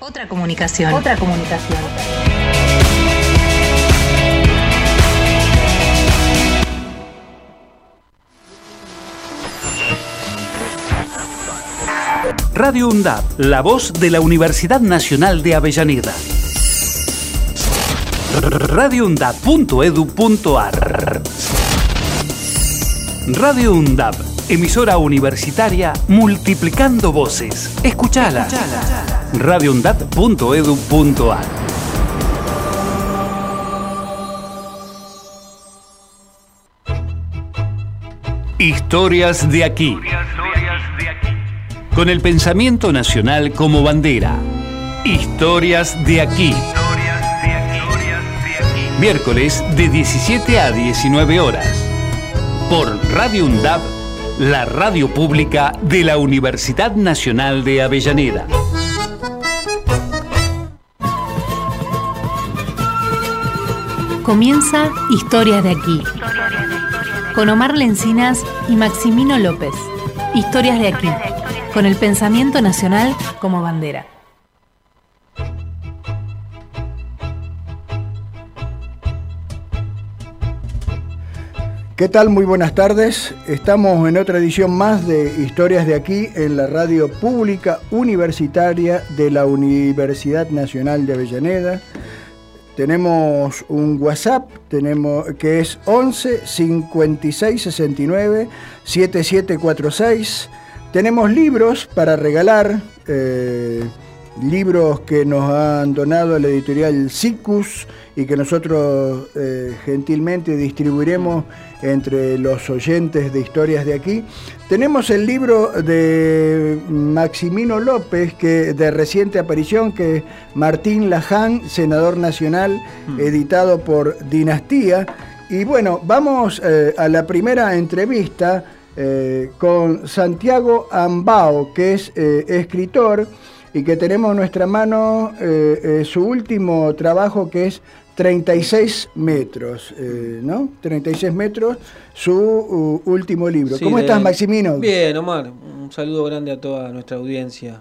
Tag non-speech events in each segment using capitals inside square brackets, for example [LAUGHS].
Otra comunicación. Otra comunicación. Radio UNDAP, la voz de la Universidad Nacional de Avellaneda. radioundab.edu.ar Radio UNDAP, emisora universitaria multiplicando voces. Escuchala. radioundab.edu.ar Historias de aquí. Con el pensamiento nacional como bandera. Historias de aquí. Miércoles de 17 a 19 horas. Por Radio UNDAB, la radio pública de la Universidad Nacional de Avellaneda. Comienza Historias de aquí. Con Omar Lencinas y Maximino López. Historias de aquí. Con el pensamiento nacional como bandera. ¿Qué tal? Muy buenas tardes. Estamos en otra edición más de Historias de aquí en la radio pública universitaria de la Universidad Nacional de Avellaneda. Tenemos un WhatsApp tenemos, que es 11 56 69 7746. Tenemos libros para regalar, eh, libros que nos han donado la editorial SICUS y que nosotros eh, gentilmente distribuiremos entre los oyentes de historias de aquí. Tenemos el libro de Maximino López, que de reciente aparición, que es Martín Laján, senador nacional, mm. editado por Dinastía. Y bueno, vamos eh, a la primera entrevista eh, con Santiago Ambao, que es escritor y que tenemos en nuestra mano su último trabajo que es 36 metros, eh, ¿no? 36 metros, su uh, último libro. ¿Cómo estás, Maximino? Bien, Omar. Un saludo grande a toda nuestra audiencia.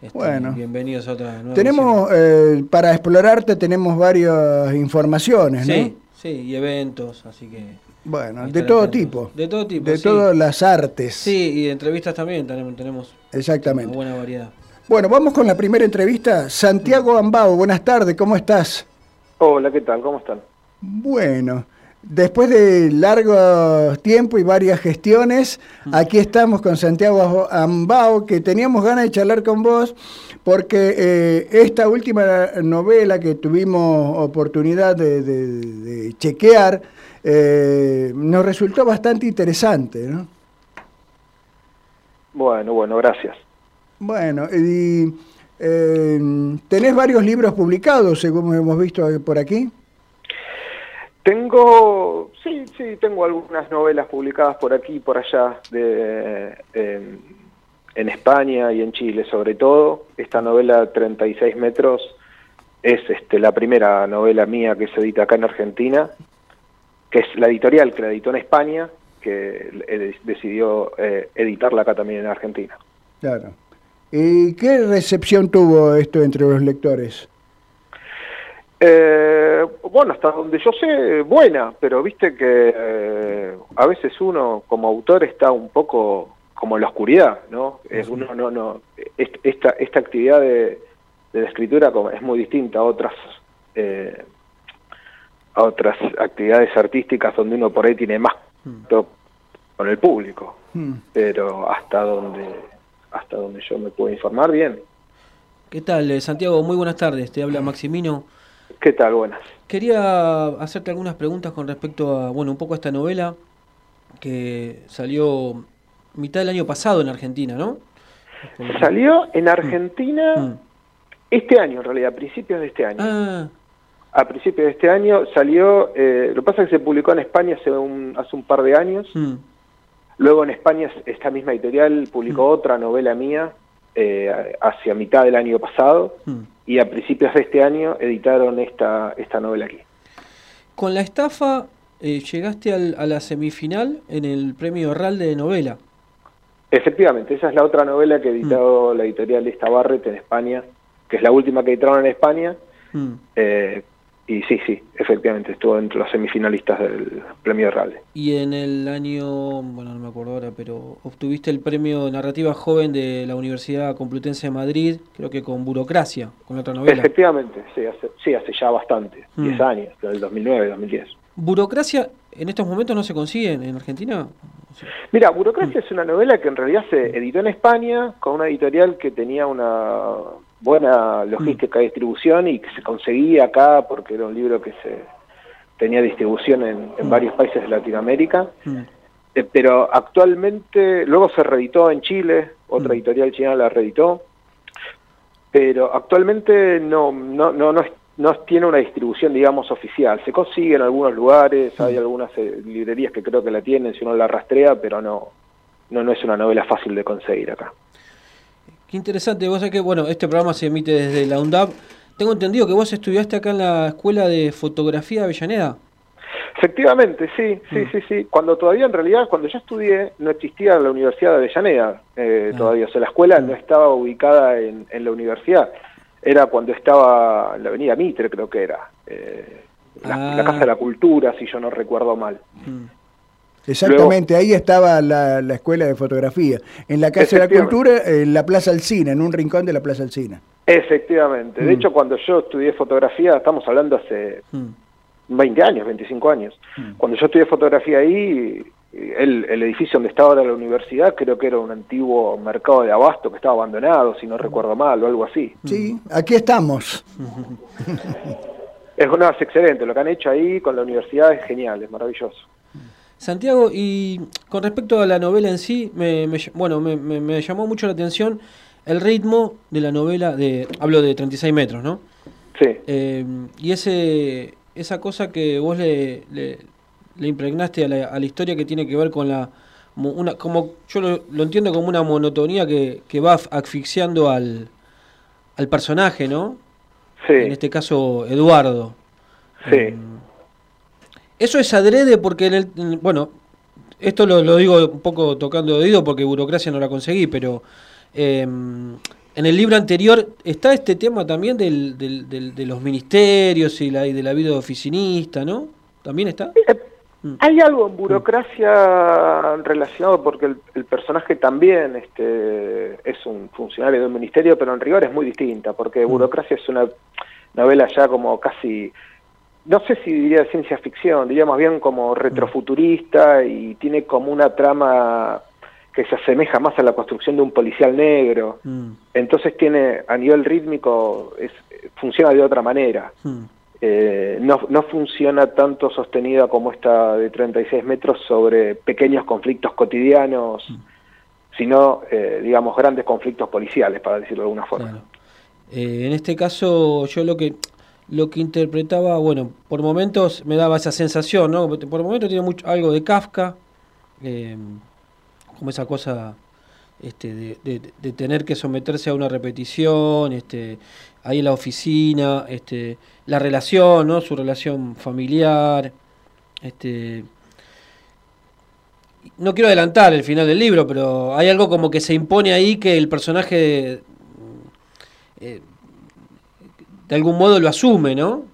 Este, bueno. Bienvenidos a otra nueva Tenemos, eh, para explorarte, tenemos varias informaciones, ¿no? Sí, sí, y eventos, así que... Bueno, de todo tipo. De todo tipo, De todas las artes. Sí, y de entrevistas también tenemos, tenemos Exactamente. una buena variedad. Bueno, vamos con la primera entrevista. Santiago Ambao, buenas tardes, ¿cómo estás? Hola, ¿qué tal? ¿Cómo están? Bueno, después de largo tiempo y varias gestiones, mm. aquí estamos con Santiago Ambao, que teníamos ganas de charlar con vos, porque eh, esta última novela que tuvimos oportunidad de, chequear, eh, nos resultó bastante interesante, ¿no? Bueno, bueno, gracias. Bueno, y eh, ¿Tenés varios libros publicados, según hemos visto por aquí? Tengo, sí, sí, tengo algunas novelas publicadas por aquí y por allá, de, en España y en Chile sobre todo. Esta novela 36 metros es este, la primera novela mía que se edita acá en Argentina, que es la editorial que la editó en España, que decidió eh, editarla acá también en Argentina. Claro. ¿Y qué recepción tuvo esto entre los lectores? Eh, bueno, hasta donde yo sé, buena, pero viste que eh, a veces uno como autor está un poco como en la oscuridad, ¿no? Es uno no no esta esta actividad de, de escritura es muy distinta a otras eh, a otras actividades artísticas donde uno por ahí tiene más hmm. con el público, hmm. pero hasta donde hasta donde yo me puedo informar bien. ¿Qué tal, eh, Santiago? Muy buenas tardes, te habla Maximino. ¿Qué tal? Buenas. Quería hacerte algunas preguntas con respecto a, bueno, un poco a esta novela que salió mitad del año pasado en Argentina, ¿no? Salió en Argentina mm. este año, en realidad, a principios de este año. Ah. A principios de este año salió, eh, lo que pasa es que se publicó en España hace un, hace un par de años. Mm. Luego en España esta misma editorial publicó mm. otra novela mía eh, hacia mitad del año pasado mm. y a principios de este año editaron esta, esta novela aquí. Con la estafa eh, llegaste a la semifinal en el premio RAL de novela. Efectivamente, esa es la otra novela que editó mm. la editorial Esta Barret en España, que es la última que editaron en España. Mm. Eh, y sí, sí, efectivamente, estuvo entre los semifinalistas del premio Rale. Y en el año, bueno, no me acuerdo ahora, pero obtuviste el premio Narrativa Joven de la Universidad Complutense de Madrid, creo que con Burocracia, con otra novela. Efectivamente, sí, hace, sí, hace ya bastante, 10 mm. años, del 2009, 2010. ¿Burocracia en estos momentos no se consigue en Argentina? Mira, Burocracia es una novela que en realidad se editó en España con una editorial que tenía una buena logística de distribución y que se conseguía acá porque era un libro que se tenía distribución en, mm. varios países de Latinoamérica. Mm. Eh, pero actualmente, luego se reeditó en Chile, otra mm. editorial china la reeditó, pero actualmente no, no, no, no, tiene una distribución, digamos, oficial. Se consigue en algunos lugares, hay algunas eh, librerías que creo que la tienen si uno la rastrea, pero no, no, no es una novela fácil de conseguir acá. Qué interesante, vos sabés que, bueno, este programa se emite desde la UNDAP. Tengo entendido que vos estudiaste acá en la Escuela de Fotografía de Avellaneda. Efectivamente, sí, sí, mm. sí, sí. Cuando todavía, en realidad, cuando yo estudié, no existía la Universidad de Avellaneda eh, ah. todavía. O sea, la escuela no estaba ubicada en, la universidad. Era cuando estaba en la avenida Mitre, creo que era. Eh, la, Casa de la Cultura, si yo no recuerdo mal. Mm. Exactamente, ahí estaba la, escuela de fotografía. En la Casa de la Cultura, en la Plaza Alcina, en un rincón de la Plaza Alcina. Efectivamente. De mm. hecho, cuando yo estudié fotografía, estamos hablando hace 20 mm. años, 25 años. Mm. Cuando yo estudié fotografía ahí, el, el, edificio donde estaba ahora la universidad, creo que era un antiguo mercado de abasto que estaba abandonado, si no recuerdo mal, o algo así. Sí, aquí estamos. es, no, es excelente. Lo que han hecho ahí con la universidad es genial, es maravilloso. Santiago, y con respecto a la novela en sí, me, bueno, me, llamó mucho la atención el ritmo de la novela, de hablo de 36 metros, ¿no? Sí. Eh, y ese esa cosa que vos le, le, impregnaste a la, historia que tiene que ver con la... Una, como yo lo, entiendo como una monotonía que, que va asfixiando al, al personaje, ¿no? Sí. En este caso, Eduardo. Sí. Em, eso es adrede porque, en el, bueno, esto lo, digo un poco tocando de oído porque burocracia no la conseguí, pero em, en el libro anterior está este tema también del, de los ministerios y, la, de la vida oficinista, ¿no? ¿También está? Eh, mm. Hay algo en burocracia relacionado porque el, personaje también este, es un funcionario de un ministerio, pero en rigor es muy distinta, porque mm. burocracia es una novela ya como casi no sé si diría ciencia ficción, diría más bien como retrofuturista y tiene como una trama que se asemeja más a la construcción de un policial negro. Mm. Entonces tiene, a nivel rítmico, es, funciona de otra manera. Mm. Eh, no, no funciona tanto sostenida como esta de 36 metros sobre pequeños conflictos cotidianos, mm. sino, eh, digamos, grandes conflictos policiales, para decirlo de alguna forma. Eh, en este caso, yo lo que lo que interpretaba, bueno, por momentos me daba esa sensación, ¿no? Por momentos tiene mucho, algo de Kafka, eh, como esa cosa este, de, tener que someterse a una repetición, este, ahí en la oficina, este, la relación, ¿no? Su relación familiar, este, no quiero adelantar el final del libro, pero hay algo como que se impone ahí que el personaje eh, de algún modo lo asume, ¿no?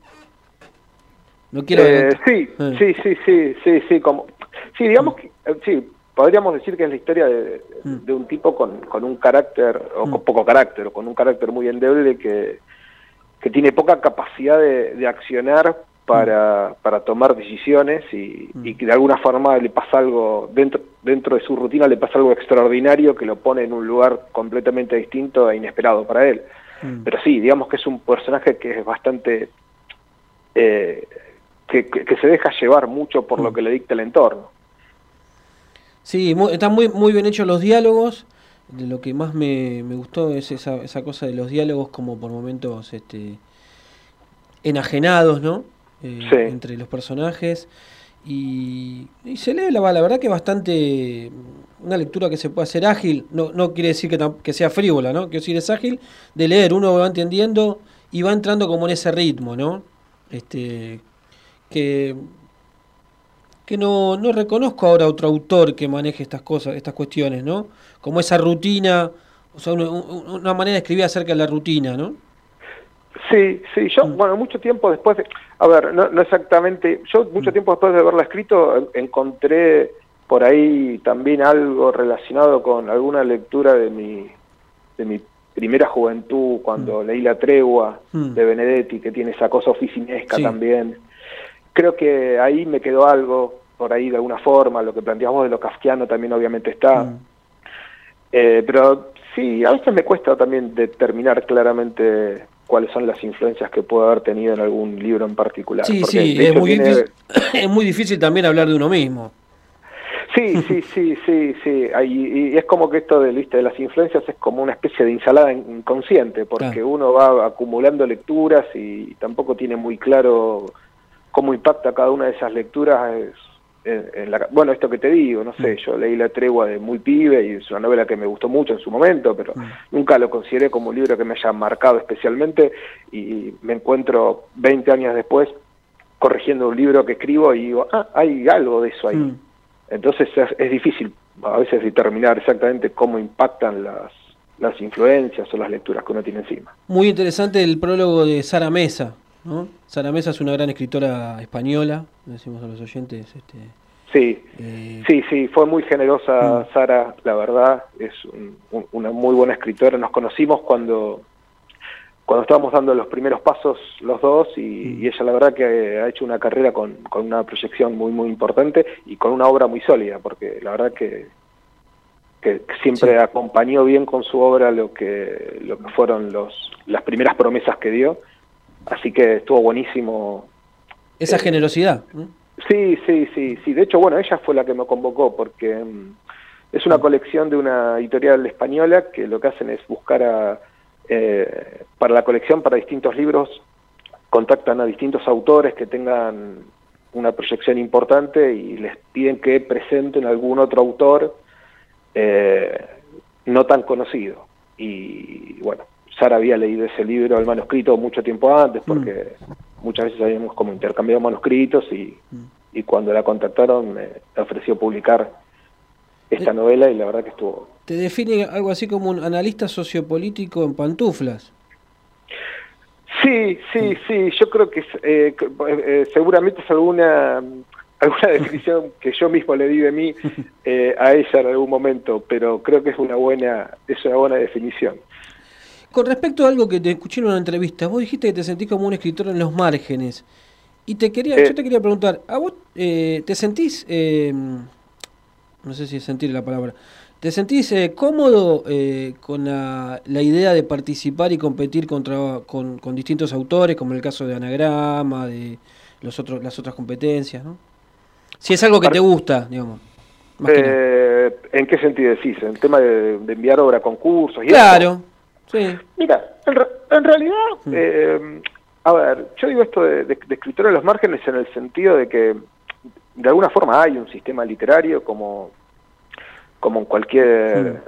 No quiero. Eh, sí, eh. sí, sí, sí, sí, sí, como, sí, digamos que, eh, sí, podríamos decir que es la historia de, mm. un tipo con, con, un carácter, o con mm. poco carácter, o con un carácter muy endeble que, que tiene poca capacidad de, accionar para, mm. para, tomar decisiones y, y, que de alguna forma le pasa algo, dentro, dentro de su rutina le pasa algo extraordinario que lo pone en un lugar completamente distinto e inesperado para él. Mm. Pero sí, digamos que es un personaje que es bastante... Eh, que, se deja llevar mucho por lo mm. que le dicta el entorno. Sí, están muy, muy bien hechos los diálogos. De lo que más me, gustó es esa, esa, cosa de los diálogos como por momentos este, enajenados, ¿no? Eh, entre los personajes. Y, se lee la, la verdad que bastante una lectura que se puede hacer ágil, no, no quiere decir que, que sea frívola, ¿no? Quiero decir, es ágil de leer, uno va entendiendo y va entrando como en ese ritmo, ¿no? Este, que, que no, no reconozco ahora otro autor que maneje estas cosas, estas cuestiones, ¿no? Como esa rutina, o sea, una, manera de escribir acerca de la rutina, ¿no? Sí, sí, yo, mm. bueno, mucho tiempo después, de, a ver, no, no exactamente, yo mucho mm. tiempo después de haberla escrito encontré por ahí también algo relacionado con alguna lectura de mi, de mi primera juventud, cuando mm. leí La Tregua de Benedetti, que tiene esa cosa oficinesca también. Creo que ahí me quedó algo, por ahí de alguna forma, lo que planteamos de lo kafkiano también obviamente está. Eh, pero sí, a veces me cuesta también determinar claramente cuáles son las influencias que puede haber tenido en algún libro en particular. Sí, sí, es muy, [COUGHS] es muy difícil también hablar de uno mismo. [LAUGHS] Sí, sí, sí, sí, sí. y es como que esto de, ¿viste? de las influencias es como una especie de ensalada inconsciente, porque uno va acumulando lecturas y tampoco tiene muy claro cómo impacta cada una de esas lecturas bueno, esto que te digo, no sé, mm. yo leí La Tregua de muy pibe y es una novela que me gustó mucho en su momento, pero mm. nunca lo consideré como un libro que me haya marcado especialmente y me encuentro 20 años después corrigiendo un libro que escribo y digo, ah, hay algo de eso ahí. Mm. Entonces es, difícil a veces determinar exactamente cómo impactan las, las influencias o las lecturas que uno tiene encima. Muy interesante el prólogo de Sara Mesa, ¿no? Sara Mesa es una gran escritora española, decimos a los oyentes. Este, sí, eh, sí, sí, fue muy generosa mm. Sara, la verdad, es una muy buena escritora. Nos conocimos cuando, cuando estábamos dando los primeros pasos los dos y, mm. ella la verdad que ha hecho una carrera con, con, una proyección muy, muy importante y con una obra muy sólida, porque la verdad que que siempre acompañó bien con su obra lo que lo que fueron los las primeras promesas que dio Así que estuvo buenísimo. Esa eh, generosidad. Sí, sí, sí, sí. De hecho, bueno, ella fue la que me convocó porque mm, es una colección de una editorial española que lo que hacen es buscar a, eh, para la colección, para distintos libros, contactan a distintos autores que tengan una proyección importante y les piden que presenten algún otro autor eh, no tan conocido. Y bueno, Sara había leído ese libro, el manuscrito, mucho tiempo antes, mm. porque muchas veces habíamos como intercambiado manuscritos y, mm. y cuando la contactaron me ofreció publicar esta eh, novela y la verdad que estuvo... ¿Te define algo así como un analista sociopolítico en pantuflas? Sí, sí, mm. sí, yo creo que eh, eh, seguramente es alguna [LAUGHS] alguna [LAUGHS] definición que yo mismo le di de mí a ella en algún momento, pero creo que es una buena es una buena definición. Con respecto a algo que te escuché en una entrevista, vos dijiste que te sentís como un escritor en los márgenes. Y te quería, yo te quería preguntar, ¿a vos eh, te sentís, eh, no sé si sentir la palabra, ¿te sentís eh, cómodo con la, idea de participar y competir contra, con, distintos autores, como el caso de Anagrama, de los otros, las otras competencias, ¿no? Si es algo que te gusta, digamos. ¿En qué sentido decís? ¿En el tema de, enviar obra a concursos? Y claro. Mira, en, realidad, eh, a ver, yo digo esto de, de, escritor en los márgenes en el sentido de que de alguna forma hay un sistema literario como, como en cualquier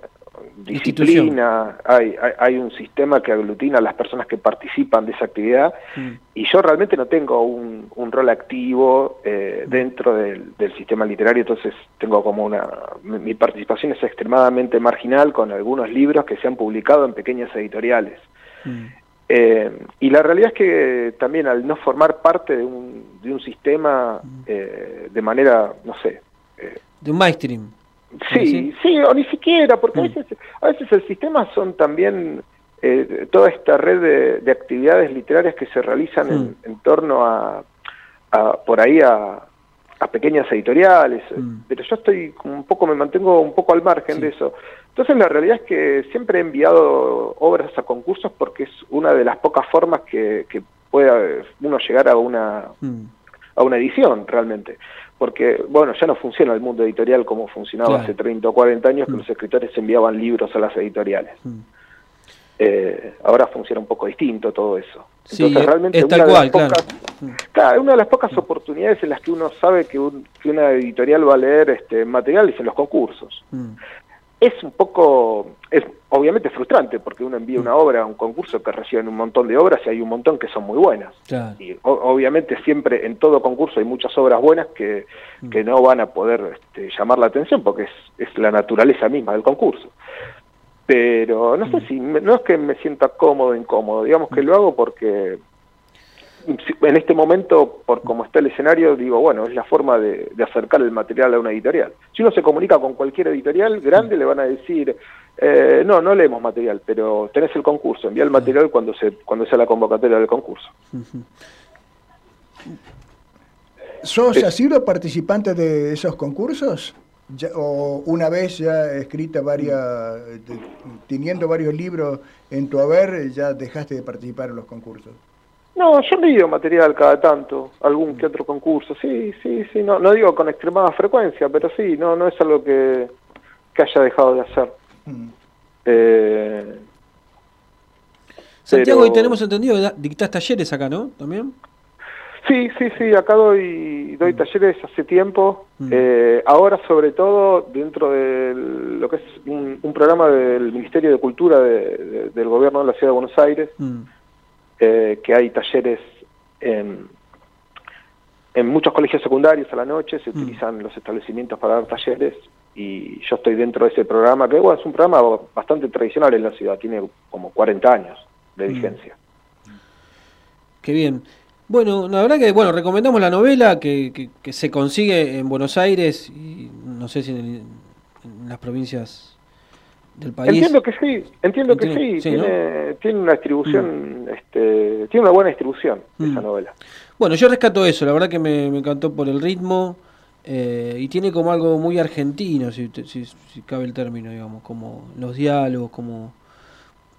disciplina, hay, hay, un sistema que aglutina a las personas que participan de esa actividad mm. y yo realmente no tengo un, un rol activo eh, mm. dentro del, del, sistema literario, entonces tengo como una... Mi, participación es extremadamente marginal con algunos libros que se han publicado en pequeñas editoriales. Mm. Eh, y la realidad es que también al no formar parte de un, de un sistema eh, de manera, no sé... de un mainstream Sí, sí, o ni siquiera, porque a, mm. veces, a veces el sistema son también eh, toda esta red de, actividades literarias que se realizan en, mm. torno a, por ahí a, pequeñas editoriales, mm. pero yo estoy un poco, me mantengo un poco al margen de eso. Entonces la realidad es que siempre he enviado obras a concursos porque es una de las pocas formas que, que pueda uno llegar a una, a una edición realmente porque, bueno, ya no funciona el mundo editorial como funcionaba hace 30 o 40 años, que mm. los escritores enviaban libros a las editoriales. Mm. Eh, ahora funciona un poco distinto todo eso. Entonces, realmente una, de las pocas, mm. una de las pocas oportunidades en las que uno sabe que, una editorial va a leer este, materiales en los concursos es un poco, es obviamente frustrante porque uno envía una obra a un concurso que reciben un montón de obras y hay un montón que son muy buenas. Y obviamente siempre en todo concurso hay muchas obras buenas que, mm. no van a poder este, llamar la atención porque es, es la naturaleza misma del concurso. pero no sé si, no es que me sienta cómodo o incómodo, digamos que lo hago porque en este momento, por cómo está el escenario, digo, bueno, es la forma de, acercar el material a una editorial. Si uno se comunica con cualquier editorial grande, le van a decir, eh, no, no leemos material, pero tenés el concurso, envía el material cuando, se, cuando sea la convocatoria del concurso. ¿Sos, has sido participante de esos concursos? ¿O una vez ya escrita varias, teniendo varios libros en tu haber, ya dejaste de participar en los concursos? No, yo he leído material cada tanto, algún que otro concurso, sí, sí, sí, no, no digo con extremada frecuencia, pero sí, no, no es algo que, haya dejado de hacer. Mm. Eh, Santiago, y tenemos entendido, dictás talleres acá, ¿no? ¿También? Sí, sí, sí, acá doy, doy mm. talleres hace tiempo, mm. eh, ahora sobre todo dentro de lo que es un, programa del Ministerio de Cultura del Gobierno de la Ciudad de Buenos Aires, eh, que hay talleres en, en muchos colegios secundarios a la noche, se mm. utilizan los establecimientos para dar talleres y yo estoy dentro de ese programa, que bueno, es un programa bastante tradicional en la ciudad, tiene como 40 años de mm. vigencia. Qué bien. Bueno, la verdad que, bueno, recomendamos la novela que, que, se consigue en Buenos Aires y no sé si en las provincias Entiendo que sí, entiendo que sí, tiene, tiene, una distribución, mm. este, tiene una buena distribución esa mm. novela. Bueno, yo rescato eso, la verdad que me, encantó por el ritmo eh, y tiene como algo muy argentino, si, si, si, cabe el término, digamos, como los diálogos, como...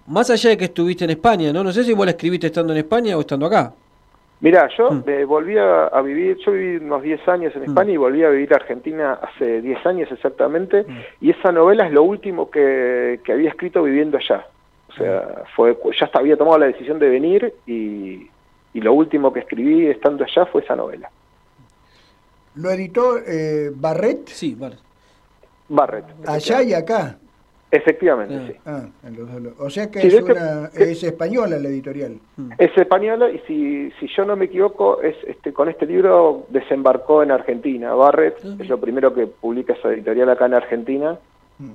Más allá de que estuviste en España, ¿no? No sé si vos la escribiste estando en España o estando acá. Mira, yo mm. volví a, vivir, yo viví unos 10 años en mm. España y volví a vivir a Argentina hace 10 años exactamente, mm. y esa novela es lo último que, había escrito viviendo allá. O sea, fue ya había tomado la decisión de venir y, lo último que escribí estando allá fue esa novela. ¿Lo editó eh, Barret? Sí, Barret. Barret. Allá y acá. Efectivamente, sí. Ah, o sea que es, una, es, española la editorial. Mm. Es española y si, si yo no me equivoco, es este con este libro desembarcó en Argentina. Barrett ah, es lo primero que publica esa editorial acá en Argentina. Mm.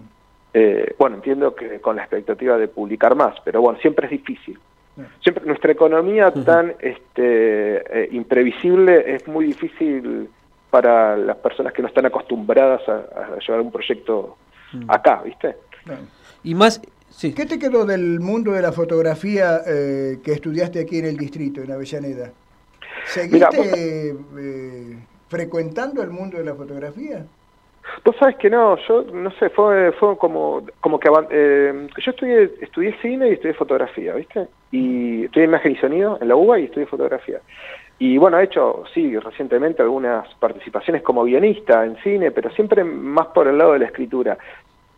Eh, bueno, entiendo que con la expectativa de publicar más, pero bueno, siempre es difícil. Ah. Siempre nuestra economía tan este, eh, imprevisible es muy difícil para las personas que no están acostumbradas a llevar un proyecto mm. acá, ¿viste? Y más... ¿Qué te quedó del mundo de la fotografía eh, que estudiaste aquí en el distrito, en Avellaneda? ¿Seguiste eh, frecuentando el mundo de la fotografía? Vos sabes que no, yo no sé, fue, fue como, como que eh, yo estudié, estudié cine y estudié fotografía, ¿viste? Y estudié imagen y sonido en la UBA y estudié fotografía. Y bueno, he hecho, sí, recientemente algunas participaciones como guionista en cine, pero siempre más por el lado de la escritura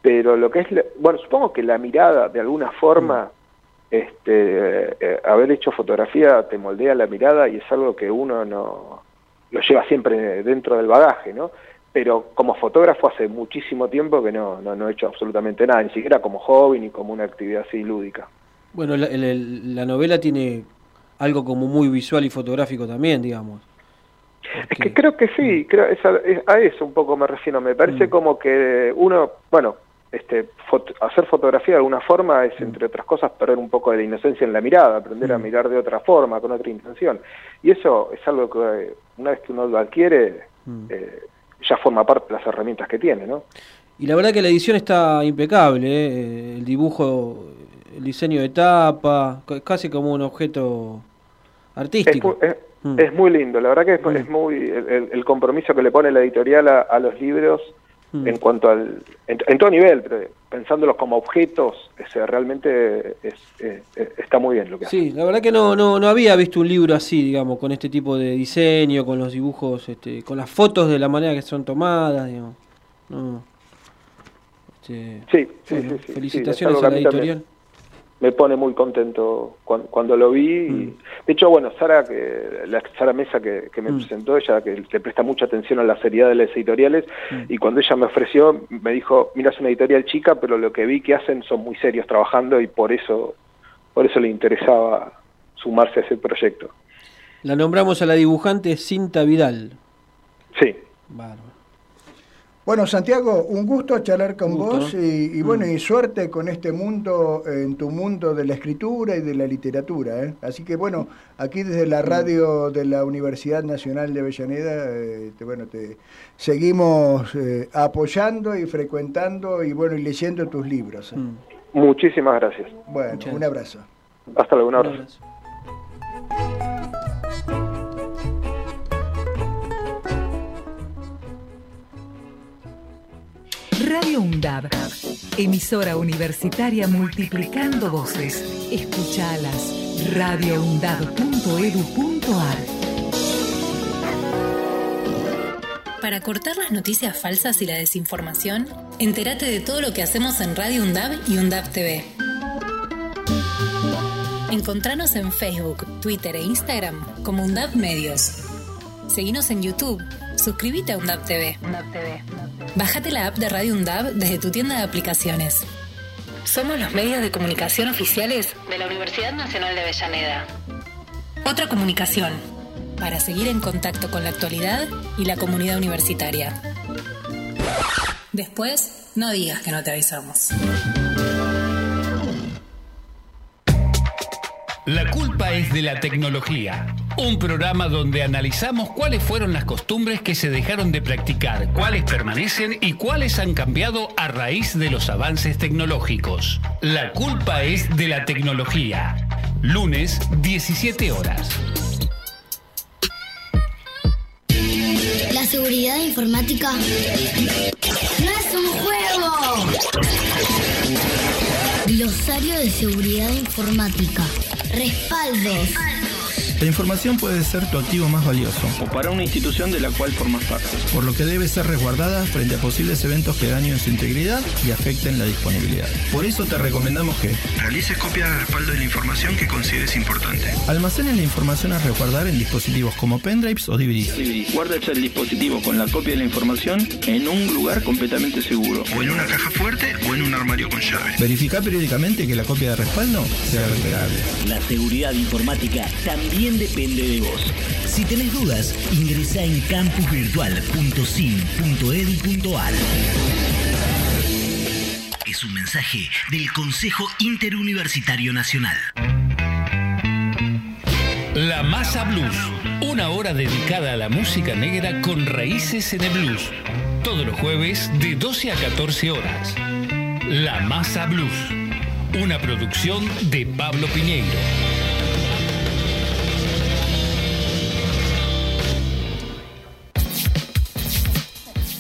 pero lo que es, bueno, supongo que la mirada de alguna forma, mm. este, eh, haber hecho fotografía te moldea la mirada y es algo que uno no lo lleva siempre dentro del bagaje, ¿no? Pero como fotógrafo hace muchísimo tiempo que no, no, he hecho absolutamente nada, ni siquiera como hobby ni como una actividad así lúdica. Bueno, la, la novela tiene algo como muy visual y fotográfico también, digamos. Es que creo que sí, mm. creo, a, a, eso un poco me refiero. Me parece mm. como que uno, bueno, este, hacer fotografía de alguna forma es, mm. entre otras cosas, perder un poco de la inocencia en la mirada, aprender a mm. mirar de otra forma, con otra intención. Y eso es algo que una vez que uno lo adquiere, mm. eh, ya forma parte de las herramientas que tiene, ¿no? Y la verdad que la edición está impecable, ¿eh? el dibujo, el diseño de tapa, casi como un objeto artístico. Es, muy lindo, la verdad que es, muy el, compromiso que le pone la editorial a los libros Mm. en cuanto al en, todo nivel pero pensándolos como objetos realmente está muy bien lo que hace. sí la verdad que no, no no había visto un libro así digamos con este tipo de diseño con los dibujos este, con las fotos de la manera que son tomadas digamos no. Este, sí, sí, sí, felicitaciones a la editorial me pone muy contento cuando, lo vi. Mm. de hecho, bueno, Sara, que, la Sara Mesa que, me mm. presentó, ella que le presta mucha atención a la seriedad de las editoriales, mm. y cuando ella me ofreció, me dijo, mira, es una editorial chica, pero lo que vi que hacen son muy serios trabajando y por eso, por eso le interesaba sumarse a ese proyecto. La nombramos a la dibujante Cinta Vidal. Sí. Bueno, Santiago, un gusto charlar con vos y, bueno, mm. y suerte con este mundo, en tu mundo de la escritura y de la literatura. ¿eh? Así que bueno, aquí desde la mm. radio de la Universidad Nacional de Avellaneda, eh, bueno, te seguimos eh, apoyando y frecuentando y bueno, y leyendo tus libros. Mm. Muchísimas gracias. Bueno, un abrazo. Hasta luego, un abrazo. Radio UNDAB, emisora universitaria multiplicando voces. Escuchalas. radioundab.edu.ar Para cortar las noticias falsas y la desinformación, entérate de todo lo que hacemos en Radio UNDAB y UNDAB TV. Encontranos en Facebook, Twitter e Instagram como UNDAB Medios. Seguinos en YouTube. Suscríbete a UNDAB TV. TV. Bájate la app de Radio UNDAB desde tu tienda de aplicaciones. Somos los medios de comunicación oficiales de la Universidad Nacional de Avellaneda. Otra comunicación, para seguir en contacto con la actualidad y la comunidad universitaria. Después, no digas que no te avisamos. La culpa es de la tecnología. Un programa donde analizamos cuáles fueron las costumbres que se dejaron de practicar, cuáles permanecen y cuáles han cambiado a raíz de los avances tecnológicos. La culpa es de la tecnología. Lunes, 17 horas. La seguridad informática no es un juego. Glosario de seguridad informática. Respaldos. La información puede ser tu activo más valioso. O para una institución de la cual formas parte. Por lo que debe ser resguardada frente a posibles eventos que dañen su integridad y afecten la disponibilidad. Por eso te recomendamos que realices copia de respaldo de la información que consideres importante. Almacenes la información a resguardar en dispositivos como pendrives o DVDs. Guarda el dispositivo con la copia de la información en un lugar completamente seguro. O en una caja fuerte o en un armario con llave. Verifica periódicamente que la copia de respaldo sea recuperable. La seguridad informática también depende de vos. Si tenés dudas, ingresa en campusvirtual.sim.edu.ar. Es un mensaje del Consejo Interuniversitario Nacional. La Masa Blues, una hora dedicada a la música negra con raíces en el blues. Todos los jueves de 12 a 14 horas. La Masa Blues, una producción de Pablo Piñeiro.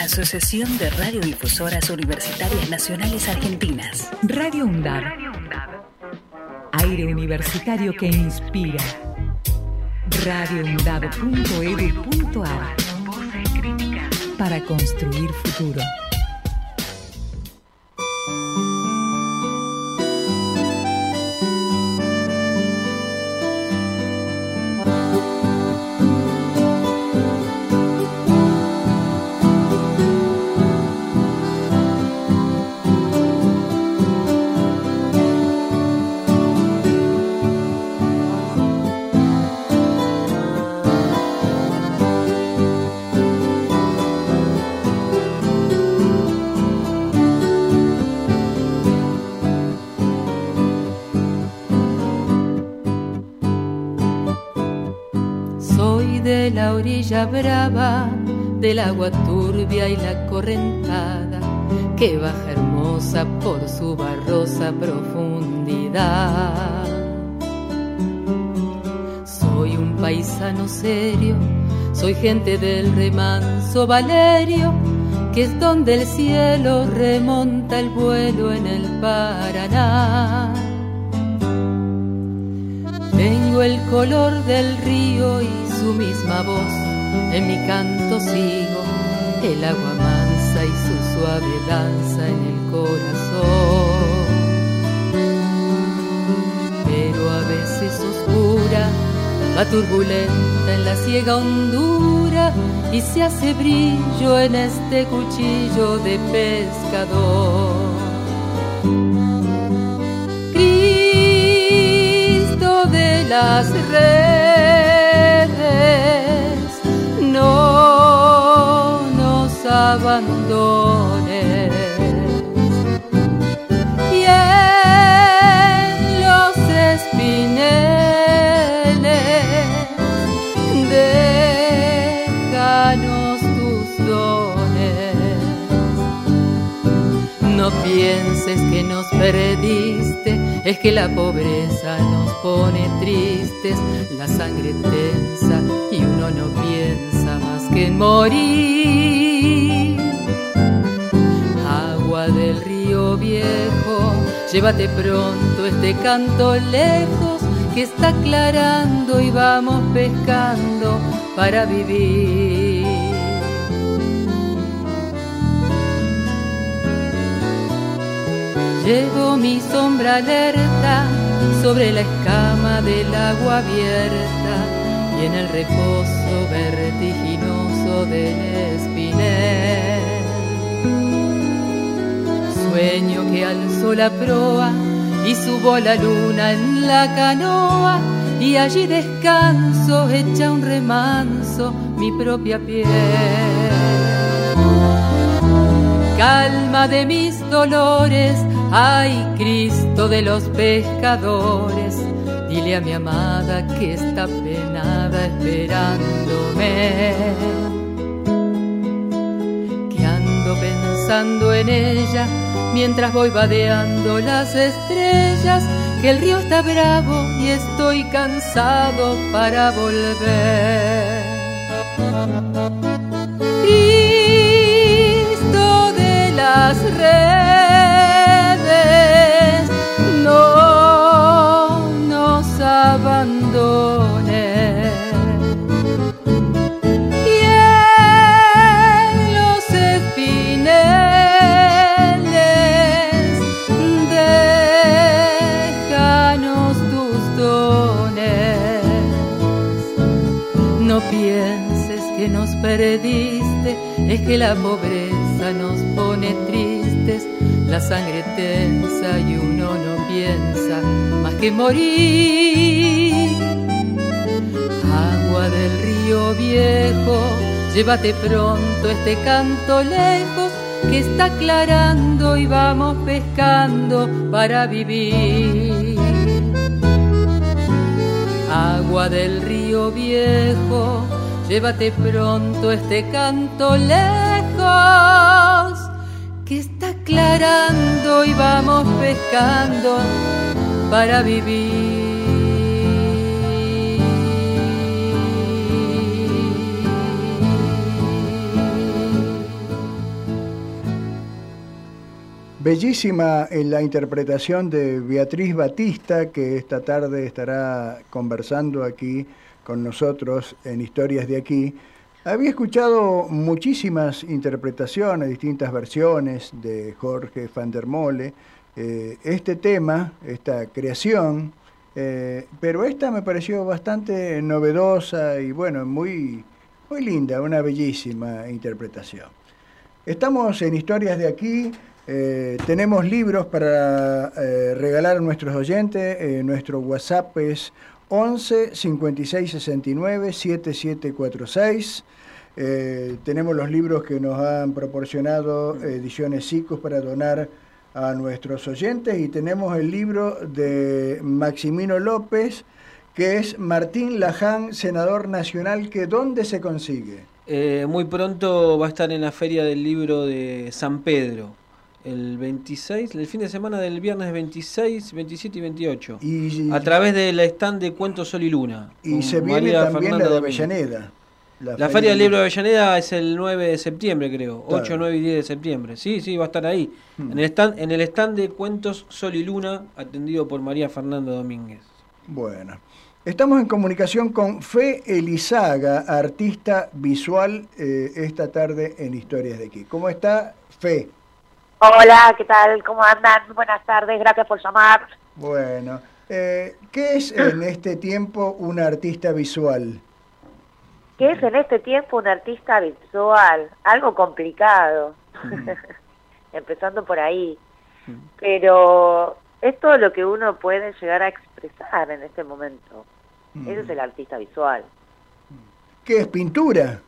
Asociación de Radiodifusoras Universitarias Nacionales Argentinas. Radio UNDAB. Aire universitario que inspira. radioundab.edu.ar Para construir futuro. Brava del agua turbia y la correntada que baja hermosa por su barrosa profundidad. Soy un paisano serio, soy gente del remanso Valerio, que es donde el cielo remonta el vuelo en el Paraná. Tengo el color del río y su misma voz en mi canto sigo el agua mansa y su suave danza en el corazón. Pero a veces oscura, va turbulenta en la ciega hondura y se hace brillo en este cuchillo de pescador. Cristo de las redes, abandones. Y en los espineles, déjanos tus dones. No pienses que nos perdiste, es que la pobreza nos pone tristes, la sangre tensa y uno no piensa más que en morir. Agua del río viejo, llévate pronto este canto lejos que está aclarando y vamos pescando para vivir. Llevo mi sombra alerta sobre la escama del agua abierta y en el reposo vertiginoso del espinel. Sueño que alzo la proa y subo la luna en la canoa y allí descanso hecha un remanso mi propia piel calma de mis dolores, ay Cristo de los pescadores, dile a mi amada que está penada esperándome, pensando en ella mientras voy vadeando las estrellas, que el río está bravo y estoy cansado para volver. Cristo de las redes, que la pobreza nos pone tristes, la sangre tensa y uno no piensa más que morir. Agua del río viejo, llévate pronto este canto lejos que está aclarando y vamos pescando para vivir agua del río viejo, llévate pronto este canto lejos, que está aclarando y vamos pescando para vivir. Bellísima en la interpretación de Beatriz Batista, que esta tarde estará conversando aquí con nosotros en Historias de aquí. Había escuchado muchísimas interpretaciones, distintas versiones de Jorge van der Mole. Eh, este tema, esta creación, eh, pero esta me pareció bastante novedosa y bueno, muy, muy linda, una bellísima interpretación. Estamos en Historias de aquí. Eh, tenemos libros para regalar a nuestros oyentes. Eh, nuestro WhatsApp es 11 56 69 7746. tenemos los libros que nos han proporcionado Ediciones Cicos para donar a nuestros oyentes y tenemos el libro de Maximino López que es Martín Laján, senador nacional, que ¿dónde se consigue? muy pronto va a estar en la feria del libro de San Pedro el 26, el fin de semana del viernes 26, 27 y 28. Y, a través del stand de Cuentos Sol y Luna. Y se viene también la de Avellaneda. La, la Feria del Libro de Avellaneda es el 9 de septiembre, creo. Claro. 8, 9 y 10 de septiembre. Sí, sí, va a estar ahí. Hmm. En, el stand, en el stand de Cuentos Sol y Luna, atendido por María Fernando Domínguez. Bueno. Estamos en comunicación con Fe Elizaga, artista visual, eh, esta tarde en Historias de aquí. ¿Cómo está Fe. Hola, ¿qué tal? ¿Cómo andan? Buenas tardes, gracias por llamar. Bueno, eh, ¿qué es en [CLEARS THROAT] este tiempo un artista visual? ¿Qué es en este tiempo un artista visual? Algo complicado, [LAUGHS] empezando por ahí. Pero es todo lo que uno puede llegar a expresar en este momento. Ese es el artista visual. ¿Qué es pintura?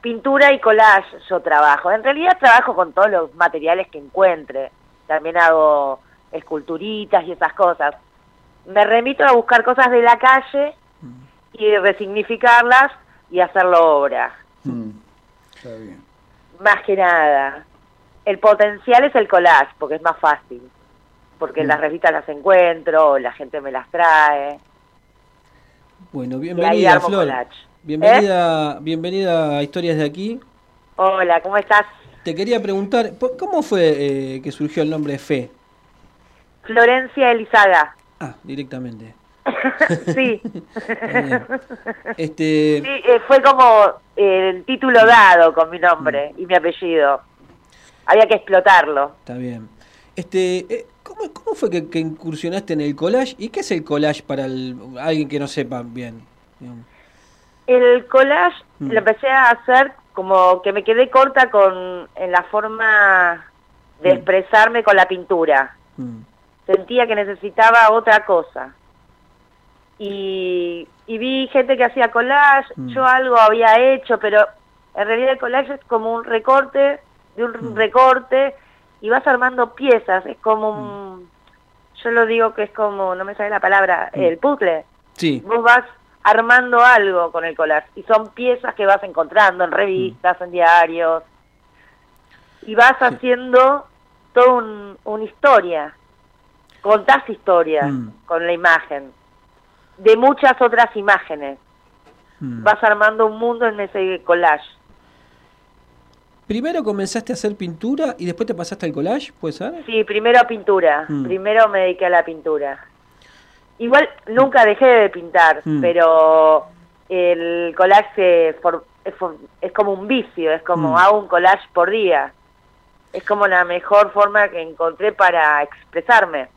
Pintura y collage yo trabajo. En realidad trabajo con todos los materiales que encuentre. También hago esculturitas y esas cosas. Me remito a buscar cosas de la calle y resignificarlas y hacerlo obra. Está bien. Más que nada. El potencial es el collage, porque es más fácil. Porque las revistas las encuentro, la gente me las trae. Bueno, ahí bienvenida, armo Flor. collage. Bienvenida, bienvenida a Historias de Aquí. Hola, ¿cómo estás? Te quería preguntar, ¿po- ¿cómo fue eh, que surgió el nombre Fe? Florencia Elizaga. Ah, directamente. [LAUGHS] sí. [LAUGHS] Este, Sí, eh, fue como eh, el título dado con mi nombre y mi apellido. Había que explotarlo. Está bien. Este, eh, ¿cómo, cómo fue que, que incursionaste en el collage? ¿Y qué es el collage para el- alguien que no sepa bien? digamos? El collage Mm. lo empecé a hacer como que me quedé corta con en la forma de Mm. expresarme con la pintura. Mm, Sentía que necesitaba otra cosa. Y, y vi gente que hacía collage, yo algo había hecho, pero en realidad el collage es como un recorte de un recorte y vas armando piezas, es como un... Yo lo digo que es como, no me sale la palabra, el puzzle. Sí, Vos vas armando algo con el collage y son piezas que vas encontrando en revistas, en diarios y vas haciendo toda un- una historia, contás historias Mm. con la imagen de muchas otras imágenes. Mm. Vas armando un mundo en ese collage. Primero comenzaste a hacer pintura y después te pasaste al collage, ¿puede ser? Sí, primero pintura, Mm. primero me dediqué a la pintura. Igual nunca dejé de pintar, Mm. pero el collage se for- es, for- es como un vicio, es como Mm. hago un collage por día. Es como la mejor forma que encontré para expresarme.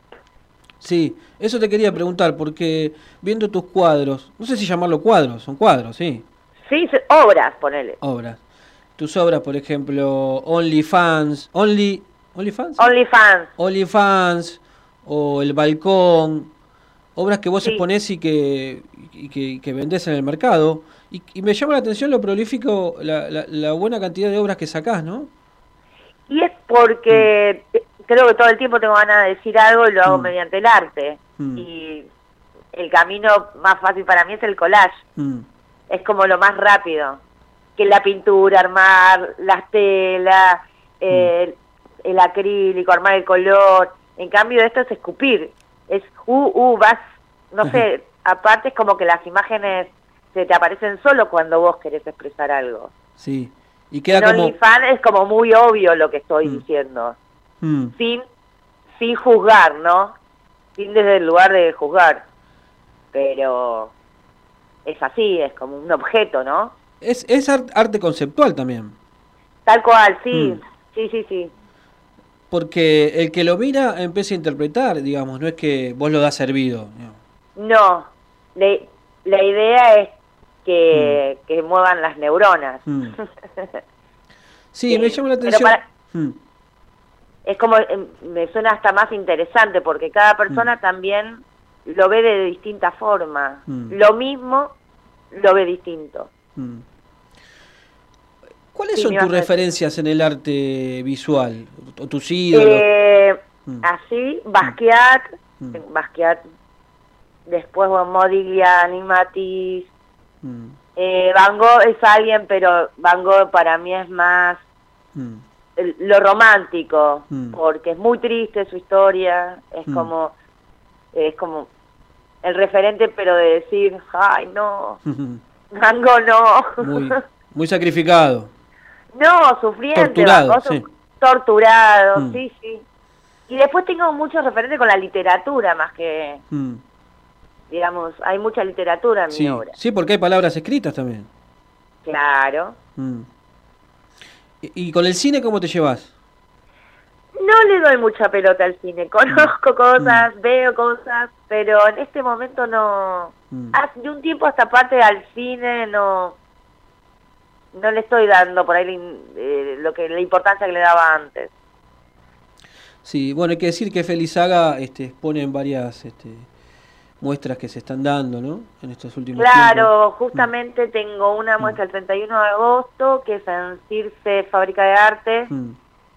Sí, eso te quería preguntar, porque viendo tus cuadros, no sé si llamarlo cuadros, son cuadros, sí, Sí, obras, ponele. obras. Tus obras, por ejemplo, OnlyFans, Only, OnlyFans, OnlyFans. OnlyFans o El Balcón, obras que vos Sí. exponés y que, y que, que vendés en el mercado. Y, y me llama la atención lo prolífico, la, la, la buena cantidad de obras que sacás, ¿no? Y es porque eh, creo que todo el tiempo tengo ganas de decir algo y lo hago Mm. mediante el arte. Mm. Y el camino más fácil para mí es el collage. Mm, es como lo más rápido que la pintura, armar las telas, eh, el acrílico, armar el color. En cambio, esto es escupir. Es, uh, uh, vas, no sé, aparte es como que las imágenes se te aparecen solo cuando vos querés expresar algo. Sí, y queda en como... OnlyFans es como muy obvio lo que estoy diciendo, Mm, sin, sin juzgar, ¿no? Sin desde el lugar de juzgar. Pero es así, es como un objeto, ¿no? Es, es ar- arte conceptual también. Tal cual, sí, Mm. sí, sí, sí. Porque el que lo mira empieza a interpretar, digamos, no es que vos lo das servido. No, le- la idea es que, que muevan las neuronas. Mm. [LAUGHS] Sí, me llama la atención. para- Mm, es como, em, me suena hasta más interesante porque cada persona también lo ve de distinta forma. Mm. Lo mismo lo ve distinto. Mm. ¿Cuáles Sí, son tus referencias en el arte visual? ¿O tus ídolos? Eh, Mm. Así, Basquiat, Mm. Basquiat, después bueno, Modigliani, Matisse, Mm, eh, Van Gogh es alguien, pero Van Gogh para mí es más mm, el- lo romántico, Mm. porque es muy triste su historia, es Mm. como es como el referente, pero de decir, ay no, [LAUGHS] Van Gogh no, muy, [LAUGHS] muy sacrificado. No, sufriente, Torturado, sí. torturado, Mm. sí, sí. Y después tengo muchos referentes con la literatura, más que, Mm, digamos, hay mucha literatura en mi Sí, obra. sí, porque hay palabras escritas también. Claro. Mm. ¿Y, y con el cine cómo te llevas? No le doy mucha pelota al cine. Conozco cosas, veo cosas, pero en este momento no. Mm. Hace un tiempo hasta parte al cine no. No le estoy dando por ahí eh, lo que la importancia que le daba antes. Sí, bueno, hay que decir que Felizaga este, expone en varias este, muestras que se están dando, ¿no? En estos últimos Claro, justamente tengo una muestra el 31 de agosto que es en Circe Fábrica de Arte. Mm,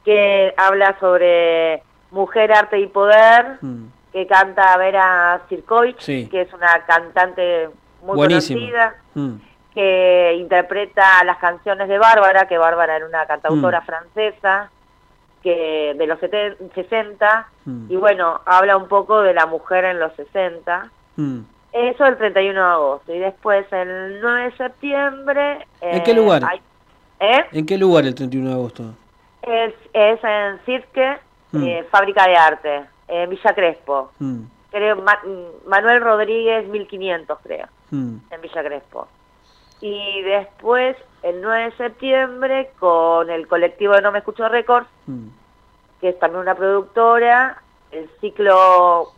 que habla sobre mujer, arte y poder, mm. que canta Vera Sirkovich, Sí. que es una cantante muy Buenísima. conocida, Mm, que interpreta las canciones de Bárbara, que Bárbara era una cantautora Mm. francesa que de los seten- 60, Mm. y bueno, habla un poco de la mujer en los 60. mm. Eso el 31 de agosto. Y después el 9 de septiembre... ¿En eh, qué lugar? hay- ¿Eh? ¿En qué lugar el 31 de agosto? Es, es en Cirque, Mm. eh, Fábrica de Arte, en Villa Crespo. Creo, Ma- Manuel Rodríguez, 1500 creo, en Villa Crespo. Y después, el 9 de septiembre, con el colectivo de No Me Escucho Records, Mm. que es también una productora, el ciclo,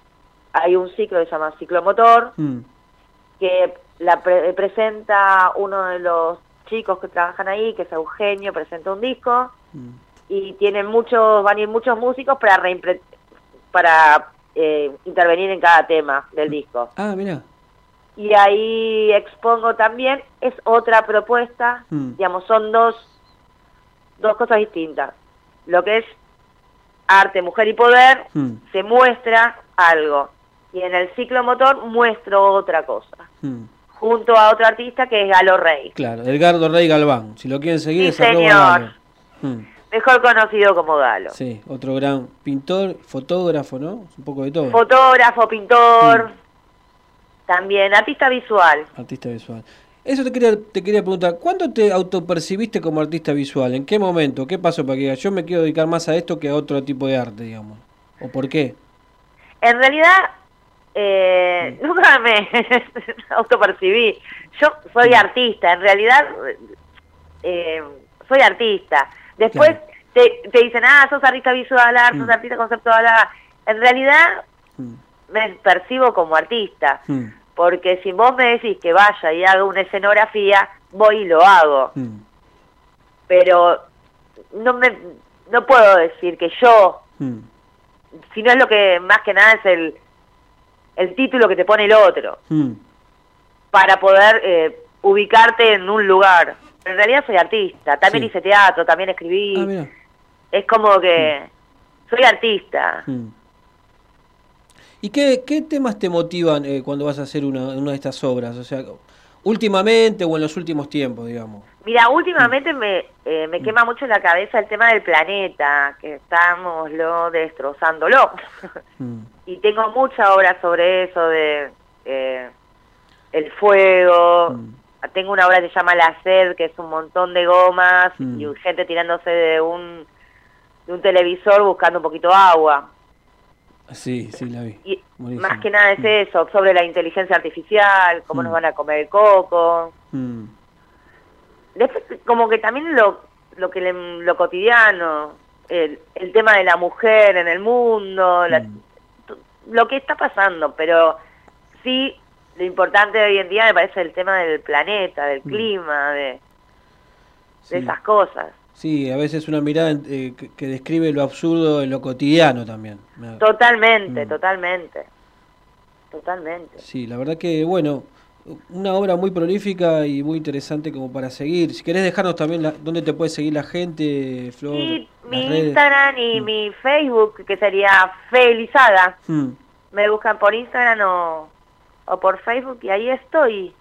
hay un ciclo que se llama Ciclo Motor, Mm. que la pre- presenta uno de los chicos que trabajan ahí, que es Eugenio, presenta un disco Mm. y tienen muchos, van a ir muchos músicos para reimpre- para eh, intervenir en cada tema del disco. Ah, mira. Y ahí expongo también, es otra propuesta, Mm. digamos, son dos, dos cosas distintas. Lo que es arte, mujer y poder, Mm. se muestra algo. Y en el ciclo motor muestro otra cosa. Mm. Junto a otro artista que es Galo Rey. Claro, Edgardo Rey Galván. Si lo quieren seguir Sí, es señor. Galo. Mejor conocido como Galo. Sí, otro gran pintor, fotógrafo, ¿no? Un poco de todo. Fotógrafo, pintor. También artista visual. Artista visual. Eso te quería, te quería preguntar, ¿cuándo te autopercibiste como artista visual? ¿En qué momento? ¿Qué pasó para que digas, yo me quiero dedicar más a esto que a otro tipo de arte, digamos? ¿O por qué? En realidad, eh, [LAUGHS] nunca me [LAUGHS] autopercibí. Yo soy artista, en realidad eh, soy artista. Después Claro. te, te dicen, ah, sos artista visual, ah, sos Mm. artista conceptual. ah. En realidad Mm. me percibo como artista, Mm, porque si vos me decís que vaya y haga una escenografía, voy y lo hago. mm, Pero no me no puedo decir que yo mm. si no es lo que más que nada es el, el título que te pone el otro, Mm. para poder eh, ubicarte en un lugar. En realidad soy artista, también Sí. hice teatro, también escribí, Ah, es como que soy artista. Mm. ¿Y qué, qué temas te motivan eh, cuando vas a hacer una, una de estas obras? O sea, últimamente o en los últimos tiempos, digamos. Mira, últimamente me, eh, me quema mucho la cabeza el tema del planeta, que estamos lo destrozándolo. Mm. [LAUGHS] y tengo mucha obra sobre eso, de eh, el fuego. Mm. Tengo una obra que se llama La Sed, que es un montón de gomas Mm. y gente tirándose de un, de un televisor buscando un poquito agua. Sí, sí, la vi. Y más que nada es Mm. eso, sobre la inteligencia artificial, cómo Mm. nos van a comer el coco. Mm. Después, como que también lo, lo que le- lo cotidiano, el, el tema de la mujer en el mundo, la- Mm. lo que está pasando, pero sí, lo importante de hoy en día me parece el tema del planeta, del Mm. clima, de, de Sí. esas cosas. Sí, a veces una mirada eh, que, que describe lo absurdo en lo cotidiano también. Me- Totalmente, Mm. totalmente. Totalmente. Sí, la verdad que, bueno, una obra muy prolífica y muy interesante como para seguir. Si querés dejarnos también la, dónde te puede seguir la gente, Flor. Las mi redes. Instagram y Mm. mi Facebook, que sería Felizada, Mm, me buscan por Instagram o, o por Facebook y ahí estoy.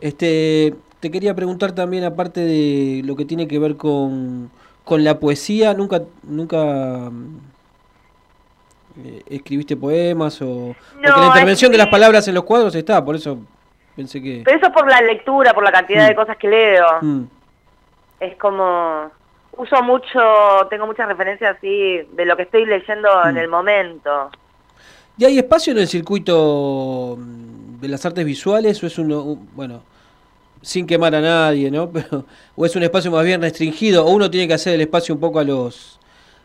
Este, te quería preguntar también, aparte de lo que tiene que ver con, con la poesía, ¿nunca, nunca mm, eh, escribiste poemas o...? porque la intervención de las palabras en los cuadros está, por eso pensé que... Pero eso por la lectura, por la cantidad Mm. de cosas que leo. Mm, Es como... Uso mucho, tengo muchas referencias así de lo que estoy leyendo en Mm. el momento. ¿Y hay espacio en el circuito mm, de las artes visuales o es uno, un- bueno, sin quemar a nadie, ¿no? [LAUGHS] Pero, o es un espacio más bien restringido, o uno tiene que hacer el espacio un poco a los...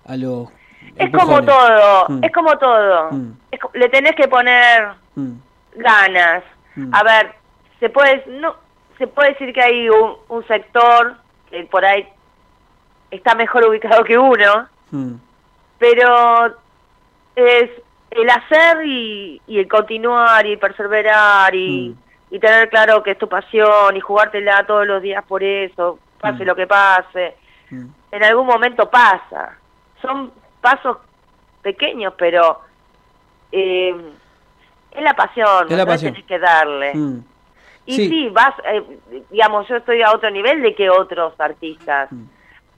A los Es como todo, Mm. es como todo. Mm. Es le tenés que poner Mm. ganas. Mm. A ver, se puede no se puede decir que hay un, un sector que por ahí está mejor ubicado que uno, pero es el hacer y, y el continuar y perseverar y, y tener claro que es tu pasión y jugártela todos los días por eso, pase lo que pase. En algún momento pasa. Son pasos pequeños, pero eh, es la pasión, Es la pasión. tenés que darle. Mm. Y Sí. sí, vas, eh, digamos, yo estoy a otro nivel de que otros artistas. Mm.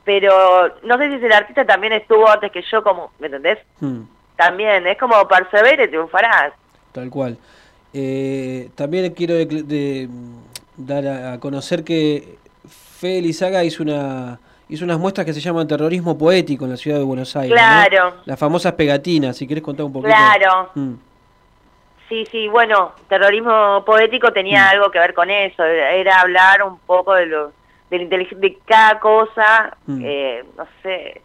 Pero no sé si el artista también estuvo antes que yo, como, ¿me entendés? Mm. También, es como persevere, triunfarás. Tal cual. Eh, también quiero de- de- dar a, a conocer que Fe Lizaga hizo una hizo unas muestras que se llaman terrorismo poético en la ciudad de Buenos Aires. ¿no? Claro. Las famosas pegatinas, si querés contar un poquito. Claro. Mm, Sí, sí, bueno, terrorismo poético tenía Mm. algo que ver con eso, era hablar un poco de lo de, de cada cosa, Mm. eh, no sé,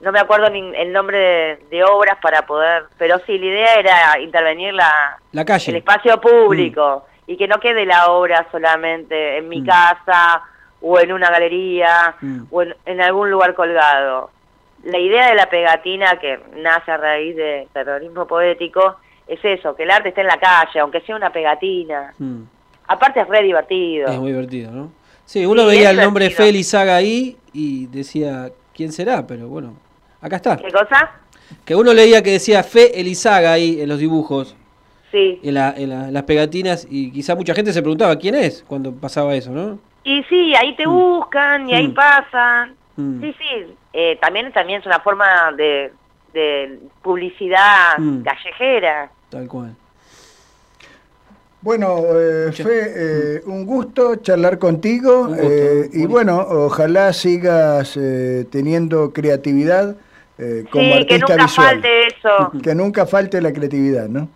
no me acuerdo ni el nombre de, de obras para poder, pero sí, la idea era intervenir la, La calle. el espacio público y que no quede la obra solamente en mi Mm. casa o en una galería Mm. o en, en algún lugar colgado. La idea de la pegatina que nace a raíz de terrorismo poético es eso, que el arte esté en la calle, aunque sea una pegatina. mm. Aparte es re divertido. Es muy divertido, ¿no? Sí, uno Sí, veía el nombre divertido. Fe Lizaga ahí y decía, ¿quién será? Pero bueno, acá está. ¿Qué cosa? Que uno leía que decía Fe Elizaga ahí en los dibujos, Sí. en, la- en la- en las pegatinas, y quizá mucha gente se preguntaba quién es cuando pasaba eso, ¿no? Y sí, ahí te buscan y ahí Mm. pasan. Mm. Sí, sí. Eh, también, también es una forma de, de publicidad Mm. callejera. Tal cual. Bueno, eh, Fe, eh, un gusto charlar contigo eh, y bueno, ojalá sigas eh, teniendo creatividad eh, como Sí, que artista nunca visual. falte eso, [LAUGHS] Que nunca falte la creatividad, ¿no?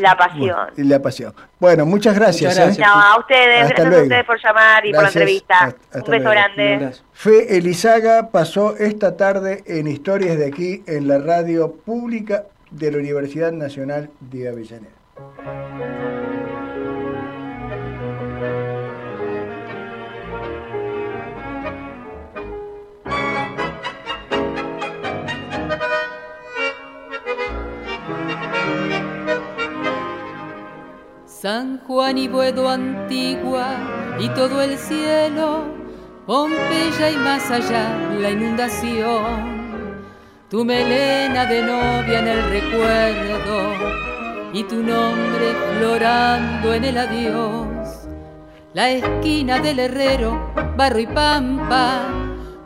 la pasión. Y la pasión. Bueno, muchas gracias. Muchas ¿eh? No, a ustedes, Hasta gracias a luego. ustedes por llamar y por la Gracias. entrevista. Hasta- hasta Un beso luego. grande. Fe Elizaga pasó esta tarde en Historias de aquí en la radio pública de la Universidad Nacional de Avellaneda. San Juan y Buedo Antigua y todo el cielo, Pompeya y más allá la inundación. Tu melena de novia en el recuerdo y tu nombre florando en el adiós. La esquina del herrero, barro y pampa,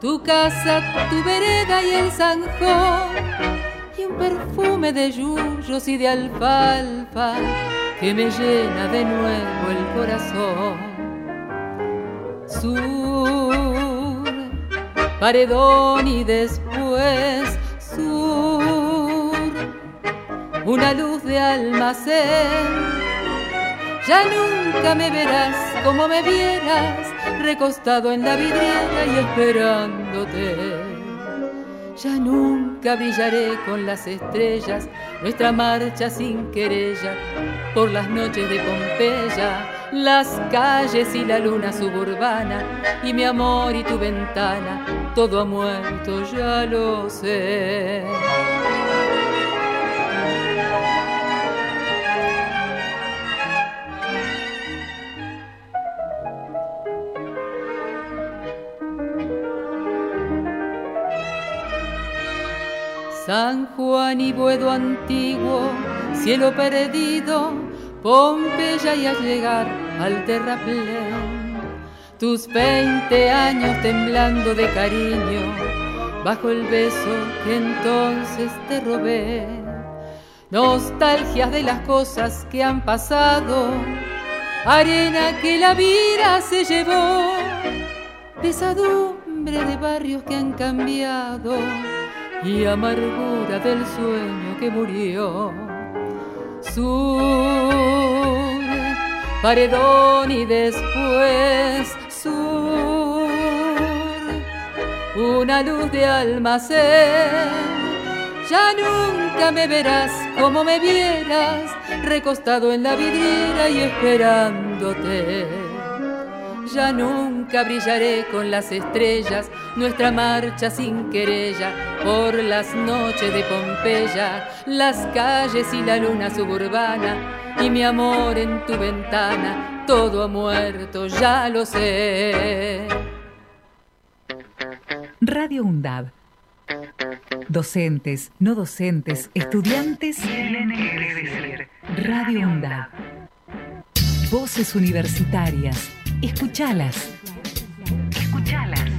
tu casa, tu vereda y el zanjón un perfume de yuyos y de alfalfa que me llena de nuevo el corazón. Sur, paredón y después sur, una luz de almacén. Ya nunca me verás como me vieras, recostado en la vidriera y esperándote. Ya nunca brillaré con las estrellas, nuestra marcha sin querella, por las noches de Pompeya, las calles y la luna suburbana, y mi amor y tu ventana, todo ha muerto, ya lo sé. San Juan y Buedo antiguo, cielo perdido, Pompeya y al llegar al terraplén. Tus veinte años temblando de cariño, bajo el beso que entonces te robé. Nostalgias de las cosas que han pasado, arena que la vida se llevó, pesadumbre de barrios que han cambiado y amargura del sueño que murió. Sur, paredón y después sur. Una luz de almacén. Ya nunca me verás como me vieras, recostado en la vidriera y esperándote. Ya nunca brillaré con las estrellas, nuestra marcha sin querella, por las noches de Pompeya, las calles y la luna suburbana, y mi amor en tu ventana, todo ha muerto, ya lo sé. Radio UNDAB. Docentes, no docentes, estudiantes. Radio UNDAB. Voces universitarias. Escuchalas. Escuchalas.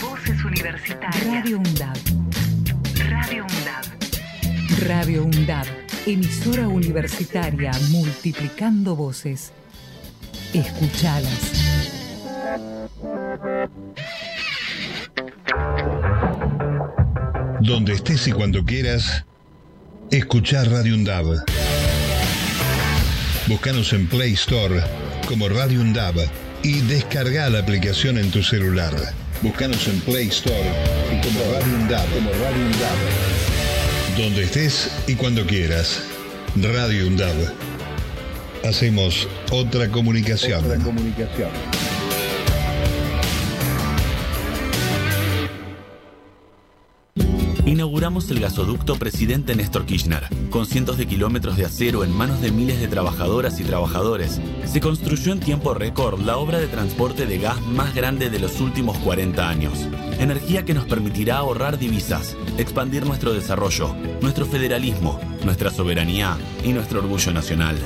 Voces universitarias. Radio UNDAB. Radio UNDAB. Radio UNDAB. Emisora universitaria multiplicando voces. Escuchalas. Donde estés y cuando quieras, escuchar Radio UNDAB. Búscanos en Play Store como Radio UNDAB y descarga la aplicación en tu celular. Búscanos en Play Store y como Radio como Radio UNDAB. Donde estés y cuando quieras, Radio UNDAB. Hacemos otra comunicación. Otra comunicación. Inauguramos el gasoducto Presidente Néstor Kirchner, con cientos de kilómetros de acero en manos de miles de trabajadoras y trabajadores. Se construyó en tiempo récord la obra de transporte de gas más grande de los últimos 40 años. Energía que nos permitirá ahorrar divisas, expandir nuestro desarrollo, nuestro federalismo, nuestra soberanía y nuestro orgullo nacional.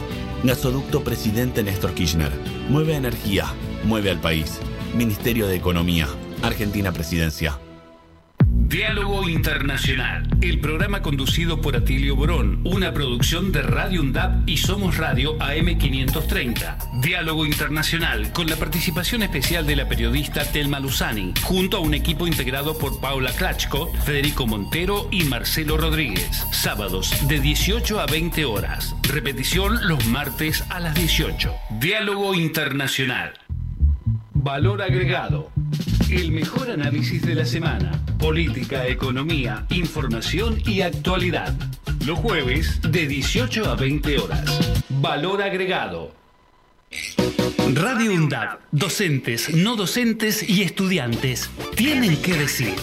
Gasoducto Presidente Néstor Kirchner. Mueve energía, mueve al país. Ministerio de Economía. Argentina Presidencia. Diálogo Internacional, el programa conducido por Atilio Borón, una producción de Radio UNDAP y Somos Radio AM530. Diálogo Internacional, con la participación especial de la periodista Telma Luzani, junto a un equipo integrado por Paula Klachko, Federico Montero y Marcelo Rodríguez. Sábados de 18 a 20 horas. Repetición los martes a las 18. Diálogo Internacional. Valor agregado. El mejor análisis de la semana. Política, economía, información y actualidad. Los jueves de 18 a 20 horas. Valor agregado. Radio UNDAD. Docentes, no docentes y estudiantes tienen que decir.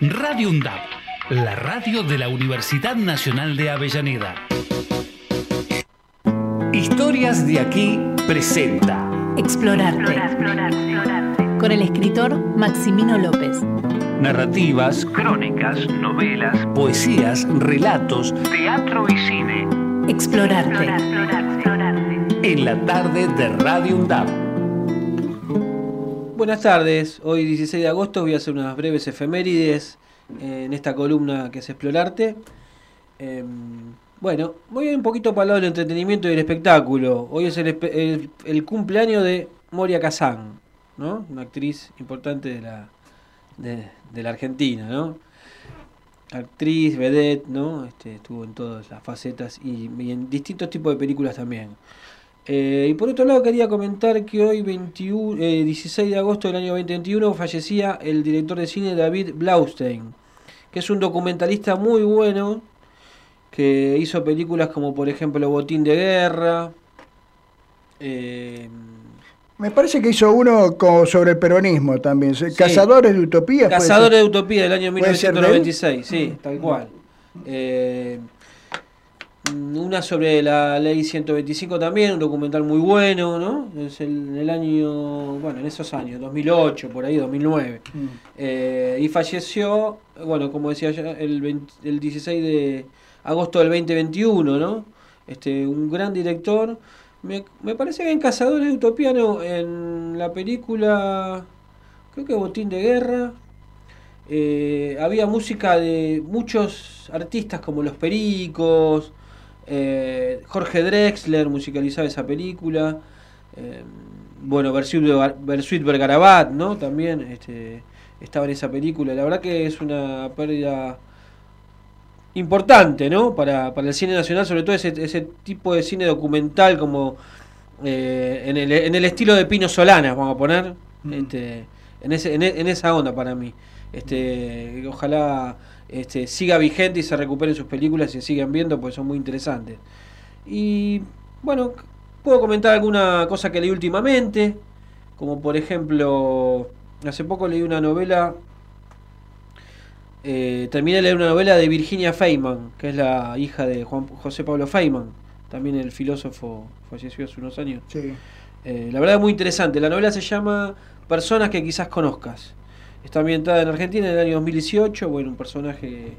Radio UNDAD. La radio de la Universidad Nacional de Avellaneda. Historias de aquí presenta. Explorarte. Con el escritor Maximino López. Narrativas, crónicas, novelas, poesías, relatos, teatro y cine. Explorarte. En la tarde de Radio UNDAP. Buenas tardes, hoy 16 de agosto voy a hacer unas breves efemérides eh, en esta columna que es Explorarte. Eh, bueno, voy un poquito para el lado del entretenimiento y del espectáculo. Hoy es el, el, el cumpleaños de Moria Kazan, ¿no? Una actriz importante de la, de, la Argentina, ¿no? Actriz, vedette, ¿no? Este, estuvo en todas las facetas y, y en distintos tipos de películas también. Eh, y por otro lado quería comentar que hoy 21, eh, 16 de agosto del año 2021 fallecía el director de cine David Blaustein, que es un documentalista muy bueno, que hizo películas como por ejemplo Botín de Guerra. Eh, Me parece que hizo uno como sobre el peronismo también. Cazadores de Utopía. Cazadores de Utopía del año ¿Puede ser de él? 1996, sí, tal cual. Eh, una sobre la ley 125 también, un documental muy bueno, ¿no? Es el, en el año, bueno, en esos años, 2008, por ahí, 2009. Mm. Eh, y falleció, bueno, como decía yo, el, 20 el 16 de agosto del 2021, ¿no? Este, un gran director. Me, me parece que en Cazadores de Utopía, no, en la película, creo que Botín de Guerra, eh, había música de muchos artistas como Los Pericos, eh, Jorge Drexler musicalizaba esa película, eh, bueno, Bersuit, Vergarabat, ¿no? También este, estaba en esa película. La verdad que es una pérdida importante, ¿no? Para, para el cine nacional, sobre todo ese, ese tipo de cine documental como eh, en, el, en el estilo de Pino Solanas, vamos a poner, este, en, ese, en, e- en esa onda para mí. Este, ojalá este, siga vigente y se recuperen sus películas y se sigan viendo, porque son muy interesantes. Y bueno, puedo comentar alguna cosa que leí últimamente, como por ejemplo, hace poco leí una novela, eh, terminé de leer una novela de Virginia Feynman, que es la hija de Juan José Pablo Feynman, también el filósofo falleció hace unos años. Sí. Eh, la verdad es muy interesante. La novela se llama Personas que quizás conozcas. Está ambientada en Argentina en el año 2018. Bueno, un personaje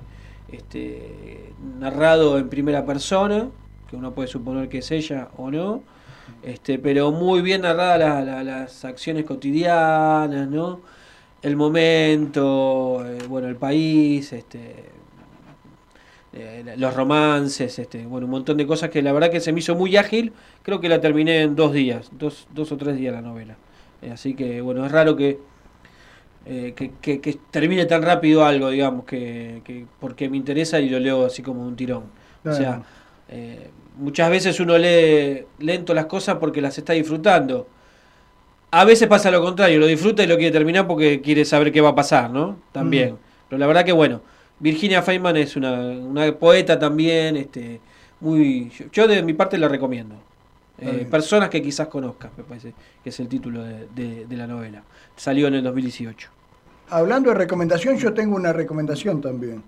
este, narrado en primera persona, que uno puede suponer que es ella o no. Este, pero muy bien narrada la- la- las acciones cotidianas, ¿no? El momento, eh, bueno, el país, este, eh, los romances, este, bueno, un montón de cosas que la verdad que se me hizo muy ágil. Creo que la terminé en dos días, dos, dos o tres días la novela. Eh, así que, bueno, es raro que, que, que- que termine tan rápido algo, digamos, que, que porque me interesa y lo leo así como un tirón. O sea, muchas veces uno lee lento las cosas porque las está disfrutando. A veces pasa lo contrario, lo disfruta y lo quiere terminar porque quiere saber qué va a pasar, ¿no? También. Mm. Pero la verdad que bueno, Virginia Feynman es una, una poeta también, este, muy, yo, yo de mi parte la recomiendo. Eh, personas que quizás conozcas, me parece que es el título de, de- de la novela. Salió en el 2018. Hablando de recomendación, yo tengo una recomendación también.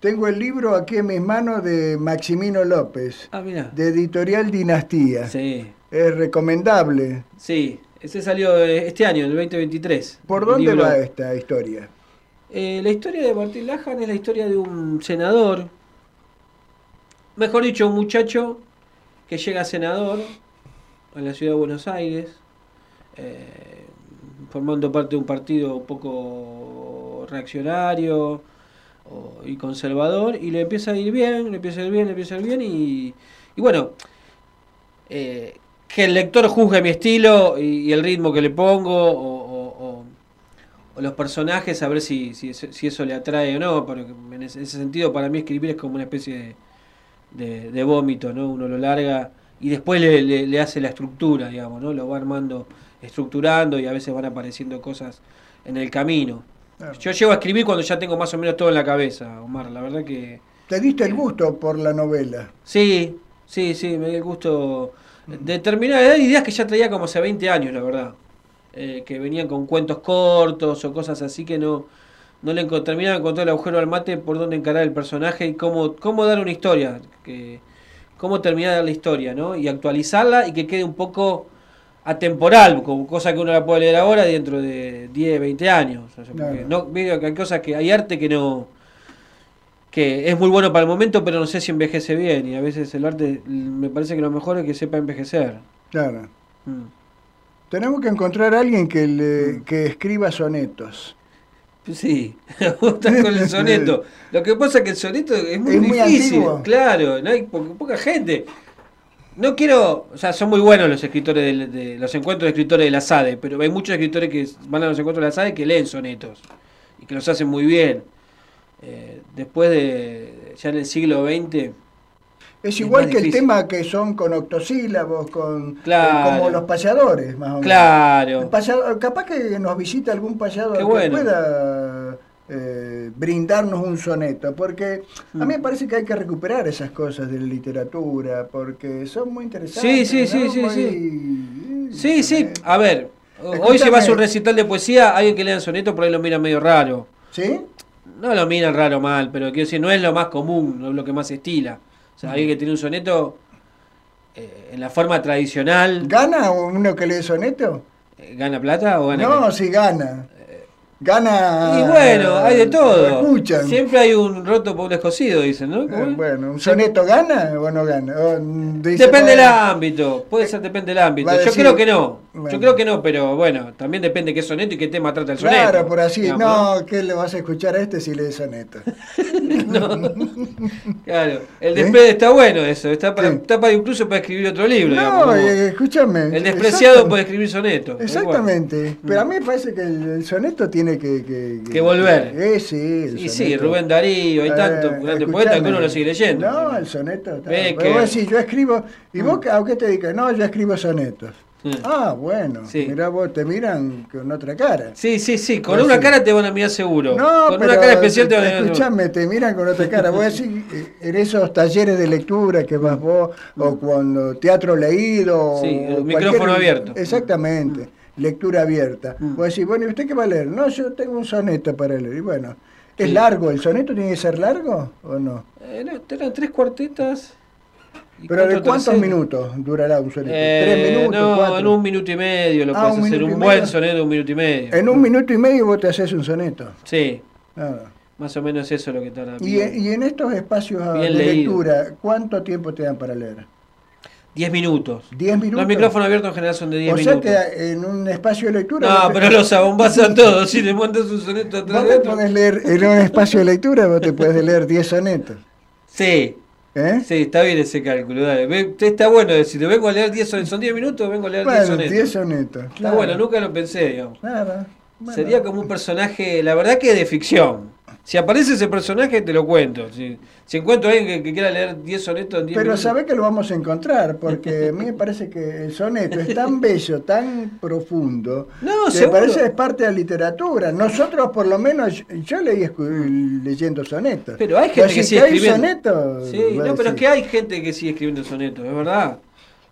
Tengo el libro aquí en mis manos de Maximino López, Ah, mira. de Editorial Dinastía. Sí, Es recomendable. sí, ese salió eh, este año, en el 2023. ¿Por dónde libro- va esta historia? Eh, la historia de Martín Lajan es la historia de un senador, mejor dicho, un muchacho que llega a senador en la ciudad de Buenos Aires, eh, formando parte de un partido un poco reaccionario o- y conservador, y le empieza a ir bien, le empieza a ir bien, le empieza a ir bien, y, y bueno, eh, que el lector juzgue mi estilo y, y el ritmo que le pongo, o, o- o- o los personajes, a ver si, si, eso- si eso le atrae o no, porque en ese, sentido para mí escribir es como una especie de, de, de vómito, ¿no? Uno lo larga y después le, le- le hace la estructura, digamos, ¿no? Lo va armando, estructurando y a veces van apareciendo cosas en el camino. Yo llego a escribir cuando ya tengo más o menos todo en la cabeza, Omar, la verdad que... ¿Te diste el gusto por la novela? Sí, sí, sí, me dio el gusto de terminar, de dar ideas que ya traía como hace 20 años, la verdad. Eh, que venían con cuentos cortos o cosas así que no, no le enco- terminaba de encontrar el agujero al mate por dónde encarar el personaje y cómo, cómo dar una historia, que, cómo terminar de dar la historia, ¿no? Y actualizarla y que quede un poco atemporal, como cosa que uno la puede leer ahora dentro de 10, 20 años. O sea, porque Claro. no, veo que hay cosas que hay arte que no que es muy bueno para el momento, pero no sé si envejece bien. Y a veces el arte, me parece que lo mejor es que sepa envejecer. Claro. Mm. Tenemos que encontrar a alguien que, le, que escriba sonetos. Sí, [LAUGHS] gusta con el soneto. [LAUGHS] Lo que pasa es que el soneto es muy Es difícil. claro, no hay po- poca gente. No quiero, o sea, son muy buenos los escritores de, los encuentros de escritores de la SADE, pero hay muchos escritores que van a los encuentros de la SADE que leen sonetos y que los hacen muy bien. Eh, después de ya en el siglo XX Es igual que el tema que son con octosílabos, con Claro. como los payadores, más o menos. Claro. El payador- capaz que nos visita algún payador que pueda eh, brindarnos un soneto, porque a Mm. mí me parece que hay que recuperar esas cosas de la literatura, porque son muy Sí, interesantes. sí, sí, ¿no? sí, Muy- sí. Sí, sí. A ver, hoy si vas a un recital de poesía, alguien que lea soneto por ahí lo mira medio raro. ¿Sí? No lo miran raro mal, pero quiero decir, no es lo más común, no es lo que más estila. O sea, alguien que tiene un soneto eh, en la forma tradicional. ¿Gana uno que lee soneto? eh, ¿Gana plata o gana No, sí gana. Gana. Y bueno, hay de todo. escuchan. Siempre hay un roto por un descosido, dicen, ¿no? ¿Cómo Eh, bueno, ¿un soneto gana o no gana? O, mm, Depende del ámbito, puede ser, depende del ámbito. Yo decir- creo que no. Yo creo que no, pero bueno, también depende qué soneto y qué tema trata el soneto. Claro, por así. digamos, no, ¿qué le vas a escuchar a este si lee soneto? [LAUGHS] [LAUGHS] Claro, el ¿Eh? desprecio está bueno eso, está para, está para incluso para escribir otro libro. No, eh, escúchame. el despreciado puede escribir soneto. Exactamente. Pero a mí me parece que el, el soneto tiene que... Que, Que volver. Eh, sí, el Y sí. Rubén Darío, hay Eh, tantos grandes escuchame. poetas que uno lo sigue leyendo. No, el soneto. está- vos decís, yo escribo. ¿Y vos a qué te dedicas? No, yo escribo sonetos. Mm. Ah, bueno. Mirá, vos te miran con otra cara. Sí, sí, sí, con una sí. cara te van a mirar seguro. No, con pero una cara especial te van a mirar. Escuchame, te miran con otra cara. Vos decís, eh, en esos talleres de lectura que vas vos, o cuando teatro leído. Sí, o el micrófono abierto. Exactamente, lectura abierta. Vos decís, bueno, ¿y usted qué va a leer? No, yo tengo un soneto para leer. Y bueno, ¿es Sí. largo? ¿El soneto tiene que ser largo o no? Eh, no, eran tres cuartetas. ¿Pero de cuántos minutos durará un soneto? Eh, ¿Tres minutos? No, cuatro? en un minuto y medio lo Ah, puedes un hacer. Un buen medio. sonido de un minuto y medio. En un minuto y medio vos te haces un soneto. Sí, Ah. más o menos eso es lo que tarda. Y, y en estos espacios Bien de leído. lectura, ¿cuánto tiempo te dan para leer? 10 minutos. 10 minutos. Los micrófonos abiertos en general son de 10 o sea minutos. en un espacio de lectura. No, te- pero los abombás a todos. Si le mandas un soneto atrás Vos te podés leer, en un espacio de lectura vos te puedes leer 10 sonetos. Sí. ¿Eh? Sí, está bien ese cálculo. Dale. Está bueno decir, vengo a leer 10 sonetos. Son 10 minutos, vengo a leer 10 Bueno, sonetos. 10 sonetos. Está claro. bueno, nunca lo pensé, digamos. Claro. Bueno. Sería como un personaje, la verdad que de ficción. Si aparece ese personaje, te lo cuento. Si, si encuentro a alguien que, que quiera leer 10 sonetos en 10 Pero sabés que lo vamos a encontrar, porque a mí me parece que el soneto es tan bello, tan profundo, No, que me seguro. parece que es parte de la literatura. Nosotros, por lo menos, yo leí leyendo sonetos. Pero hay gente que si sigue hay escribiendo. sonetos, Sí, no, pero es que hay gente que sigue escribiendo sonetos, es verdad.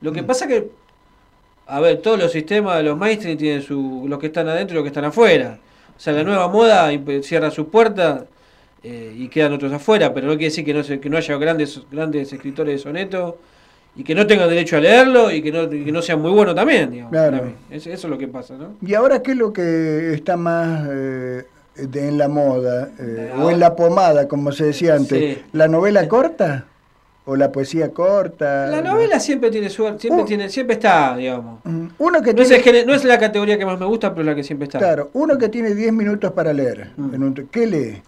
Lo que pasa que, a ver, todos los sistemas de los mainstream tienen su, los que están adentro y los que están afuera. O sea, la nueva moda cierra sus puertas eh, y quedan otros afuera, pero no quiere decir que no, se- que no haya grandes, grandes escritores de sonetos y que no tengan derecho a leerlo y que no, y que no sean muy buenos también, digamos. Claro. Es- eso es lo que pasa, ¿no? ¿Y ahora qué es lo que está más eh, de- en la moda? eh, o en la pomada, como se decía antes. Sí. ¿La novela corta? ¿O la poesía corta? La novela siempre tiene suerte, siempre, Uh. tiene, siempre está, digamos. Uno que No es, el no es la categoría que más me gusta, pero la que siempre está. Claro, uno que tiene 10 minutos para leer. Mm. en un- ¿Qué lee?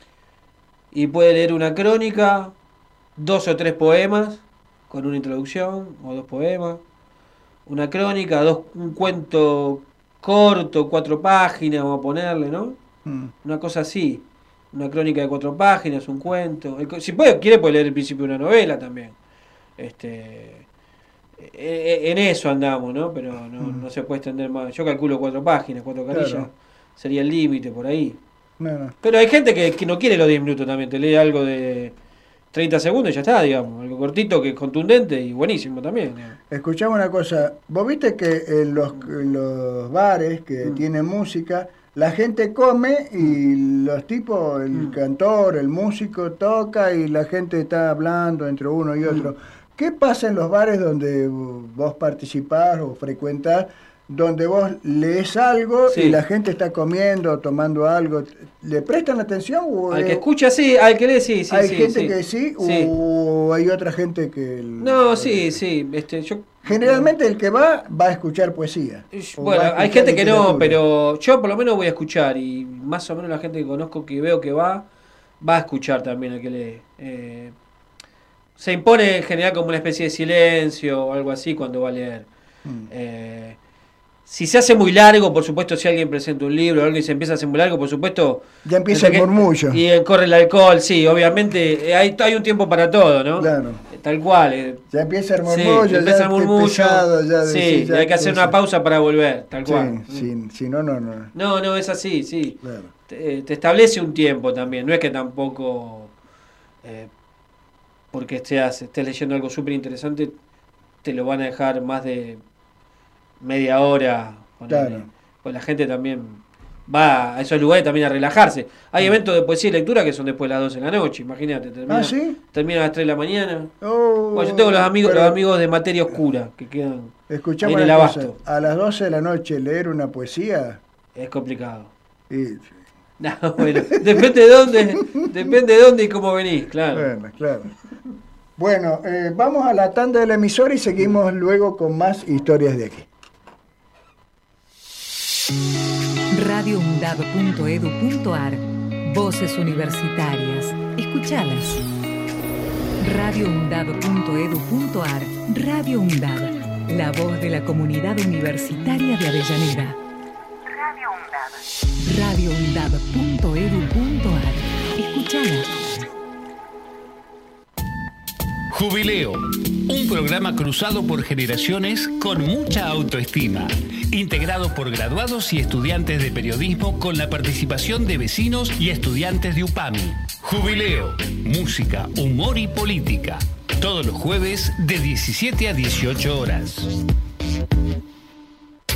Y puede leer una crónica, dos o tres poemas, con una introducción, o dos poemas. Una crónica, dos, un cuento corto, cuatro páginas, vamos a ponerle, ¿no? Mm. Una cosa así. Una crónica de cuatro páginas, un cuento. El si puede, quiere, puede leer el principio de una novela también. Este, e- e- en eso andamos, ¿no? Pero no, no se puede extender más. Yo calculo cuatro páginas, cuatro carillas. Claro. Sería el límite por ahí. No, no. Pero hay gente que, que no quiere los 10 minutos también, te lee algo de 30 segundos y ya está, digamos. Algo cortito, que es contundente y buenísimo también. digamos. Escuchame una cosa, vos viste que en los, en los bares que Mm. tienen música, la gente come y los tipos, el Mm. cantor, el músico toca y la gente está hablando entre uno y otro. Mm. ¿Qué pasa en los bares donde vos participás o frecuentás, donde vos lees algo Sí. y la gente está comiendo o tomando algo? ¿Le prestan atención? O Al que escucha, sí, al que lee, sí, sí. ¿Hay sí, gente que sí, Sí. o hay otra gente que... No, sí, sí. Este, yo, Generalmente el que va va a escuchar poesía. bueno, hay gente que no, pero yo por lo menos voy a escuchar y más o menos la gente que conozco que veo que va, va a escuchar también al que lee. Eh, se impone en general como una especie de silencio o algo así cuando va a leer. Mm. Eh, si se hace muy largo, por supuesto, si alguien presenta un libro o algo y se empieza a hacer muy largo, por supuesto. Ya empieza el murmullo. Y corre el alcohol, sí, obviamente. eh, hay, hay un tiempo para todo, ¿no? Claro. Eh, Tal cual. eh. Ya empieza el Sí, murmullo, ya empieza el murmullo. pesado, ya sí, decís, y ya hay que hacer una pausa para volver, tal cual. Sí, sí, si no, no, no. No, no, es así, sí. Claro. Te, te establece un tiempo también. No es que tampoco, eh, porque estés, estés leyendo algo súper interesante, te lo van a dejar más de media hora. ponele. Claro. Pues la gente también va a esos lugares también a relajarse. Hay eventos de poesía y lectura que son después de las 12 de la noche, imagínate. Termina, ¿Ah, sí? Termina a las 3 de la mañana. Oh, Bueno, yo tengo los amigos, pero los amigos de materia oscura que quedan Escuchame en el cosa, abasto. a las 12 de la noche leer una poesía. Es complicado. Y, [LAUGHS] No, bueno, depende de dónde, depende de dónde y cómo venís, claro. bueno, claro. Bueno, eh, vamos a la tanda del emisor y seguimos luego con más historias de aquí. radioundab.edu.ar Voces universitarias. Escuchalas. radioundab.edu.ar Radio Undab. La voz de la comunidad universitaria de Avellaneda. Radio Undab. radioundab.edu.ar Escuchala. Jubileo, un programa cruzado por generaciones con mucha autoestima, integrado por graduados y estudiantes de periodismo con la participación de vecinos y estudiantes de UPAMI. Jubileo, música, humor y política. Todos los jueves de 17 a 18 horas.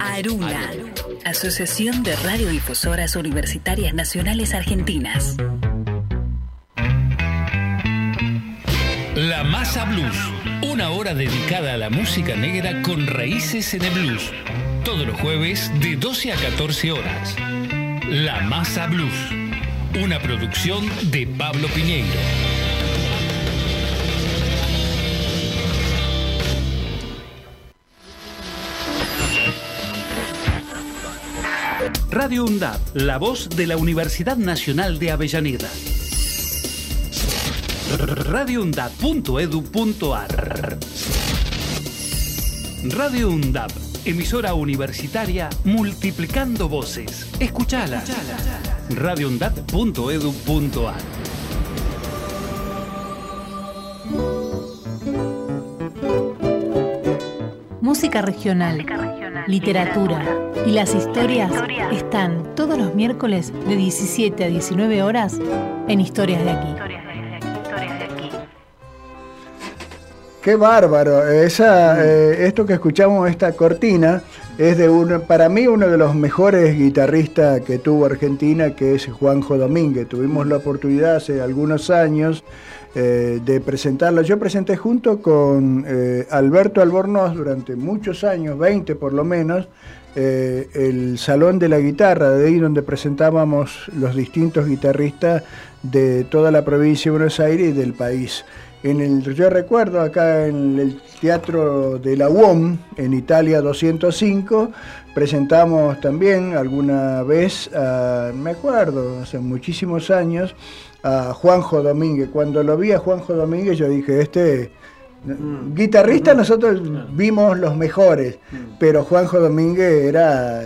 Aruna, Asociación de Radiodifusoras Universitarias Nacionales Argentinas. La Masa Blues, una hora dedicada a la música negra con raíces en el blues. Todos los jueves de 12 a 14 horas. La Masa Blues, una producción de Pablo Piñeiro. Radio UNDAP, la voz de la Universidad Nacional de Avellaneda. radioundab.edu.ar Radio UNDAP, emisora universitaria multiplicando voces. Escuchala. radioundab.edu.ar Música regional, literatura y las historias están todos los miércoles de 17 a 19 horas en Historias de aquí. Qué bárbaro. Esa, eh, esto que escuchamos, esta cortina, es de uno, para mí uno de los mejores guitarristas que tuvo Argentina, que es Juanjo Domínguez. Tuvimos la oportunidad hace algunos años eh, de presentarlo. Yo presenté junto con eh, Alberto Albornoz durante muchos años, 20 por lo menos, eh, el Salón de la Guitarra, de ahí donde presentábamos los distintos guitarristas de toda la provincia de Buenos Aires y del país. En el, yo recuerdo acá en el Teatro de la UOM, en Italia 205, presentamos también alguna vez, me acuerdo, hace muchísimos años, a Juanjo Domínguez. Cuando lo vi a Juanjo Domínguez yo dije, este guitarrista nosotros vimos los mejores, pero Juanjo Domínguez era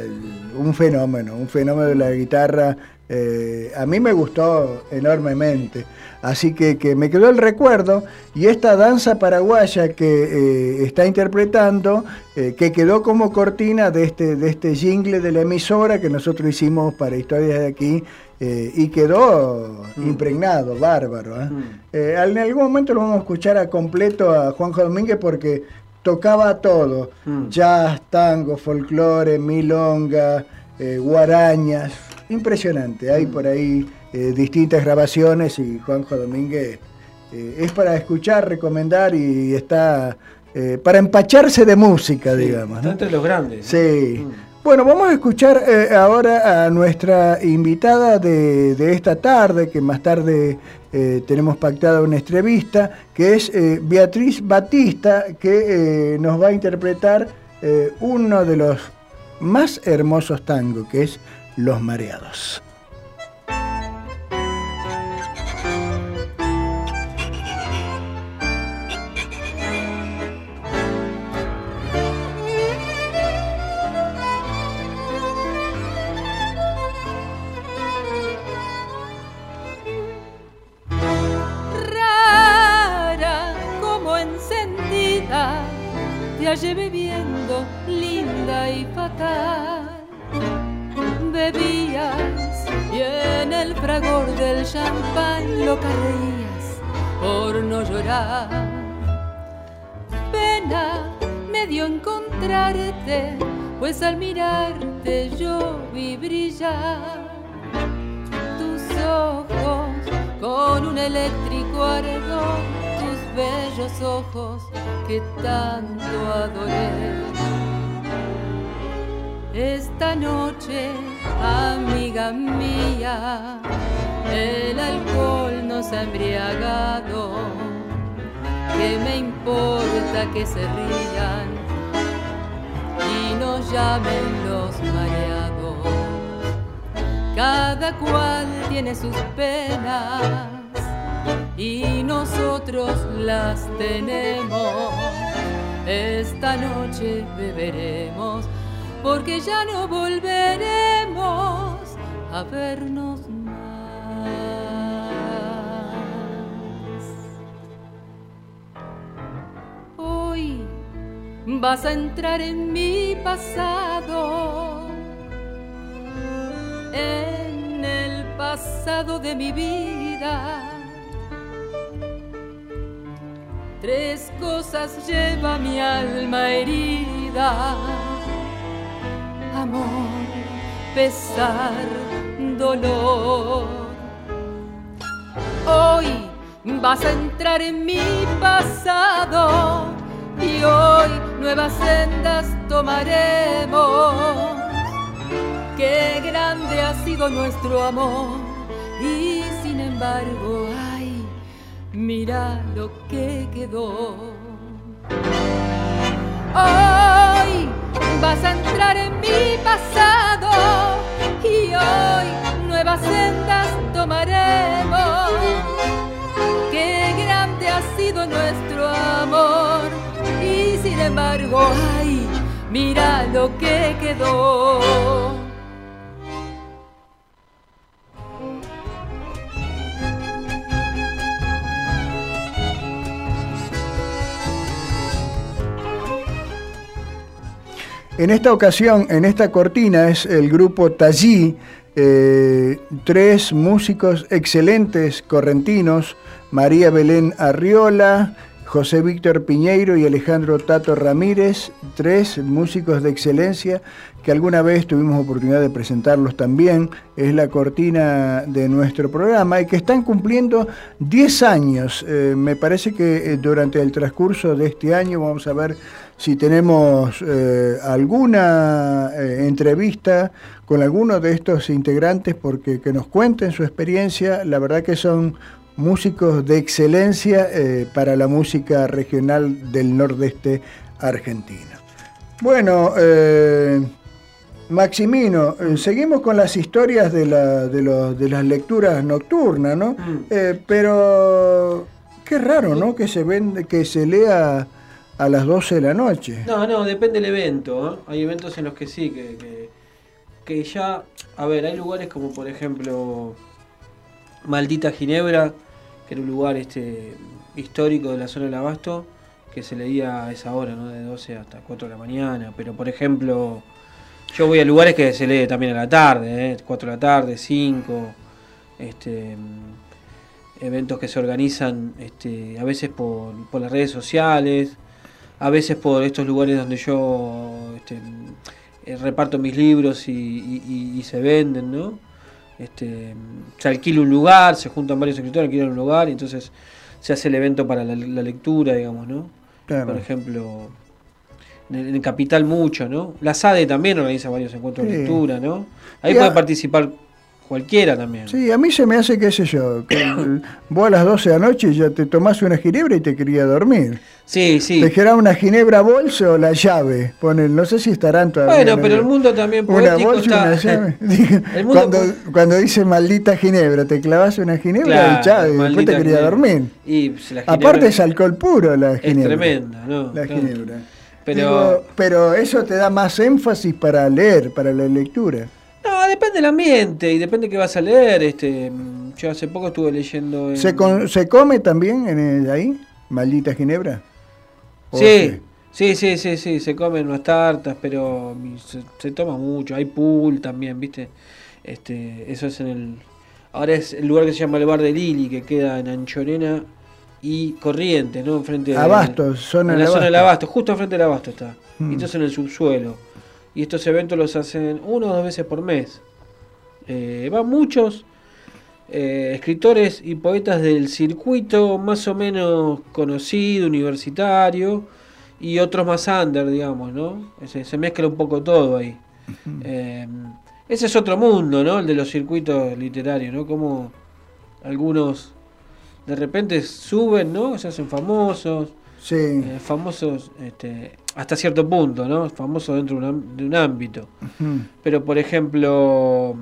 un fenómeno, un fenómeno de la guitarra. eh, a mí me gustó enormemente. Así que, que me quedó el recuerdo y esta danza paraguaya que eh, está interpretando, eh, que quedó como cortina de este, de este jingle de la emisora que nosotros hicimos para Historias de aquí eh, y quedó impregnado, bárbaro. ¿eh? Eh, en algún momento lo vamos a escuchar a completo a Juanjo Domínguez porque tocaba todo, jazz, tango, folclore, milonga, eh, guarañas, impresionante, hay por ahí distintas grabaciones y Juanjo Domínguez es para escuchar, recomendar y está para empacharse de música, digamos. Está ¿no? entre los grandes. Sí. Bueno, vamos a escuchar eh, ahora a nuestra invitada de, de esta tarde, que más tarde eh, tenemos pactada una entrevista, que es eh, Beatriz Batista, que nos va a interpretar uno de los más hermosos tangos, que es Los Mareados. Del champán lo reías por no llorar. Pena me dio encontrarte pues al mirarte yo vi brillar tus ojos con un eléctrico ardor, tus bellos ojos que tanto adoré. Esta noche, amiga mía, el alcohol nos ha embriagado. ¿Qué me importa que se rían y nos llamen los mareados? Cada cual tiene sus penas y nosotros las tenemos. Esta noche beberemos porque ya no volveremos a vernos. Hoy vas a entrar en mi pasado, en el pasado de mi vida. Tres cosas lleva mi alma herida amor, pesar, dolor. Vas a entrar en mi pasado y hoy nuevas sendas tomaremos. Qué grande ha sido nuestro amor y sin embargo, ay, mira lo que quedó. Hoy vas a entrar en mi pasado y hoy nuevas sendas tomaremos. Nuestro amor y sin embargo, ay, mira lo que quedó. En esta ocasión, en esta cortina, es el grupo Tallí, eh, tres músicos excelentes correntinos, María Belén Arriola, José Víctor Piñeiro y Alejandro Tato Ramírez, tres músicos de excelencia que alguna vez tuvimos oportunidad de presentarlos también, es la cortina de nuestro programa y que están cumpliendo 10 años. Eh, me parece que eh, durante el transcurso de este año vamos a ver si tenemos eh, alguna entrevista con alguno de estos integrantes porque que nos cuenten su experiencia. La verdad que son músicos de excelencia para la música regional del nordeste argentino. Bueno, Maximino, eh, seguimos con las historias de, la, de, los, de las lecturas nocturnas, ¿no? Mm. Eh, pero qué raro, ¿no? Que se vende, que se lea a las 12 de la noche. No, no, depende del evento. ¿eh? Hay eventos en los que sí, que, que, que ya, a ver, hay lugares como por ejemplo Maldita Ginebra, que era un lugar este histórico de la zona del Abasto, que se leía a esa hora, ¿no? De 12 hasta 4 de la mañana. Pero por ejemplo, yo voy a lugares que se lee también a la tarde, ¿eh? 4 de la tarde, 5. Este, eventos que se organizan este, a veces por, por las redes sociales, a veces por estos lugares donde yo este, reparto mis libros y, y- y se venden, ¿no? Este, se alquila un lugar, se juntan varios escritores, alquilan un lugar y entonces se hace el evento para la, la lectura, digamos, ¿no? Claro. Por ejemplo, en en Capital mucho, ¿no? La SADE también organiza varios encuentros de lectura, ¿no? Ahí puede participar cualquiera también. Sí, a mí se me hace, qué sé yo, que [COUGHS] vos a las 12 de la noche ya te tomás una ginebra y te quería dormir. Sí, sí. Te una ginebra bolsa o la llave. Ponen, no sé si estarán todavía. Bueno, ¿no? pero el mundo también Una poético bolsa y está... una [LAUGHS] llave. El mundo cuando, cuando dice maldita ginebra, te clavas una ginebra Claro, y chao, y después te quería dormir. Y pues, Aparte es alcohol puro la es ginebra. tremenda, ¿no? La Claro. ginebra. Pero- Digo, pero eso te da más énfasis para leer, para la lectura. No, depende del ambiente y depende qué vas a leer. Este, yo hace poco estuve leyendo. En... ¿Se, con- ¿Se come también en el- ahí? ¿Maldita ginebra? ¿O Sí, sí, sí, sí, sí, se comen unas tartas, pero se, se toma mucho. Hay pool también, ¿viste? Este, eso es en el. Ahora es el lugar que se llama el Bar de Lili, que queda en Anchorena y Corrientes, ¿no? Enfrente de. Abasto, zona en del la zona del Abasto. Justo enfrente del Abasto está. Mm. Y entonces en el subsuelo. Y estos eventos los hacen uno o dos veces por mes. Eh, van muchos eh, escritores y poetas del circuito más o menos conocido, universitario, y otros más under, digamos, ¿no? Se, se mezcla un poco todo ahí. Eh, ese es otro mundo, ¿no? El de los circuitos literarios, ¿no? Como algunos de repente suben, ¿no? Se hacen famosos. Sí. eh, famosos este, hasta cierto punto, ¿no? Famosos dentro de un, am- de un ámbito. Pero, por ejemplo,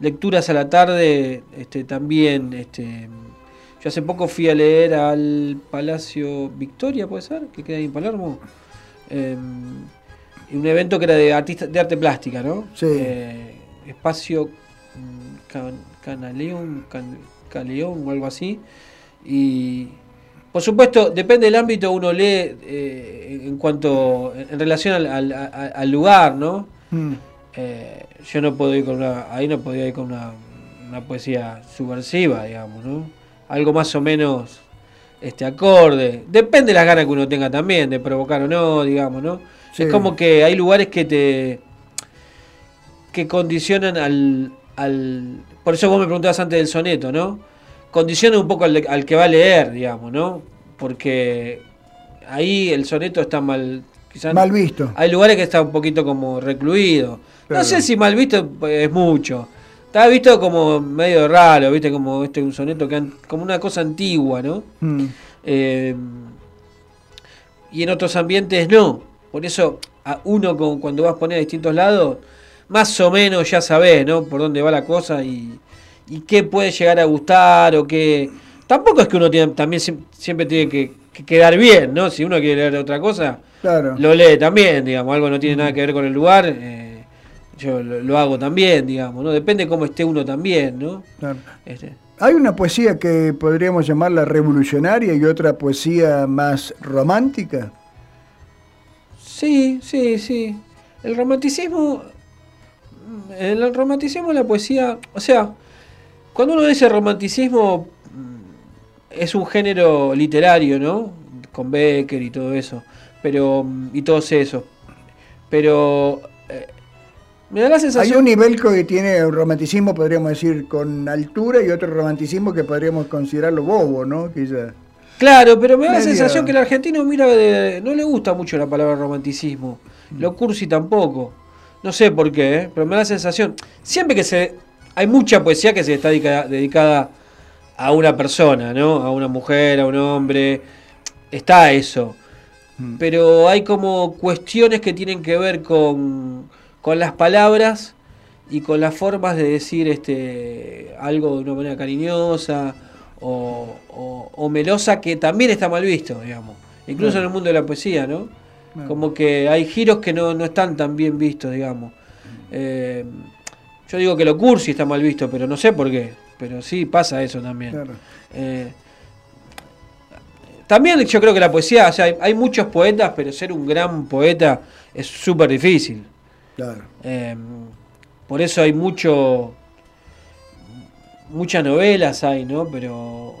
lecturas a la tarde, este, también, este, yo hace poco fui a leer al Palacio Victoria, ¿puede ser? Que queda ahí en Palermo. Eh, y un evento que era de artistas de arte plástica, ¿no? Sí. Eh, espacio mm, Can- Canaleón, Can- Caleón o algo así. Y por supuesto, depende del ámbito uno lee eh, en cuanto en relación al, al- al- al lugar, ¿no? Mm. Eh, yo no puedo ir con una, ahí no podía ir con una, una poesía subversiva, digamos, ¿no? Algo más o menos este acorde. Depende de las ganas que uno tenga también, de provocar o no, digamos, ¿no? Sí. Es como que hay lugares que te que condicionan al, al por eso vos me preguntabas antes del soneto, ¿no? Condicionan un poco al, al que va a leer, digamos, ¿no? Porque ahí el soneto está mal quizás Mal visto. hay lugares que está un poquito como recluido. No sé si mal visto pues, es mucho. Está visto como medio raro, viste, como este un soneto que como una cosa antigua, ¿no? Mm. Eh, y en otros ambientes no. Por eso a uno con- cuando vas a poner a distintos lados, más o menos ya sabés, ¿no? Por dónde va la cosa y, y qué puede llegar a gustar o qué... Tampoco es que uno tiene, también siem- siempre tiene que, que quedar bien, ¿no? Si uno quiere leer otra cosa, Claro. lo lee también, digamos. Algo no tiene nada que ver con el lugar, eh, yo lo, lo hago también, digamos, ¿no? Depende cómo esté uno también, ¿no? Claro. Este, Hay una poesía que podríamos llamarla revolucionaria y otra poesía más romántica. Sí, sí, sí. El romanticismo. El romanticismo, la poesía. O sea, cuando uno dice romanticismo, mm, es un género literario, ¿no? Con Becker y todo eso. Pero. mm, y todos esos. Pero. eh, me da la Hay sensación. un nivel que tiene un romanticismo, podríamos decir, con altura y otro romanticismo que podríamos considerarlo bobo, ¿no? Quizá. Claro, pero me da la sensación que el argentino mira de- no le gusta mucho la palabra romanticismo. Lo cursi tampoco. No sé por qué, ¿eh? pero me da la sensación. Siempre que se. Hay mucha poesía que se está dedica- dedicada a una persona, ¿no? A una mujer, a un hombre. Está eso. Mm. Pero hay como cuestiones que tienen que ver con, con las palabras y con las formas de decir este algo de una manera cariñosa o, o- o melosa que también está mal visto, digamos. Incluso en el mundo de la poesía, ¿no? Como que hay giros que no, no están tan bien vistos, digamos. Eh, yo digo que lo cursi está mal visto, pero no sé por qué. Pero sí pasa eso también. Claro. Eh, también yo creo que la poesía, o sea, hay, hay muchos poetas, pero ser un gran poeta es súper difícil. Claro. Eh, por eso hay mucho muchas novelas hay, ¿no? Pero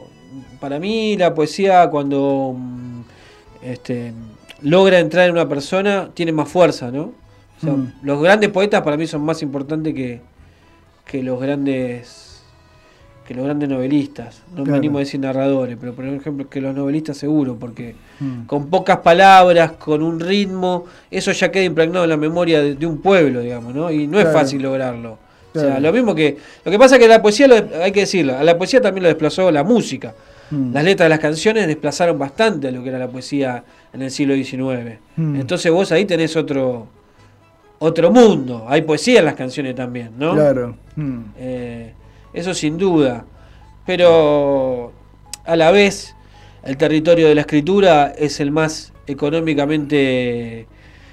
para mí la poesía cuando mm, este, logra entrar en una persona tiene más fuerza, ¿no? O sea, Mm. Los grandes poetas para mí son más importantes que, que los grandes que los grandes novelistas. No me Claro. animo a decir narradores, pero por ejemplo que los novelistas seguro, porque Mm. con pocas palabras, con un ritmo, eso ya queda impregnado en la memoria de, de un pueblo, digamos, ¿no? Y no es fácil lograrlo. O sea, lo mismo que. Lo que pasa es que la poesía, lo- hay que decirlo, a la poesía también lo desplazó la música. Mm. Las letras de las canciones desplazaron bastante a lo que era la poesía en el siglo XIX. Mm. Entonces vos ahí tenés otro otro mundo. Hay poesía en las canciones también, ¿no? Claro. Mm. Eh, eso sin duda. Pero a la vez el territorio de la escritura es el más económicamente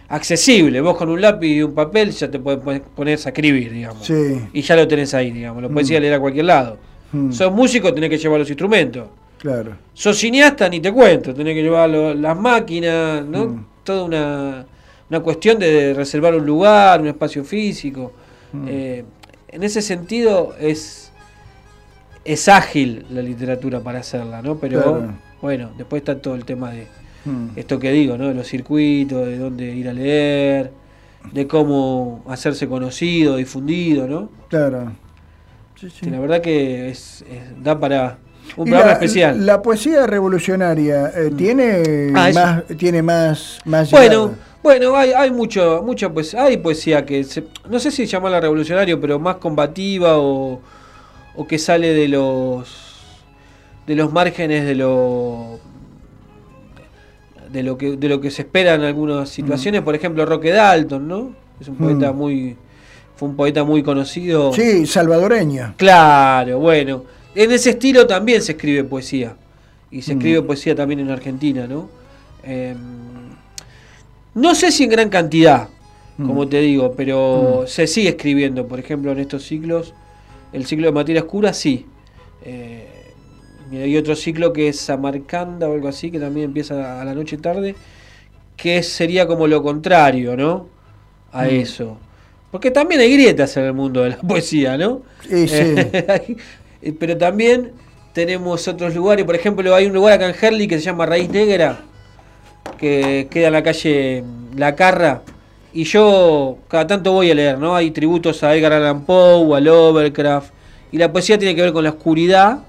accesible. Vos con un lápiz y un papel ya te puedes pon- poner a escribir, digamos. Sí. Y ya lo tenés ahí, digamos. Lo podés ir a Mm. leer a cualquier lado. Mm. Sos músico, tenés que llevar los instrumentos. Claro. Sos cineasta, ni te cuento. Tenés que llevar lo- las máquinas, ¿no? Mm. Toda una, una cuestión de reservar un lugar, un espacio físico. Mm. Eh, en ese sentido es, es ágil la literatura para hacerla, ¿no? Pero Claro. bueno, después está todo el tema de, Mm. Esto que digo, ¿no? De los circuitos, de dónde ir a leer, de cómo hacerse conocido, difundido, ¿no? Claro. Que la verdad que es, es- da para un programa la, especial. La poesía revolucionaria eh, tiene Ah, más, tiene más, más Bueno, llegada. bueno, hay, hay mucho, mucha pues, hay poesía que se- no sé si llamarla revolucionario, pero más combativa o, o que sale de los de los márgenes de lo de lo que de lo que se espera en algunas situaciones, por ejemplo Roque Dalton, ¿no? Es un poeta Mm. muy fue un poeta muy conocido. Sí, salvadoreña. Claro, bueno. En ese estilo también se escribe poesía. Y se Mm. escribe poesía también en Argentina, ¿no? Em, no sé si en gran cantidad, Mm. como te digo, pero se sigue escribiendo. Por ejemplo, en estos ciclos, el ciclo de materia oscura, sí. Eh, y hay otro ciclo que es Samarcanda o algo así, que también empieza a la noche tarde, que sería como lo contrario, ¿no? A eso. Porque también hay grietas en el mundo de la poesía, ¿no? Sí, sí. [LAUGHS] Pero también tenemos otros lugares, por ejemplo, hay un lugar acá en Herley que se llama Raíz Negra, que queda en la calle La Carra, y yo cada tanto voy a leer, ¿no? Hay tributos a Edgar Allan Poe, a Lovecraft, y la poesía tiene que ver con la oscuridad,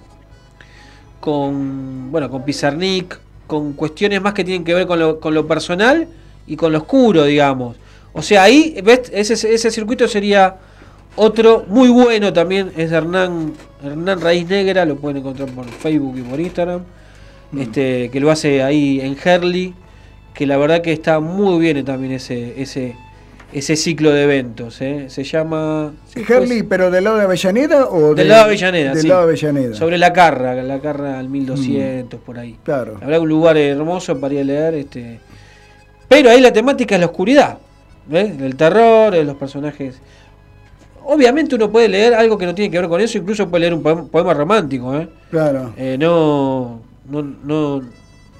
con, bueno, con Pizarnik, con cuestiones más que tienen que ver con lo, con lo personal y con lo oscuro, digamos. O sea, ahí, ¿ves? Ese, ese circuito sería otro muy bueno también, es de Hernán, Hernán Raíz Negra, lo pueden encontrar por Facebook y por Instagram, este, que lo hace ahí en Herley, que la verdad que está muy bien también ese, ese, ese ciclo de eventos. ¿eh? Se llama... Herley, pero del lado de Avellaneda o Del lado de Avellaneda, Del sí. lado de Avellaneda. Sobre la Carra, la Carra al 1200, por ahí. Claro. La verdad un lugar hermoso para ir a leer. Este... Pero ahí la temática es la oscuridad, ¿ves? El terror, de los personajes. Obviamente uno puede leer algo que no tiene que ver con eso, incluso puede leer un poema, poema romántico, ¿eh? Claro. Eh, no, no, no,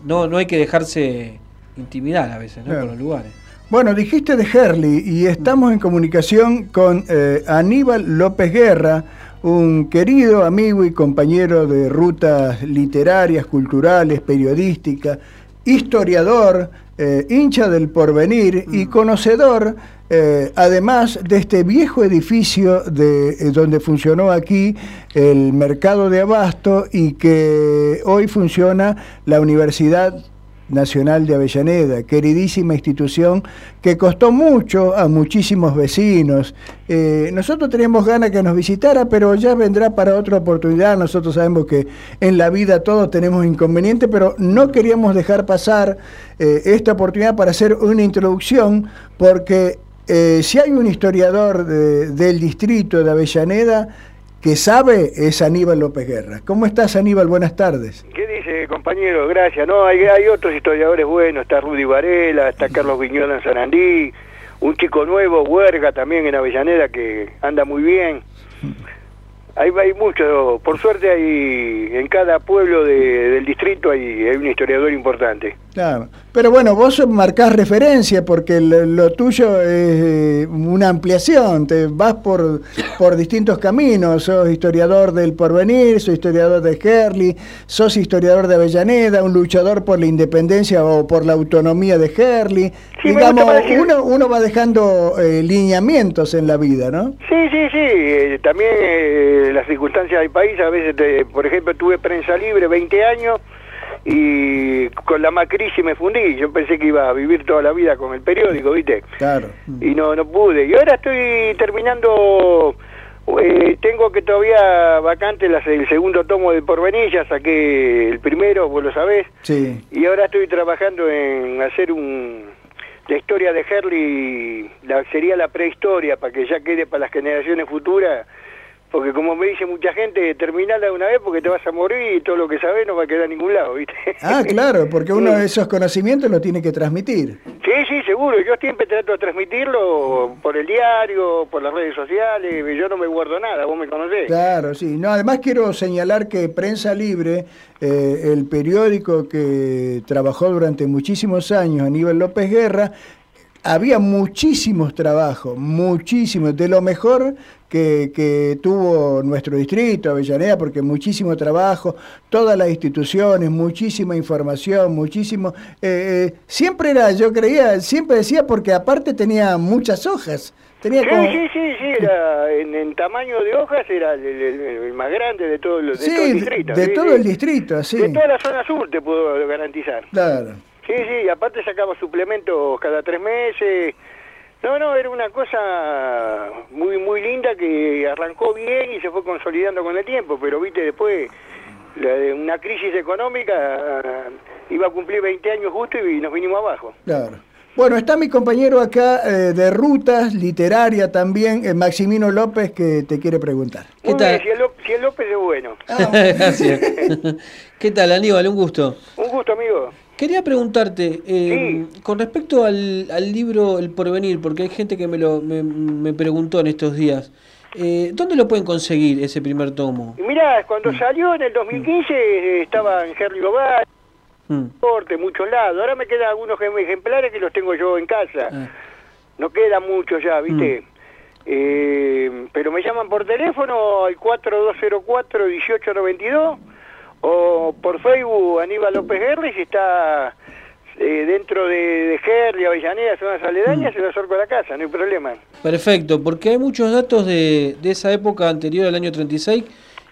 no, no hay que dejarse intimidar a veces, ¿no? Claro. Por los lugares. Bueno, dijiste de Herley y estamos en comunicación con eh, Aníbal López Guerra, un querido amigo y compañero de rutas literarias, culturales, periodísticas, historiador, eh, hincha del porvenir y conocedor, eh, además de este viejo edificio de eh, donde funcionó aquí el mercado de abasto y que hoy funciona la Universidad Nacional de Avellaneda, queridísima institución que costó mucho a muchísimos vecinos. Eh, nosotros teníamos ganas que nos visitara, pero ya vendrá para otra oportunidad. Nosotros sabemos que en la vida todos tenemos inconvenientes, pero no queríamos dejar pasar eh, esta oportunidad para hacer una introducción, porque eh, si hay un historiador de- del distrito de Avellaneda que sabe, es Aníbal López Guerra. ¿Cómo estás, Aníbal? Buenas tardes. ¿Qué dice, compañero? Gracias. No, hay, hay otros historiadores buenos. Está Rudy Varela, está Carlos Viñola en Sarandí, un chico nuevo, Huerga también en Avellaneda, que anda muy bien. Hay, hay mucho. Por suerte, hay en cada pueblo de- del distrito hay, hay un historiador importante. Claro. Pero bueno, vos marcás referencia porque lo, lo tuyo es eh, una ampliación, te vas por, por distintos caminos, sos historiador del porvenir, sos historiador de Herley, sos historiador de Avellaneda, un luchador por la independencia o por la autonomía de. Sí, me Digamos, decir- uno, uno va dejando eh, lineamientos en la vida, ¿no? Sí, sí, sí. eh, también eh, las circunstancias del país, a veces, te- por ejemplo, tuve prensa libre 20 años y con la macrisis me fundí. Yo pensé que iba a vivir toda la vida con el periódico, ¿viste? Claro. Y no, no pude. Y ahora estoy terminando, eh, tengo que todavía vacante las- el segundo tomo de Porvenir, ya saqué el primero, vos lo sabés. Sí. Y ahora estoy trabajando en hacer un la historia de Herley, la, sería la prehistoria, para que ya quede para las generaciones futuras, porque como me dice mucha gente, terminala de una vez porque te vas a morir y todo lo que sabés no va a quedar en ningún lado, ¿viste? Ah, claro, porque uno [LAUGHS] de esos conocimientos los tiene que transmitir. Sí, sí, seguro. Yo siempre trato de transmitirlo por el diario, por las redes sociales. Yo no me guardo nada, vos me conocés. Claro, sí. No, además quiero señalar que Prensa Libre, eh, el periódico que trabajó durante muchísimos años Aníbal López Guerra, había muchísimos trabajos, muchísimos, de lo mejor que, que, tuvo nuestro distrito, Avellaneda, porque muchísimo trabajo, todas las instituciones, muchísima información, muchísimo... Eh, eh, siempre era, yo creía, siempre decía, porque aparte tenía muchas hojas. Tenía sí, como... sí, sí, sí, era, en, en, tamaño de hojas era el, el, el más grande de todo, de sí, todo el distrito. De sí, todo el distrito, sí. De toda la zona sur te puedo garantizar. Claro. Sí, sí, aparte sacaba suplementos cada tres meses. No, no, era una cosa muy muy linda que arrancó bien y se fue consolidando con el tiempo, pero viste después la de una crisis económica iba a cumplir 20 años justo y nos vinimos abajo. Claro. Bueno, está mi compañero acá eh, de rutas, literaria también, eh, Maximino López, que te quiere preguntar. ¿Qué tal? Si el, si el, López es bueno. [LAUGHS] Ah, Gracias. [LAUGHS] ¿Qué tal, Aníbal? Un gusto. Un gusto, amigo. Quería preguntarte, eh, sí. con respecto al, al, libro El Porvenir, porque hay gente que me, lo, me, me preguntó en estos días, eh, ¿dónde lo pueden conseguir ese primer tomo? Mirá, cuando mm. salió en el 2015 mm. estaba en Henry mm. en muchos lados. Ahora me quedan algunos ejemplares que los tengo yo en casa. Ah. No queda mucho ya, ¿viste? Eh, pero me llaman por teléfono al 4204-1892 o por Facebook Aníbal López Guerri si está eh, dentro de, de Gerri, Avellaneda, zonas aledañas, mm. se lo acerco a la casa, no hay problema. Perfecto, porque hay muchos datos de, de esa época anterior al año 36.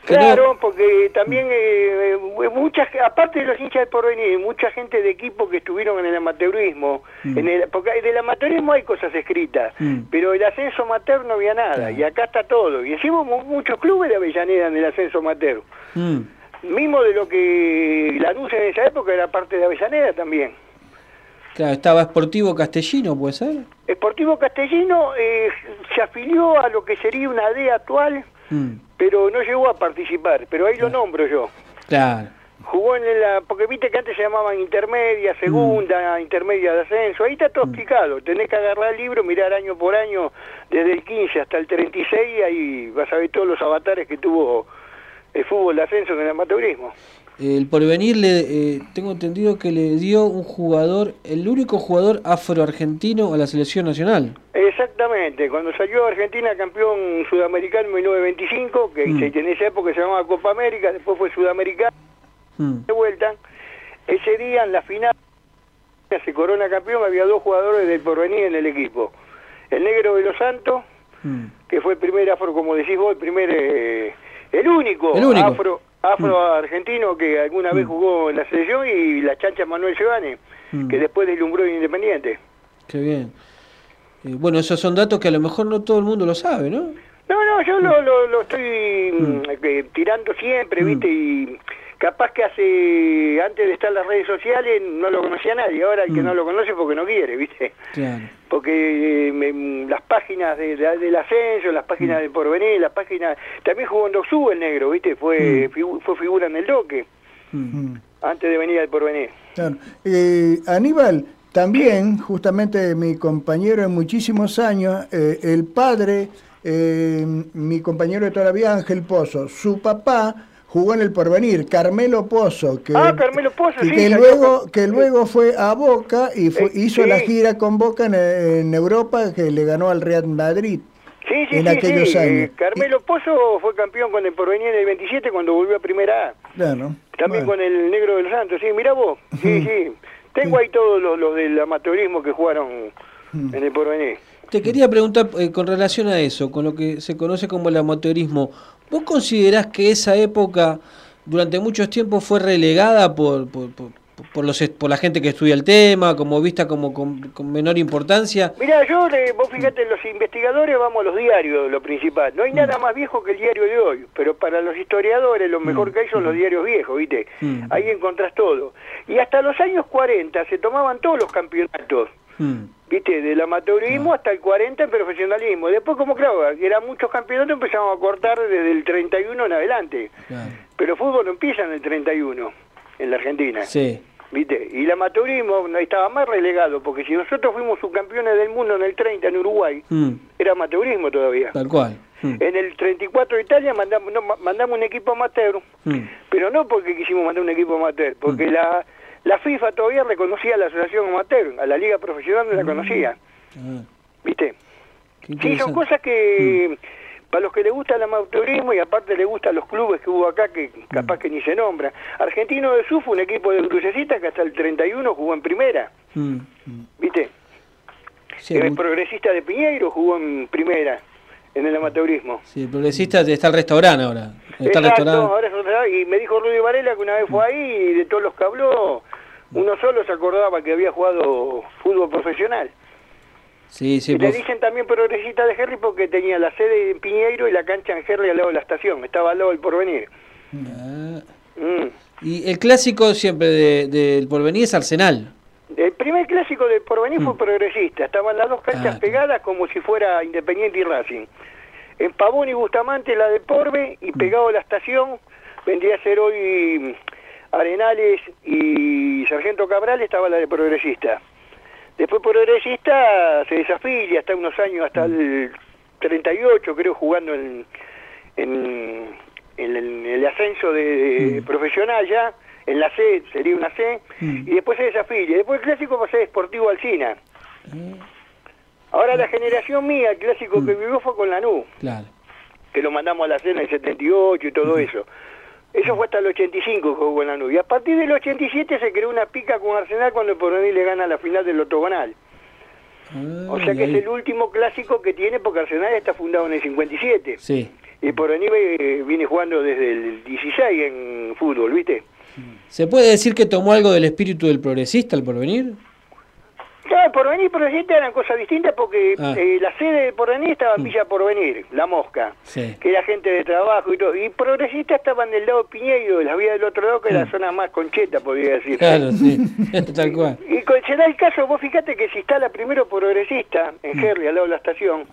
Claro, no... porque también eh, muchas, aparte de los hinchas del porvenir, mucha gente de equipo que estuvieron en el amateurismo, mm. en el, porque del amateurismo hay cosas escritas, mm. pero el ascenso amateur no había nada, claro. y acá está todo. Y encima muchos clubes de Avellaneda en el ascenso amateur. Mm mismo de lo que Lanús en esa época era parte de Avellaneda también. Claro, estaba Esportivo Castellino, ¿puede ser? Esportivo Castellino eh, se afilió a lo que sería una D actual, mm. pero no llegó a participar, pero ahí lo nombro yo. Claro. Jugó en la, porque viste que antes se llamaban intermedia, segunda, mm. intermedia de ascenso, ahí está todo mm. explicado, tenés que agarrar el libro, mirar año por año, desde el 15 hasta el 36, ahí vas a ver todos los avatares que tuvo el fútbol de ascenso en el amateurismo. El porvenir, le, eh, tengo entendido que le dio un jugador, el único jugador afroargentino a la selección nacional. Exactamente, cuando salió Argentina campeón sudamericano en 1925, que mm. en esa época se llamaba Copa América, después fue sudamericano, mm. de vuelta, ese día en la final se corona campeón, había dos jugadores del porvenir en el equipo. El negro de los Santos, mm. que fue el primer afro, como decís vos, el primer... Eh, el único, el único. afro, afro mm. argentino que alguna vez jugó en la selección y la chancha Manuel Giovanni, mm. que después deslumbró en Independiente. Qué bien. Eh, bueno, esos son datos que a lo mejor no todo el mundo lo sabe, ¿no? No, no, yo mm. lo, lo, lo, estoy eh, tirando siempre, ¿viste? Y capaz que hace, antes de estar en las redes sociales, no lo conocía nadie. Ahora el que no lo conoce porque no quiere, ¿viste? Claro. Porque eh, las páginas de, de, del ascenso, las páginas mm. del porvenir, las páginas... También jugó en Doxú el negro, ¿viste? Fue, mm. figu fue figura en el doque. Mm. Antes de venir al porvenir. Claro. Eh, Aníbal, también, justamente mi compañero en muchísimos años, eh, el padre, mi compañero de toda la vida, Ángel Pozo, su papá jugó en el porvenir, Carmelo Pozo, que, ah, Carmelo Pozo, sí, que luego, que luego fue a Boca y fue, eh, hizo sí. la gira con Boca en, en, Europa, que le ganó al Real Madrid. Sí, sí, en sí, aquellos sí. años. Eh, Carmelo Pozo fue campeón con el porvenir en el 27 cuando volvió a Primera A. Claro. También bueno. con el Negro de los Santos, sí, mira vos, [LAUGHS] sí, sí. Tengo ahí todos los, los del amateurismo que jugaron en el porvenir. Te quería preguntar eh, con relación a eso, con lo que se conoce como el amateurismo. ¿Vos considerás que esa época durante muchos tiempos fue relegada por, por, por, por, los, por la gente que estudia el tema, como vista como con, con menor importancia? Mira, yo, eh, vos fíjate, los investigadores vamos a los diarios, lo principal. No hay mm. nada más viejo que el diario de hoy, pero para los historiadores lo mejor mm. que hay son los diarios viejos, ¿viste? Mm. Ahí encontrás todo. Y hasta los años 40 se tomaban todos los campeonatos. ¿Viste? Del amateurismo hasta el 40 en profesionalismo. Después, como claro, eran muchos campeonatos, empezamos a cortar desde el 31 en adelante. Claro. Pero el fútbol no empieza en el 31, en la Argentina. Sí. ¿Viste? Y el amateurismo estaba más relegado, porque si nosotros fuimos subcampeones del mundo en el 30 en Uruguay, mm. era amateurismo todavía. Tal cual. Mm. En el 34 de Italia mandamos, no, mandamos un equipo amateur, mm. pero no porque quisimos mandar un equipo amateur, porque la la FIFA todavía reconocía a la asociación amateur, a la liga profesional no la conocía. Ah, ¿Viste? Sí, son cosas que para los que les gusta el amateurismo y aparte les gustan los clubes que hubo acá que capaz que ni se nombra. Argentino de Sur fue un equipo de crucecistas que hasta el 31 jugó en primera, Mm. ¿viste? Sí, el progresista de Piñeiro jugó en primera en el amateurismo. sí, el progresista está el restaurante ahora. Está el Exacto, restaurante. ahora es otra- y me dijo Rudy Varela que una vez fue ahí y de todos los que habló, uno solo se acordaba que había jugado fútbol profesional. Sí, sí, y le dicen también progresista de Herri porque tenía la sede en Piñeiro y la cancha en Herri al lado de la estación, estaba al lado del porvenir. Ah. Mm. Y el clásico siempre de- del porvenir es Arsenal. El primer clásico del porvenir fue progresista, estaban las dos canchas Ah. pegadas como si fuera Independiente y Racing. En Pavón y Bustamante la de Porbe y pegado a la estación vendría a ser hoy mm, Arenales y Sargento Cabral estaba la de progresista. Después progresista se desafilia hasta unos años, hasta el 38 creo jugando en, en, en el, en el ascenso de, profesional ya, en la C, sería una C, y después se desafilia. Después el clásico ser Deportivo Alcina. Ahora la generación mía, el clásico que vivió fue con Lanús, Claro. que lo mandamos a la cena en el 78 y todo eso. Eso fue hasta el 85 que jugó con Lanús. Y a partir del 87 se creó una pica con Arsenal cuando el Porvenir le gana la final del octogonal. O sea que es el último clásico que tiene porque Arsenal está fundado en el 57. Sí. Y Porvenir eh, viene jugando desde el 16 en fútbol, ¿viste? ¿Se puede decir que tomó algo del espíritu del progresista el porvenir? Claro, Porvenir y Progresista eran cosas distintas porque Ah. eh, la sede del Porvenir estaba en Villa Porvenir, La Mosca, Sí. que era gente de trabajo y todo. Y Progresista estaban del lado de Piñeiro, de la vía del otro lado, que era la zona más concheta, podría decir. Claro, sí. [LAUGHS] [LAUGHS] Tal cual. Y co- se da el caso, vos fíjate que se instala primero progresista en Mm. Herri, al lado de la estación,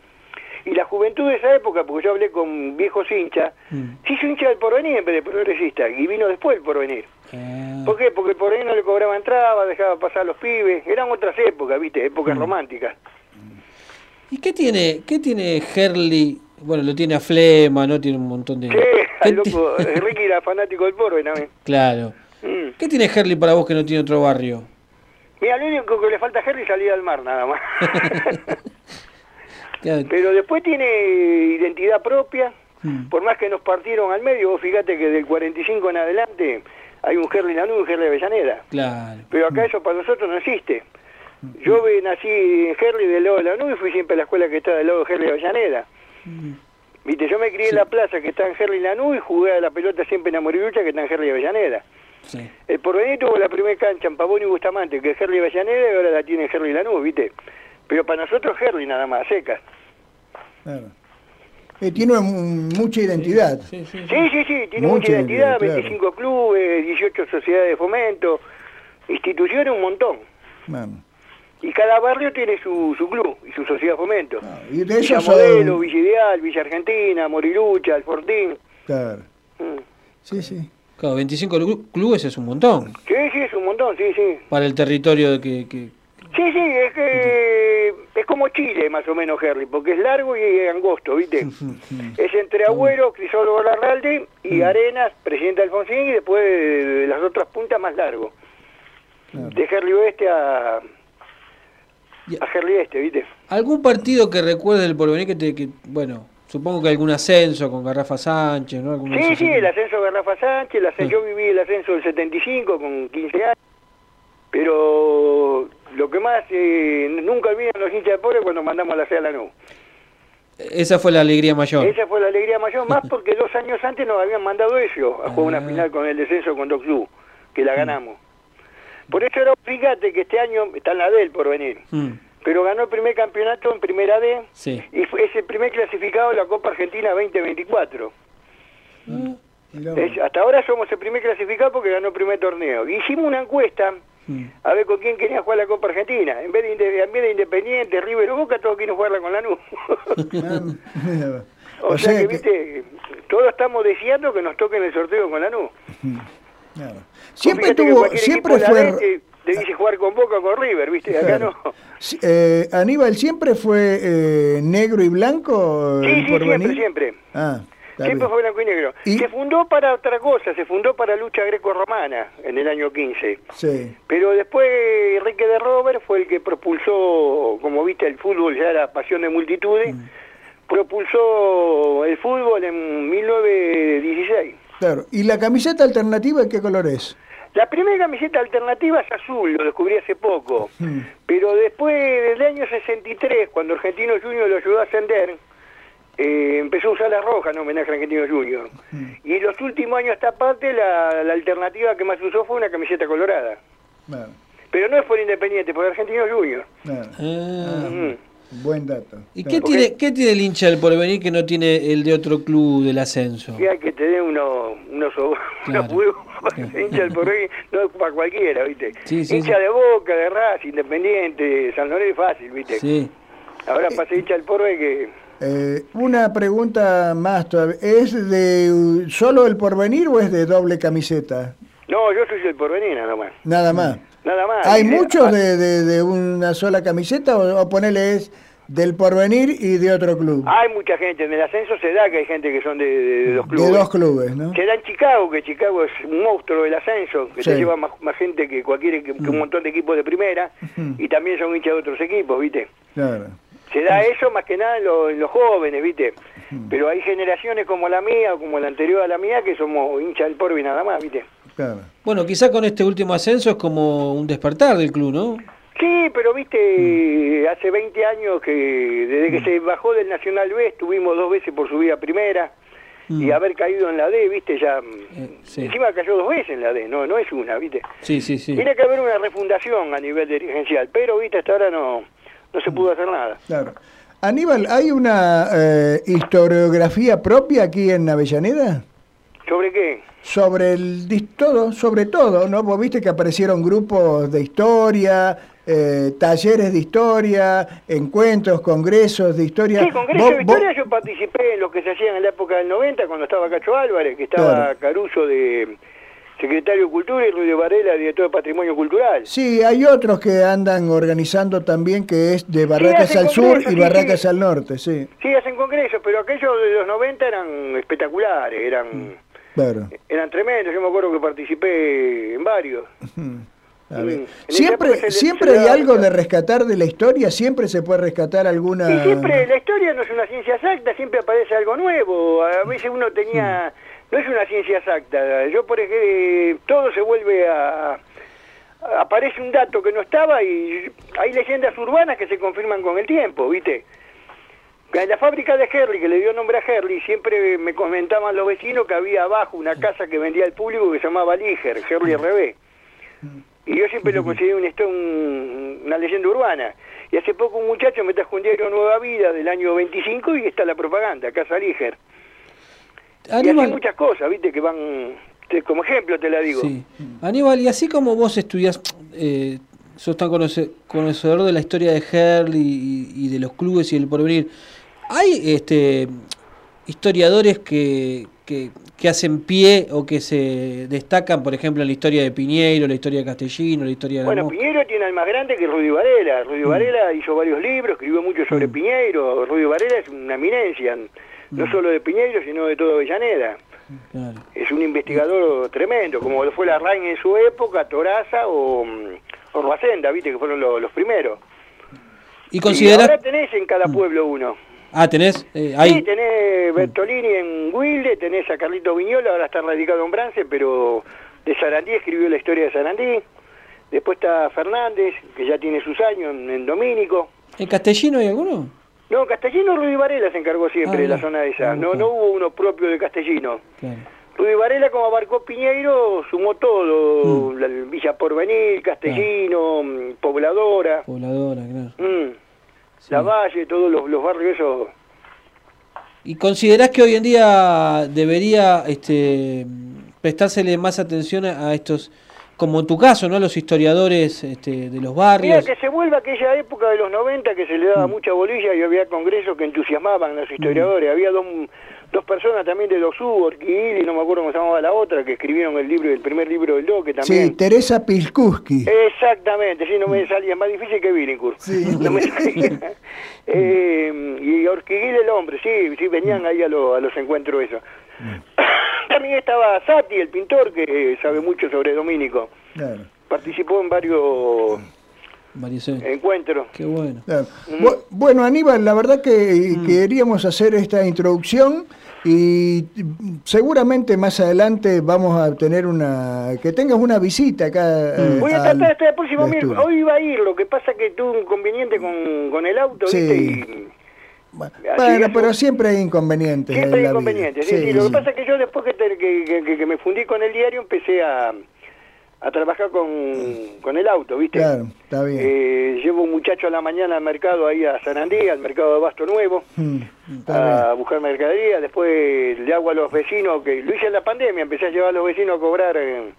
y la juventud de esa época, porque yo hablé con viejos hinchas, Mm. se hizo hincha del porvenir en vez de progresista, y vino después el porvenir. Ah. ¿Por qué? Porque el porvenir no le cobraba entrada, dejaba pasar a los pibes, eran otras épocas, viste, Mm. épocas románticas. ¿Y qué tiene, qué tiene Herley? Bueno, lo tiene a Flema, ¿no? Tiene un montón de... Sí, [LAUGHS] loco, Ricky era fanático del porvenir también. Claro. Mm. ¿Qué tiene Herley para vos que no tiene otro barrio? Mira, lo único que le falta a Herri es salir al mar, nada más. [LAUGHS] Claro. Pero después tiene identidad propia, Mm. por más que nos partieron al medio, vos fíjate que del 45 en adelante hay un Gerli Lanús y un Gerli Avellaneda. Claro. Pero acá eso para nosotros no existe. Yo eh, nací en Gerli del lado de Lanús y fui siempre a la escuela que está del lado de Gerli Avellaneda. Viste, yo me crié en la plaza que está en Gerli Lanús y jugué a la pelota siempre en Amorilucha que está en Gerli Avellaneda. Sí. El porvenir tuvo la primera cancha en Pavón y Bustamante, que es Gerli Avellaneda y ahora la tiene Gerli Lanús, ¿viste? Pero para nosotros Gerli nada más, secas. Claro. Eh, tiene un- mucha identidad. Sí, sí, Sí, sí, sí, tiene mucha, Mucha identidad, identidad, claro. 25 clubes, 18 sociedades de fomento, instituciones un montón. Bueno, Y cada barrio tiene su, su club y su sociedad de fomento. y de Villa esos Modelo, son- Villa Ideal, Villa Argentina, Morilucha, El Fortín. Claro. Mm. Sí, sí. Claro, 25 clu- clubes es un montón Sí, sí, es un montón, sí, sí. para el territorio de que... que- Sí, sí, es que es como Chile más o menos, Henry, porque es largo y angosto, ¿viste? Es entre Agüero, Crisólogo Larralde y Arenas, presidente Alfonsín, y después de las otras puntas más largo. De Herli Oeste a, a Herli Este, ¿viste? ¿Algún partido que recuerde del porvenir que te... Que, bueno, supongo que algún ascenso con Garrafa Sánchez, ¿no? Alguno de Sí, sí, el ascenso de Rafa Sánchez, el ascenso- yo viví el ascenso del 75 con 15 años, pero lo que más, eh, nunca olvidan los hinchas de pobre cuando mandamos a la sea la NU. Esa fue la alegría mayor. Esa fue la alegría mayor, más [LAUGHS] porque dos años antes nos habían mandado ellos a jugar Ah. una final con el descenso con Doc que la ganamos. Por eso ahora fíjate que este año está en la D el por venir, Mm, pero ganó el primer campeonato en primera D sí. y fue, es el primer clasificado de la Copa Argentina 2024. Mirá Es- hasta ahora somos el primer clasificado porque ganó el primer torneo. Hicimos una encuesta Mm. A ver con quién quería jugar la Copa Argentina. En vez de, Inde- en vez de Independiente, River o Boca, todos quieren jugarla con Lanús. [LAUGHS] o, O sea, sea que, que- viste, todos estamos deseando que nos toquen el sorteo con Lanús. [LAUGHS] Claro. Siempre tuvo, siempre fue. Te, dice jugar con Boca o con River, viste, acá Claro. no. Sí, eh, Aníbal siempre fue eh, negro y blanco. Sí, el sí, siempre, siempre. Ah, Siempre fue blanco y negro. Y- Se fundó para otra cosa, se fundó para lucha greco-romana en el año 15. Sí. Pero después Enrique de Robert fue el que propulsó, como viste, el fútbol ya era pasión de multitudes, Mm. propulsó el fútbol en 1916. Claro. ¿Y la camiseta alternativa qué color es? La primera camiseta alternativa es azul, lo descubrí hace poco. Mm. Pero después del año 63, cuando Argentino Junior lo ayudó a ascender, eh, empezó a usar la roja en homenaje a Argentino Junior. Y en los últimos años a esta parte, la, la alternativa que más usó fue una camiseta colorada. Pero no es por Independiente, por Argentino Junior. claro. Ah. Mm. Buen dato. ¿Y Claro. qué tiene, qué tiene el hincha del porvenir que no tiene el de otro club del ascenso? Y hay que tener unos, unos, Claro. [LAUGHS] huevos, hincha del porvenir, no es para cualquiera, ¿viste? Sí, sí, hincha sí. de Boca, de Racing, Independiente, San Lorenzo es fácil, ¿viste? Sí. Ahora pasa hincha del porvenir que... Eh, una pregunta más todavía. ¿Es de solo el porvenir o es de doble camiseta? No, yo soy del porvenir nada más. Nada más. Nada más. ¿Hay Dice, muchos ah, de, de- de una sola camiseta o, o ponele es del porvenir y de otro club? Hay mucha gente, en el ascenso se da que hay gente que son de, de- de dos de clubes. dos clubes, ¿no? Se da en Chicago, que Chicago es un monstruo del ascenso, que Sí. se lleva más, más gente que cualquier que, que un montón de equipos de primera, y también son hinchas de otros equipos, ¿viste? Claro. Se da eso más que nada en, lo- en los jóvenes, ¿viste? Pero hay generaciones como la mía o como la anterior a la mía que somos hinchas del porvenir nada más, ¿viste? Claro. Bueno, quizá con este último ascenso es como un despertar del club, ¿no? Sí, pero viste, hace 20 años que desde que se bajó del Nacional B estuvimos dos veces por subir a primera y haber caído en la D, viste, ya sí. encima cayó dos veces en la D, no no es una, viste. Sí, sí, sí. Tiene que haber una refundación a nivel dirigencial, pero viste, hasta ahora no no se pudo hacer nada. Claro. Aníbal, ¿hay una eh, historiografía propia aquí en Avellaneda? ¿Sobre qué? Sobre el todo, sobre todo, ¿no? Vos viste que aparecieron grupos de historia, eh, talleres de historia, encuentros, congresos de historia. Sí, Congreso Vos- de vos- Historia yo participé en lo que se hacía en la época del 90 cuando estaba Cacho Álvarez, que estaba Claro. Caruso de secretario de Cultura y Rudy Varela, director de Patrimonio Cultural. Sí, hay otros que andan organizando también que es de Barracas al sur y Barracas sí. al norte, sí. Sí, hacen congresos, pero aquellos de los 90 eran espectaculares, eran Claro. eran tremendos. Yo me acuerdo que participé en varios. A ver. Mm. Siempre, siempre hay algo de rescatar de la historia, siempre se puede rescatar alguna... Y siempre la historia no es una ciencia exacta, siempre aparece algo nuevo. A veces uno tenía... No es una ciencia exacta. Yo, por ejemplo, todo se vuelve a... a- Aparece un dato que no estaba y hay leyendas urbanas que se confirman con el tiempo, ¿viste? En la fábrica de Herley, que le dio nombre a Herley, siempre me comentaban los vecinos que había abajo una casa que vendía al público que se llamaba Liger, Herley RB. Y yo siempre lo consideré un- una leyenda urbana. Y hace poco un muchacho me trajo un diario Nueva Vida del año 25 y está la propaganda, Casa Liger. Y así Aníbal, muchas cosas, ¿viste? Que van... te- como ejemplo te la digo. sí. Aníbal, y así como vos estudias, eh, sos tan conoce- conocedor de la historia de Herley y, y de los clubes y el porvenir, ¿hay este historiadores que, que, que hacen pie o que se destacan, por ejemplo, en la historia de Piñeiro, la historia de Castellino, la historia de la Bueno, Mosca? Piñeiro tiene al más grande que Rudy Varela. Rudy Varela hizo varios libros, escribió mucho sobre Piñeiro. Rudy Varela es una eminencia, no solo de Piñeiro, sino de toda Avellaneda. Claro. Es un investigador tremendo, como lo fue la Rain en su época, Toraza o, mm, o Roacenda, viste, que fueron lo- los primeros. ¿Y Y considerás... ahora tenés en cada pueblo uno. Ah, tenés... eh, Sí, tenés Bertolini en Wilde, tenés a Carlito Viñola, ahora está radicado en Brance, pero de Sarandí escribió la historia de Sarandí. Después está Fernández, que ya tiene sus años en, en Domínico. ¿En Castellino hay alguno? No, Castellino Rudy Varela se encargó siempre Ah, de la zona esa. No, no hubo uno propio de Castellino. Claro. Rudy Varela, como abarcó Piñeiro, sumó todo. Mm. La Villa Porvenir, Castellino, Pobladora, Pobladora, claro. mm, La Valle, todos los, los barrios esos. ¿Y considerás que hoy en día debería este, prestársele más atención a estos, como en tu caso, ¿no? Los historiadores este, de los Mira, barrios. que se vuelva aquella época de los 90 que se le daba Mm. mucha bolilla y había congresos que entusiasmaban a los historiadores. Había dos, dos personas también de Dosú, Orquídea y no me acuerdo cómo se llamaba la otra, que escribieron el libro, el primer libro del Doque también. Sí, Teresa Pilkuski. Exactamente, sí, no me salía, más difícil que Billinghurst. Sí. [LAUGHS] No me salía. [LAUGHS] eh, y Orquídea el hombre, sí, sí, venían ahí a, lo- a los encuentros eso. [COUGHS] también estaba Sati, el pintor, que sabe mucho sobre Domínico. Claro. Participó en varios Varios años. encuentros. Qué bueno. Claro. Bu- Bueno, Aníbal, la verdad que queríamos hacer esta introducción y mm, seguramente más adelante vamos a tener una... que tengas una visita acá. eh, Voy a tratar este próximo estudio. miércoles. Hoy iba a ir, lo que pasa que tuve un inconveniente con, con el auto, Sí. ¿viste? Y, Bueno, eso- pero siempre hay inconvenientes. Siempre hay inconvenientes. Sí, sí, Lo que pasa es que yo después que, te- que, que- que- que me fundí con el diario empecé a, a trabajar con, con el auto, ¿viste? Claro, está bien. Eh, llevo un muchacho a la mañana al mercado ahí a Sarandí, al mercado de Basto Nuevo, Mm, a buscar mercadería. Después le hago a los vecinos, que lo hice en la pandemia, empecé a llevar a los vecinos a cobrar eh,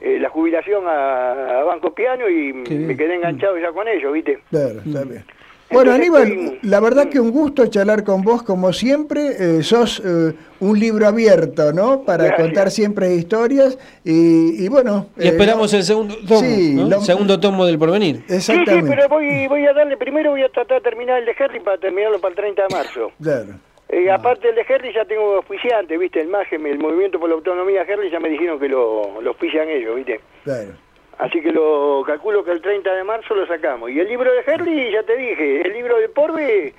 eh, la jubilación a, a Banco Piano y me quedé enganchado ya con ellos, ¿viste? Claro, está bien. Bueno, Entonces, Aníbal, estoy- la verdad que un gusto charlar con vos como siempre. eh, sos eh, un libro abierto, ¿no? Para Gracias. contar siempre historias. Y, y bueno. Y eh, esperamos el segundo tomo, sí, ¿no? lo- El segundo tomo del porvenir. Sí, sí, pero voy, voy a darle primero, voy a tratar de terminar el de Henry para terminarlo para el 30 de marzo. Claro. Eh, aparte del de Henry ya tengo auspiciante, ¿viste? El MAGEM, el Movimiento por la Autonomía Henry ya me dijeron que lo, lo auspician ellos, ¿viste? Claro. Así que lo calculo que el 30 de marzo lo sacamos. Y el libro de Henry, ya te dije, el libro de Porbe,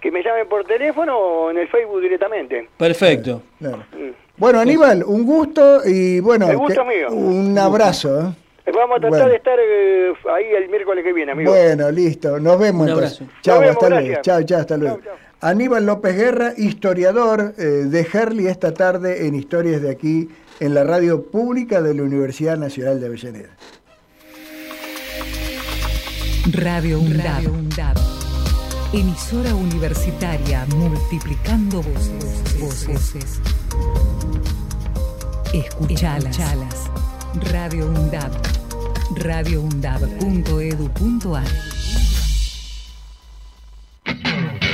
que me llamen por teléfono o en el Facebook directamente. Perfecto. Claro. Bueno, Aníbal, un gusto y bueno, El gusto que- mío. un abrazo. ¿eh? Eh, Vamos a tratar Bueno. de estar eh, ahí el miércoles que viene, amigo. Bueno, listo. Nos vemos Un entonces. abrazo. Chao, hasta luego. chao, hasta luego. Aníbal López Guerra, historiador eh, de Herli esta tarde en Historias de aquí en la radio pública de la Universidad Nacional de Avellaneda. Radio UNDAB. Emisora universitaria multiplicando voces. voces. Escuchalas. Radio UNDAB. radioundab.edu.ar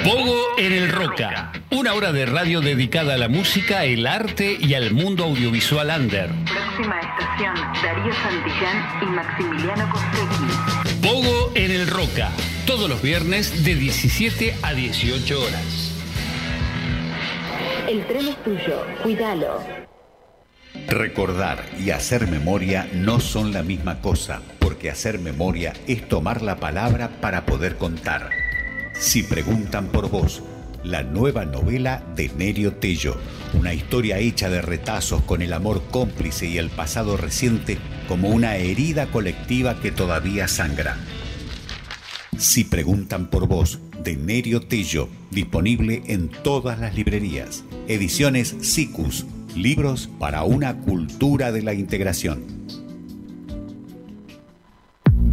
Pogo en el Roca. Una hora de radio dedicada a la música, el arte y al mundo audiovisual under. Próxima estación, Darío Santillán y Maximiliano Costecchi. Roca. Todos los viernes de 17 a 18 horas. El tren es tuyo, cuídalo. Recordar y hacer memoria no son la misma cosa, porque hacer memoria es tomar la palabra para poder contar. Si preguntan por vos, la nueva novela de Nerio Tello, una historia hecha de retazos con el amor cómplice y el pasado reciente como una herida colectiva que todavía sangra. Si preguntan por vos, de Nerio Tello, disponible en todas las librerías. Ediciones SICUS, libros para una cultura de la integración.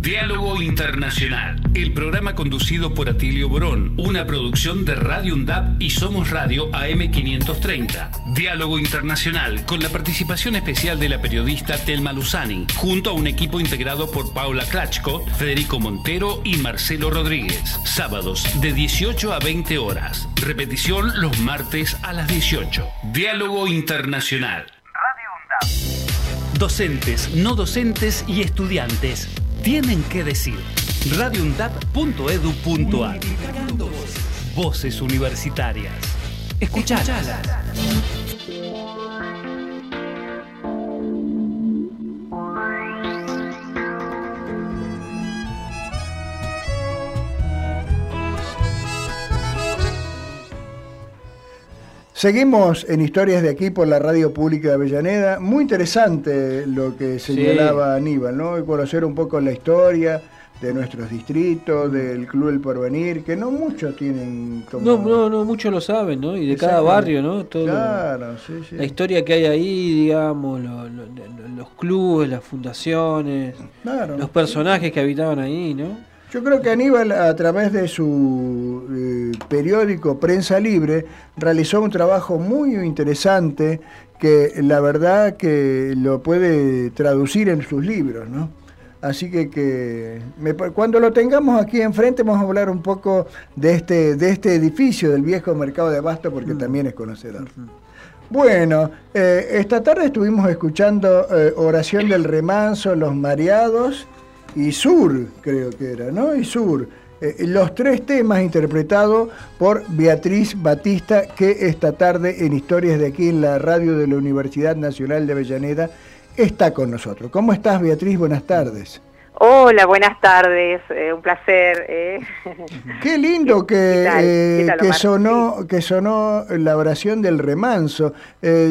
Diálogo Internacional, el programa conducido por Atilio Borón, una producción de Radio UNDAP y Somos Radio AM530. Diálogo Internacional, con la participación especial de la periodista Telma Luzani, junto a un equipo integrado por Paula Klachko, Federico Montero y Marcelo Rodríguez. Sábados de 18 a 20 horas. Repetición los martes a las 18. Diálogo Internacional. Docentes, no docentes y estudiantes tienen que decir. radioundap.edu.ar Voces universitarias. Escuchalas. Seguimos en Historias de aquí por la Radio Pública de Avellaneda. Muy interesante lo que señalaba Aníbal, ¿no? Y conocer un poco la historia de nuestros distritos, del Club El Porvenir, que no muchos tienen como... No, no, no, muchos lo saben, ¿no? Y de cada barrio, ¿no? Todo Claro, sí, sí. La historia que hay ahí, digamos, lo- lo- lo- los clubes, las fundaciones, Claro. los personajes que habitaban ahí, ¿no? Yo creo que Aníbal, a través de su eh, periódico Prensa Libre, realizó un trabajo muy interesante que la verdad que lo puede traducir en sus libros, ¿no? Así que, que me cuando lo tengamos aquí enfrente vamos a hablar un poco de este, de este edificio del viejo mercado de Abasto porque también es conocedor. Bueno, eh, esta tarde estuvimos escuchando eh, Oración del Remanso, Los Mareados y Sur, creo que era, ¿no? Y Sur. Eh, los tres temas interpretados por Beatriz Batista, que esta tarde en Historias de aquí en la radio de la Universidad Nacional de Avellaneda está con nosotros. ¿Cómo estás, Beatriz? Buenas tardes. Hola, buenas tardes, eh, un placer. eh. [LAUGHS] Qué lindo que, ¿Qué tal? eh, ¿Qué tal, que sonó que sonó la oración del remanso.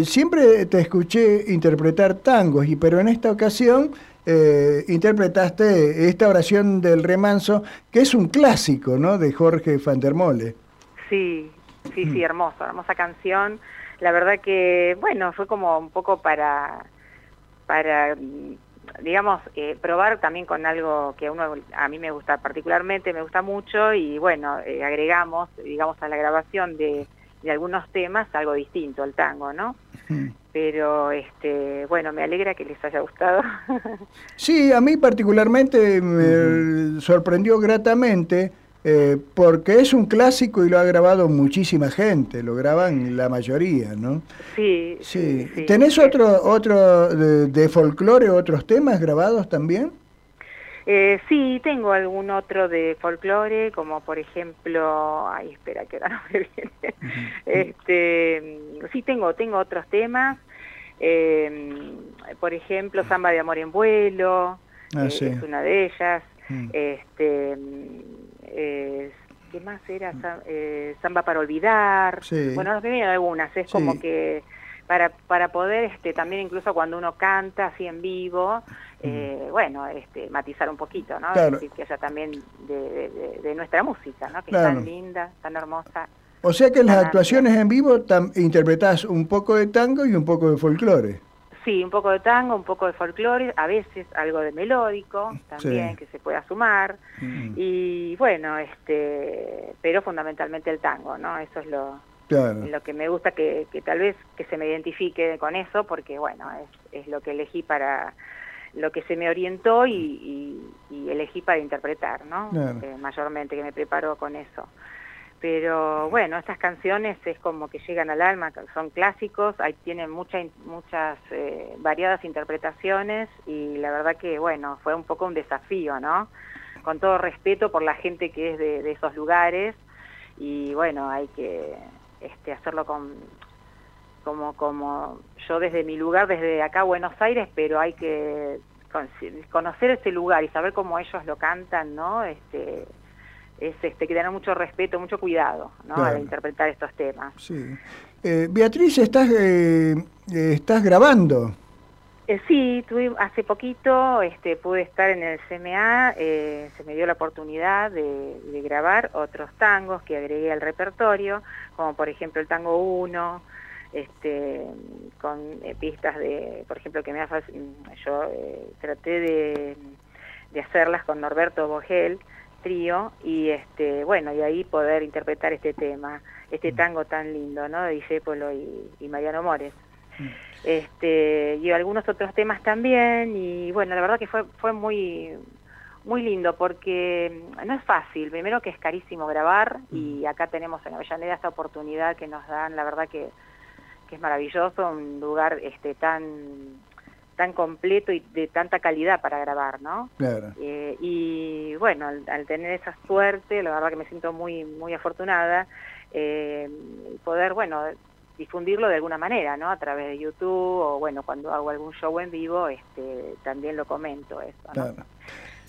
Siempre te escuché interpretar tangos, y pero en esta ocasión eh, interpretaste esta oración del remanso, que es un clásico, ¿no? De Jorge van der Mole. Sí, sí, sí, hermoso, hermosa canción. La verdad que, bueno, fue como un poco para, para mm, digamos, eh, probar también con algo que a uno, a mí me gusta particularmente, me gusta mucho y bueno, eh, agregamos, digamos, a la grabación de, de algunos temas algo distinto al tango, ¿no? Pero, este, bueno, me alegra que les haya gustado. [LAUGHS] Sí, a mí particularmente me sorprendió gratamente eh, porque es un clásico y lo ha grabado muchísima gente, lo graban la mayoría, ¿no? sí, Sí. sí. ¿Tenés otro, otro de, de folclore, otros temas grabados también? Eh, sí, tengo algún otro de folclore, como por ejemplo, ay, espera que ahora [LAUGHS] no me viene. Este, sí, tengo, tengo otros temas. eh, por ejemplo, Samba de Amor en Vuelo, Ah, eh, sí. es una de ellas. Mm. Este, ¿Qué más era? Eh, Samba para Olvidar. Sí. Bueno, nos vienen algunas, es como que para, para poder este, también incluso cuando uno canta así en vivo, eh, bueno, este, matizar un poquito, ¿no? Claro. Decir, que haya también de, de- de- de nuestra música, ¿no? Que Claro. es tan linda, tan hermosa. O sea que en las actuaciones en vivo tam- interpretás un poco de tango y un poco de folclore. Sí, un poco de tango, un poco de folclore, a veces algo de melódico también Sí. que se pueda sumar. Mm. Y bueno, este, pero fundamentalmente el tango, ¿no? Eso es lo, Claro. lo que me gusta que, que tal vez que se me identifique con eso, porque bueno, es, es lo que elegí para, lo que se me orientó y, y- y elegí para interpretar, ¿no? Claro. Eh, mayormente, que me preparo con eso. Pero bueno, estas canciones es como que llegan al alma, son clásicos, ahí tienen mucha, muchas eh, variadas interpretaciones y la verdad que bueno, fue un poco un desafío, ¿no? Con todo respeto por la gente que es de, de esos lugares y bueno, hay que este, hacerlo con como como yo desde mi lugar, desde acá Buenos Aires, pero hay que con- conocer ese lugar y saber cómo ellos lo cantan, ¿no? Este, es este, que tener mucho respeto, mucho cuidado, ¿no? Claro. Al interpretar estos temas. Sí. Eh, Beatriz, estás, eh, eh, estás grabando. Eh, sí, tuve, hace poquito este, pude estar en el CMA, eh, se me dio la oportunidad de, de grabar otros tangos que agregué al repertorio, como por ejemplo el tango 1, este, con eh, pistas de, por ejemplo, que me ha, fac- yo eh, traté de, de hacerlas con Norberto Bogel, trío, y este, bueno, y ahí poder interpretar este tema, este tango tan lindo, ¿no? De Discépolo y, y Mariano Mores. Este y algunos otros temas también y bueno la verdad que fue fue muy muy lindo porque mm, no es fácil. Primero que es carísimo grabar y acá tenemos en Avellaneda esta oportunidad que nos dan. La verdad que, que es maravilloso un lugar este tan tan completo y de tanta calidad para grabar no Claro. eh, y bueno, al, al tener esa suerte, la verdad que me siento muy muy afortunada, eh, poder, bueno, difundirlo de alguna manera, ¿no? A través de YouTube o, bueno, cuando hago algún show en vivo, este, también lo comento eso, ¿no? Claro.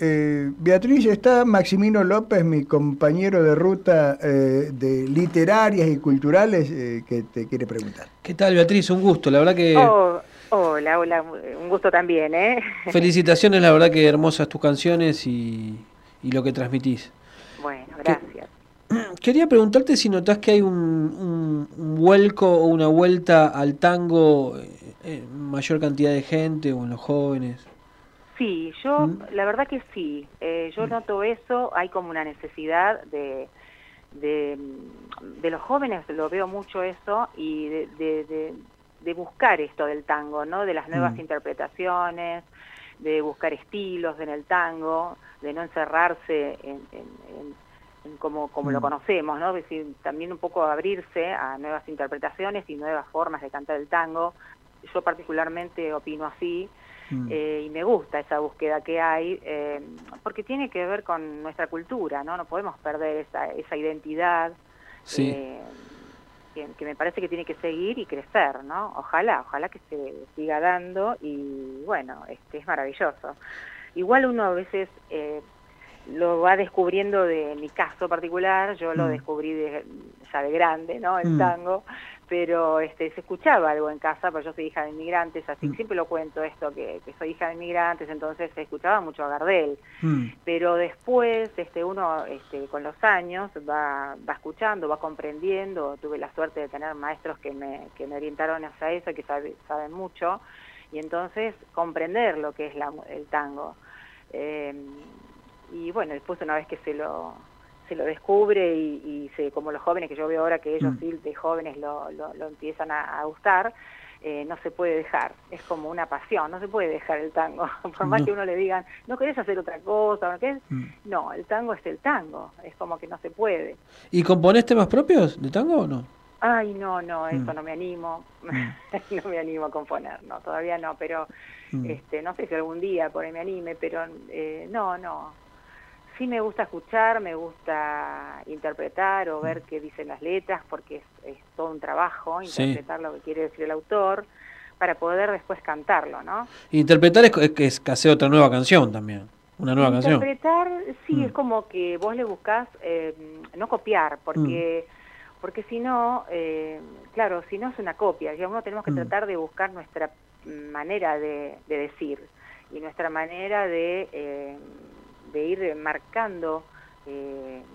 Eh, Beatriz, está Maximino López, mi compañero de ruta eh, de literarias y culturales, eh, que te quiere preguntar. ¿Qué tal, Beatriz? Un gusto, la verdad que... Oh, hola, hola, un gusto también, ¿eh? Felicitaciones, la verdad que hermosas tus canciones y, y lo que transmitís. Bueno, gracias. [CLEARS THROAT] Quería preguntarte si notás que hay un, un- un vuelco o una vuelta al tango eh, en mayor cantidad de gente o en los jóvenes. Sí, yo, ¿Mm? la verdad que sí. Eh, yo noto eso, hay como una necesidad de, de, de los jóvenes, lo veo mucho eso, y de, de, buscar esto del tango, ¿no? De las nuevas Mm. interpretaciones, de buscar estilos en el tango, de no encerrarse en, como, como lo Mm. conocemos, ¿no? Es decir, también un poco abrirse a nuevas interpretaciones y nuevas formas de cantar el tango. Yo particularmente opino así, Mm. eh, y me gusta esa búsqueda que hay, eh, porque tiene que ver con nuestra cultura, ¿no? No podemos perder esa, esa identidad Sí. eh, que, que me parece que tiene que seguir y crecer, ¿no? Ojalá, ojalá que se siga dando y bueno, este es maravilloso. Igual uno a veces lo va descubriendo de mi caso particular, yo lo Mm. descubrí de- ya de grande, ¿no? El Mm. tango, pero este se escuchaba algo en casa, porque yo soy hija de inmigrantes, así Mm. siempre lo cuento esto, que, que soy hija de inmigrantes, entonces se escuchaba mucho a Gardel Mm. pero después este uno este, con los años va, va escuchando, va comprendiendo, tuve la suerte de tener maestros que me, que me orientaron hacia eso, que sabe- saben mucho, y entonces comprender lo que es la, el tango. Eh, y bueno, después una vez que se lo se lo descubre y, y se, como los jóvenes que yo veo ahora que ellos Mm. sí de jóvenes lo, lo, lo empiezan a, a gustar, eh, no se puede dejar, es como una pasión, no se puede dejar el tango, [LAUGHS] por más No. que uno le digan, no querés hacer otra cosa, ¿no querés? Mm. No, el tango es el tango, es como que no se puede. ¿Y componés temas propios de tango o no? Ay, no, no, eso Mm. no me animo, [LAUGHS] no me animo a componer, no, todavía no, pero Mm. este, no sé si algún día por ahí me anime, pero eh, no, no. Sí me gusta escuchar, me gusta interpretar o ver qué dicen las letras, porque es, es todo un trabajo, Sí. interpretar lo que quiere decir el autor, para poder después cantarlo, ¿no? Interpretar es, es que es hacer otra nueva canción también. Una nueva canción. Interpretar, sí, Mm. es como que vos le buscás eh, no copiar, porque Mm. porque si no, eh, claro, si no es una copia, digamos, uno tenemos que Mm. tratar de buscar nuestra manera de, de decir y nuestra manera de, eh, de ir marcando eh,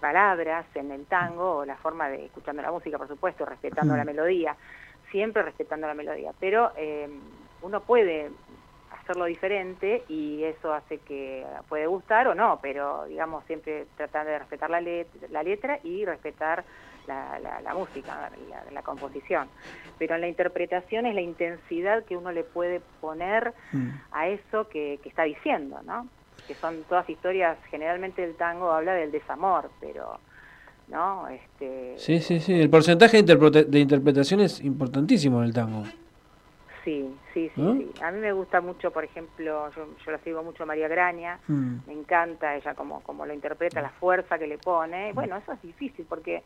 palabras en el tango o la forma de escuchando la música, por supuesto, respetando Mm. la melodía, siempre respetando la melodía, pero eh, uno puede hacerlo diferente y eso hace que puede gustar o no, pero digamos siempre tratar de respetar la, let- la letra y respetar la, la- la música, la, la composición. Pero en la interpretación es la intensidad que uno le puede poner Mm. a eso que, que está diciendo, ¿no? Que son todas historias, generalmente el tango habla del desamor, pero, ¿no? Este, Sí, sí, sí. El porcentaje de, interpreta- de interpretación es importantísimo en el tango. Sí, sí, sí, ¿No? sí. A mí me gusta mucho, por ejemplo, yo, yo la sigo mucho a María Graña, Mm. me encanta ella como, como lo interpreta, la fuerza que le pone. Bueno, eso es difícil porque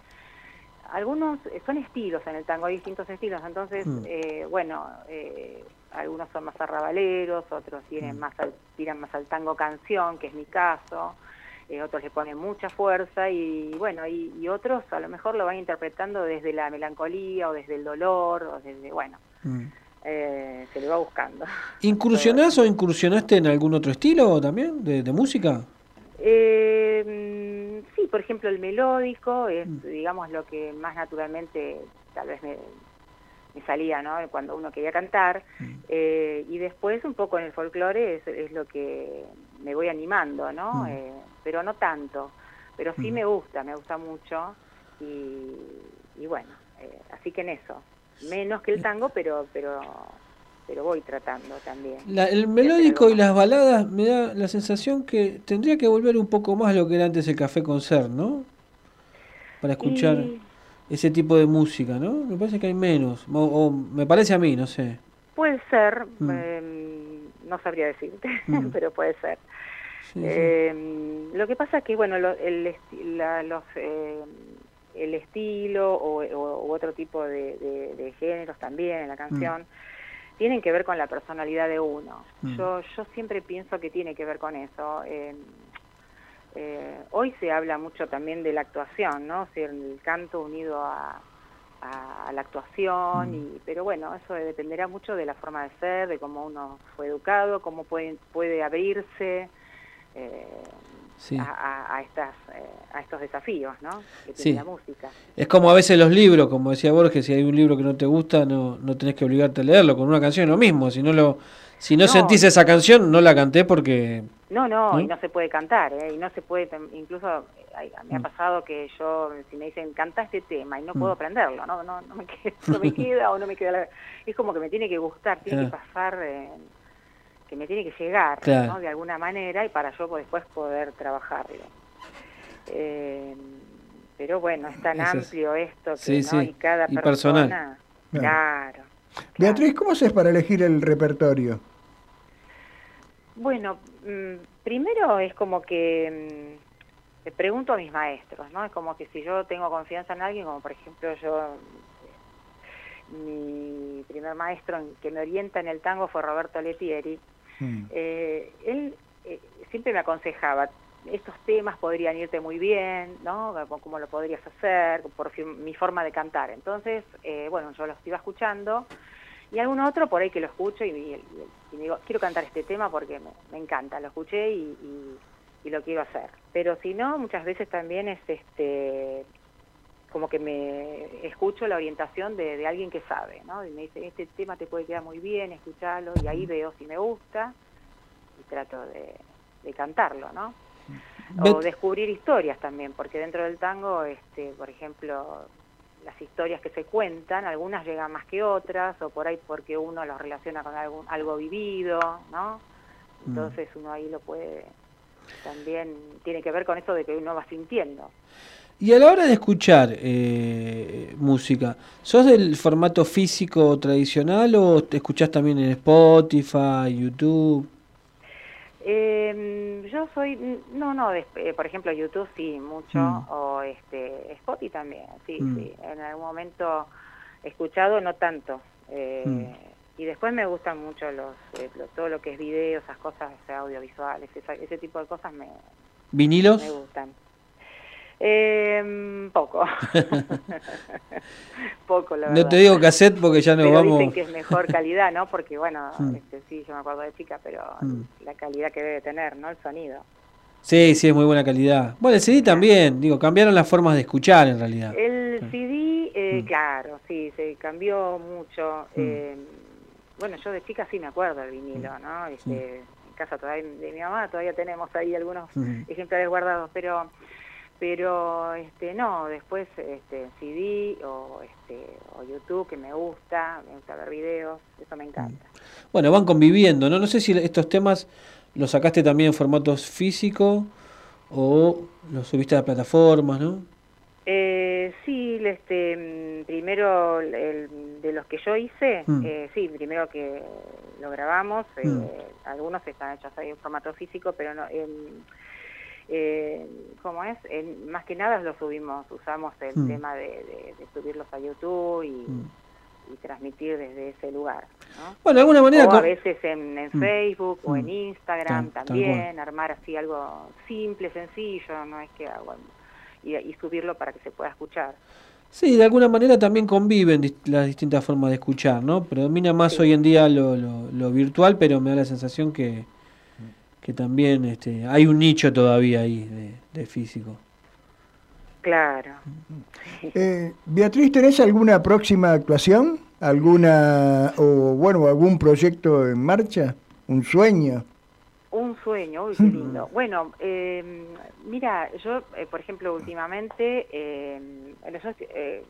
algunos son estilos en el tango, hay distintos estilos, entonces, Mm. eh, bueno, eh, algunos son más arrabaleros, otros tienen Mm. más al- tiran más al tango canción, que es mi caso, eh, otros le ponen mucha fuerza y bueno, y, y otros a lo mejor lo van interpretando desde la melancolía o desde el dolor o desde, bueno, Mm. eh, se le va buscando. [LAUGHS] ¿Incursionás o incursionaste en algún otro estilo también de, de música? Eh, mm, sí, por ejemplo, el melódico es, Mm. digamos, lo que más naturalmente tal vez me, me salía, ¿no? Cuando uno quería cantar. Mm. Eh, y después un poco en el folclore es, es lo que me voy animando, ¿no? Mm. Eh, pero no tanto. Pero sí Mm. me gusta, me gusta mucho. Y, y bueno, eh, así que en eso. Menos que el tango, pero pero pero voy tratando también. La- el melódico y las baladas me da la sensación que tendría que volver un poco más lo que era antes el café concert, ¿no? Para escuchar Y- ese tipo de música, ¿no? Me parece que hay menos. O, o me parece a mí, no sé. Puede ser, Mm. eh, no sabría decirte, Mm. [LAUGHS] pero puede ser. Sí, sí. Eh, Lo que pasa es que, bueno, lo- el, esti- la- los, eh, el estilo o, o- u otro tipo de, de- de géneros también en la canción tienen que ver con la personalidad de uno. Mm. Yo, yo siempre pienso que tiene que ver con eso. Eh, hoy se habla mucho también de la actuación, ¿no? O sea, el canto unido a, a- a la actuación, y, pero bueno, eso dependerá mucho de la forma de ser, de cómo uno fue educado, cómo puede, puede abrirse eh, Sí. a, a- estas, eh, a estos desafíos, ¿no? Que Sí. tiene la música. Es como a veces los libros, como decía Borges, si hay un libro que no te gusta, no, no tenés que obligarte a leerlo. Con una canción es lo mismo. Si no lo, si no, No. sentís esa canción, no la canté porque. No, no, ¿No? y no se puede cantar, ¿eh? y no se puede, incluso ay, me ha Mm. pasado que yo, si me dicen, canta este tema, y no Mm. puedo aprenderlo, no, no, no, me, [LAUGHS] queda, no me [LAUGHS] queda o no me queda, la- es como que me tiene que gustar, tiene Ah. que pasar, eh, que me tiene que llegar, Claro. ¿no? De alguna manera y para yo después poder trabajarlo. Eh, pero bueno, es tan Eso es- amplio esto que Sí, ¿no? sí, y cada y persona, personal. claro. Beatriz, ¿cómo haces para elegir el repertorio? Bueno, mm, primero es como que mm, le pregunto a mis maestros, ¿no? Es como que si yo tengo confianza en alguien, como por ejemplo yo, mi primer maestro que me orienta en el tango fue Roberto Letieri, eh, él eh, siempre me aconsejaba, estos temas podrían irte muy bien, ¿no? Cómo lo podrías hacer, por mi forma de cantar. Entonces, eh, bueno, yo los iba escuchando y algún otro por ahí que lo escucho y, y- y digo, quiero cantar este tema porque me, me encanta, lo escuché y, y- y lo quiero hacer. Pero si no, muchas veces también es este como que me escucho la orientación de, de alguien que sabe, ¿no? Y me dice, este tema te puede quedar muy bien, escuchalo, y ahí veo si me gusta y trato de, de cantarlo, ¿no? O descubrir historias también, porque dentro del tango, este, por ejemplo, las historias que se cuentan, algunas llegan más que otras, o por ahí porque uno los relaciona con algún, algo vivido, ¿no? Entonces uno ahí lo puede, también tiene que ver con eso de que uno va sintiendo. Y a la hora de escuchar eh, música, ¿sos del formato físico tradicional o te escuchás también en Spotify, YouTube? Eh, yo soy, no, no, de- eh, por ejemplo YouTube sí, mucho, Mm. o este, Spotify también, sí, Mm. sí, en algún momento escuchado, no tanto. eh, Mm. Y después me gustan mucho los, eh, lo- todo lo que es video, esas cosas o sea, audiovisuales, esa- ese tipo de cosas me, ¿Vinilos? me gustan. Eh, poco. [LAUGHS] poco, la No verdad. te digo cassette porque ya nos pero vamos. dicen que es mejor [LAUGHS] calidad, ¿no? Porque, bueno, Mm. este, sí, yo me acuerdo de chica, pero Mm. la calidad que debe tener, ¿no? El sonido. Sí, sí, es muy buena calidad. Bueno, el CD también, digo, cambiaron las formas de escuchar en realidad. El CD, eh, Mm. claro, sí, se cambió mucho. Eh, bueno, yo de chica sí me acuerdo del vinilo, ¿no? Este, En casa todavía de mi mamá todavía tenemos ahí algunos ejemplares guardados, pero pero este no, después este CD o este o YouTube que me gusta, me gusta ver videos, eso me encanta. Bueno, van conviviendo, ¿no? No sé si estos temas los sacaste también en formatos físico o los subiste a plataformas, ¿no? Eh, sí, este, mm, primero el- de los que yo hice, Mm. eh, sí, primero que lo grabamos, eh, Mm. algunos están hechos ahí en formato físico, pero no, eh, ¿cómo es? En- más que nada lo subimos, usamos el Mm. tema de, de- de subirlos a YouTube y, Mm. y transmitir desde ese lugar. ¿no? Bueno, de alguna manera O a veces en, en Mm. Facebook o en. Instagram también, armar así algo simple, sencillo, no es que hago y, y subirlo para que se pueda escuchar. Sí, de alguna manera también conviven las distintas formas de escuchar, ¿no? Predomina más hoy en día lo, lo- lo virtual, pero me da la sensación que, que también este, hay un nicho todavía ahí de, de físico. Claro. Eh, Beatriz, ¿tenés alguna próxima actuación? ¿Alguna, o bueno, algún proyecto en marcha? ¿Un sueño? Un sueño, uy, qué [LAUGHS] lindo. Bueno, eh, mira, yo, eh, por ejemplo, últimamente, eh, bueno, yo, eh,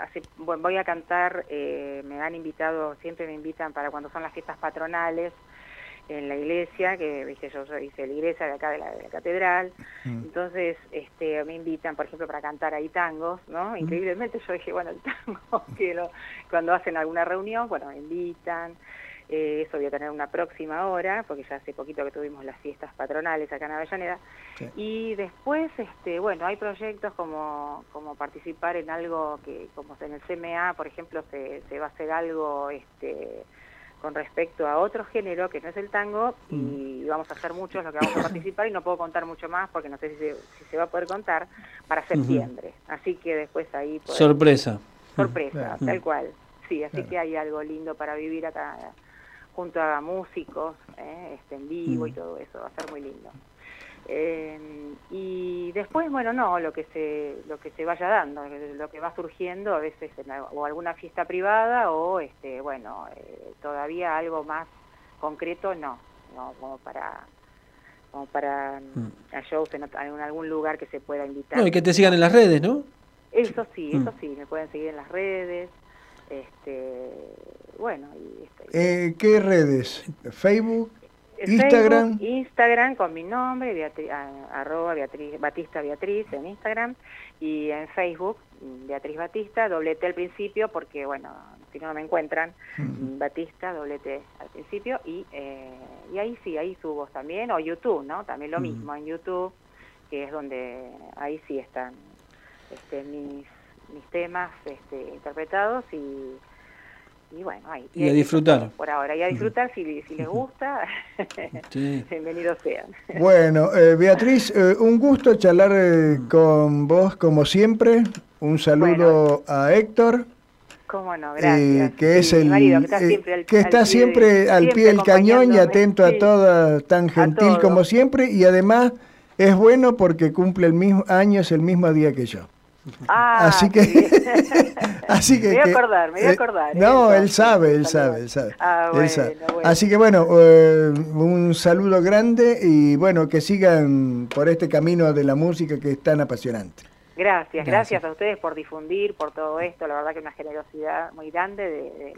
hace, bueno, voy a cantar, eh, me han invitado, siempre me invitan para cuando son las fiestas patronales en la iglesia, que viste yo soy hice la iglesia de acá de la, de la catedral, entonces este, me invitan, por ejemplo, para cantar ahí tangos, ¿no? Increíblemente yo dije, bueno, el tango, [LAUGHS] que lo- cuando hacen alguna reunión, bueno, me invitan, eh, eso voy a tener una próxima hora, porque ya hace poquito que tuvimos las fiestas patronales acá en Avellaneda. Y después, este, bueno, hay proyectos como, como participar en algo que, como en el CMA, por ejemplo, se, se va a hacer algo este, con respecto a otro género que no es el tango, y vamos a hacer muchos los que vamos a participar, y no puedo contar mucho más porque no sé si se, si se va a poder contar para septiembre. Así que después ahí... podemos- Sorpresa. Sorpresa, tal cual. Sí, así que hay algo lindo para vivir acá junto a músicos, ¿eh? este, en vivo y Mm. todo eso, va a ser muy lindo. Eh, y después, bueno, no, lo que se lo que se vaya dando, lo que va surgiendo a veces en, o alguna fiesta privada o, este, bueno, eh, todavía algo más concreto, no, no como para como para mm, a shows en, en algún lugar que se pueda invitar. No, y que te sigan en las redes, ¿no? Eso sí, Mm. eso sí, me pueden seguir en las redes, este, bueno, y este, Eh, ¿Qué redes? ¿Facebook? Instagram. Facebook, Instagram con mi nombre, Beatri- a- arroba Beatriz, Batista Beatriz en Instagram y en Facebook Beatriz Batista, doble T al principio porque bueno, si no no me encuentran, mm, Batista, doble T al principio y, eh, y ahí sí, ahí subo también, o YouTube, ¿no? También lo mismo en YouTube, que es donde ahí sí están este, mis, mis temas este, interpretados y, y bueno, ahí. Y a disfrutar. Por ahora, y a disfrutar si, si les gusta, [LAUGHS] Sí. bienvenidos sean. Bueno, eh, Beatriz, eh, un gusto charlar eh, con vos como siempre. Un saludo a Héctor. Cómo no, eh, gracias. que es Sí, el marido, que está eh, siempre al- que al está pie siempre de- al pie siempre del cañón y atento sí. a toda tan gentil como siempre y además es bueno porque cumple el mismo años el mismo día que yo. Ah, así que sí. [LAUGHS] así que Me voy a que- acordar, me voy a eh, acordar, no, ¿eh? él sabe, él sabe, él sabe. Ah, él bueno, sabe. bueno. Así que bueno, eh, un saludo grande y bueno, que sigan por este camino de la música que es tan apasionante. Gracias, Gracias. gracias a ustedes por difundir, por todo esto. La verdad que una generosidad muy grande de, de-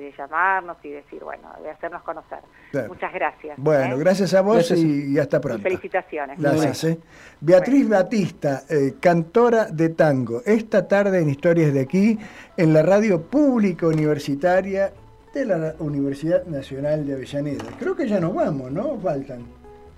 de llamarnos y decir, bueno, de hacernos conocer. Claro. Muchas gracias. Bueno, ¿eh? gracias a vos Gracias. Y, y hasta Y pronto. felicitaciones. Gracias. eh. Beatriz Batista, eh, cantora de tango, esta tarde en Historias de aquí, en la radio pública universitaria de la Universidad Nacional de Avellaneda. Creo que ya nos vamos, ¿no? Faltan.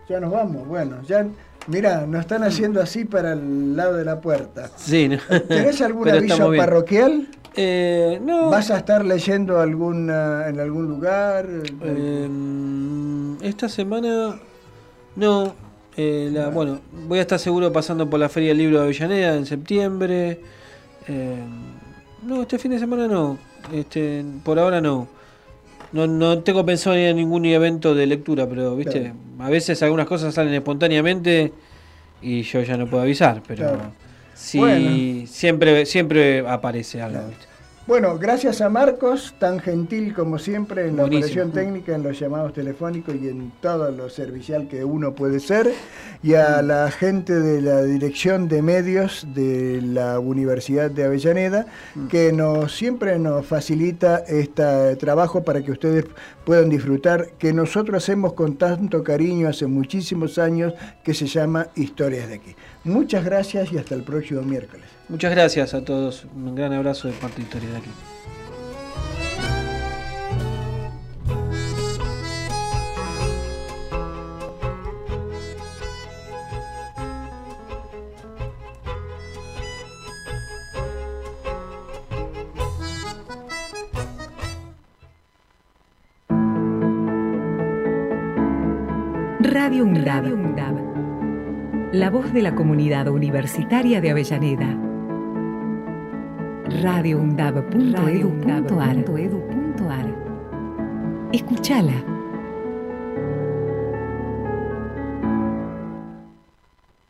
Ya nos vamos. Bueno, ya, mira, nos están haciendo así para el lado de la puerta. Sí. ¿Tenés algún aviso parroquial? Eh, no. ¿Vas a estar leyendo alguna en algún lugar? Eh, esta semana no. eh, la- bueno, voy a estar seguro pasando por la Feria del Libro de Avellaneda en septiembre. Eh, no, este fin de semana no. Este, por ahora no. No, no tengo pensado a ningún evento de lectura, pero viste, a veces algunas cosas salen espontáneamente y yo ya no puedo avisar, pero Claro. Sí, Bueno. siempre, siempre aparece algo. Bueno, gracias a Marcos, tan gentil como siempre en la operación técnica, en los llamados telefónicos y en todo lo servicial que uno puede ser, y a la gente de la Dirección de Medios de la Universidad de Avellaneda, que nos siempre nos facilita este trabajo para que ustedes puedan disfrutar, que nosotros hacemos con tanto cariño hace muchísimos años, que se llama Historias de aquí. Muchas gracias y hasta el próximo miércoles. Muchas gracias a todos. Un gran abrazo de parte de Historia de aquí. Radio UNDAB. La voz de la comunidad universitaria de Avellaneda. radioundab.edu.ar. Escúchala.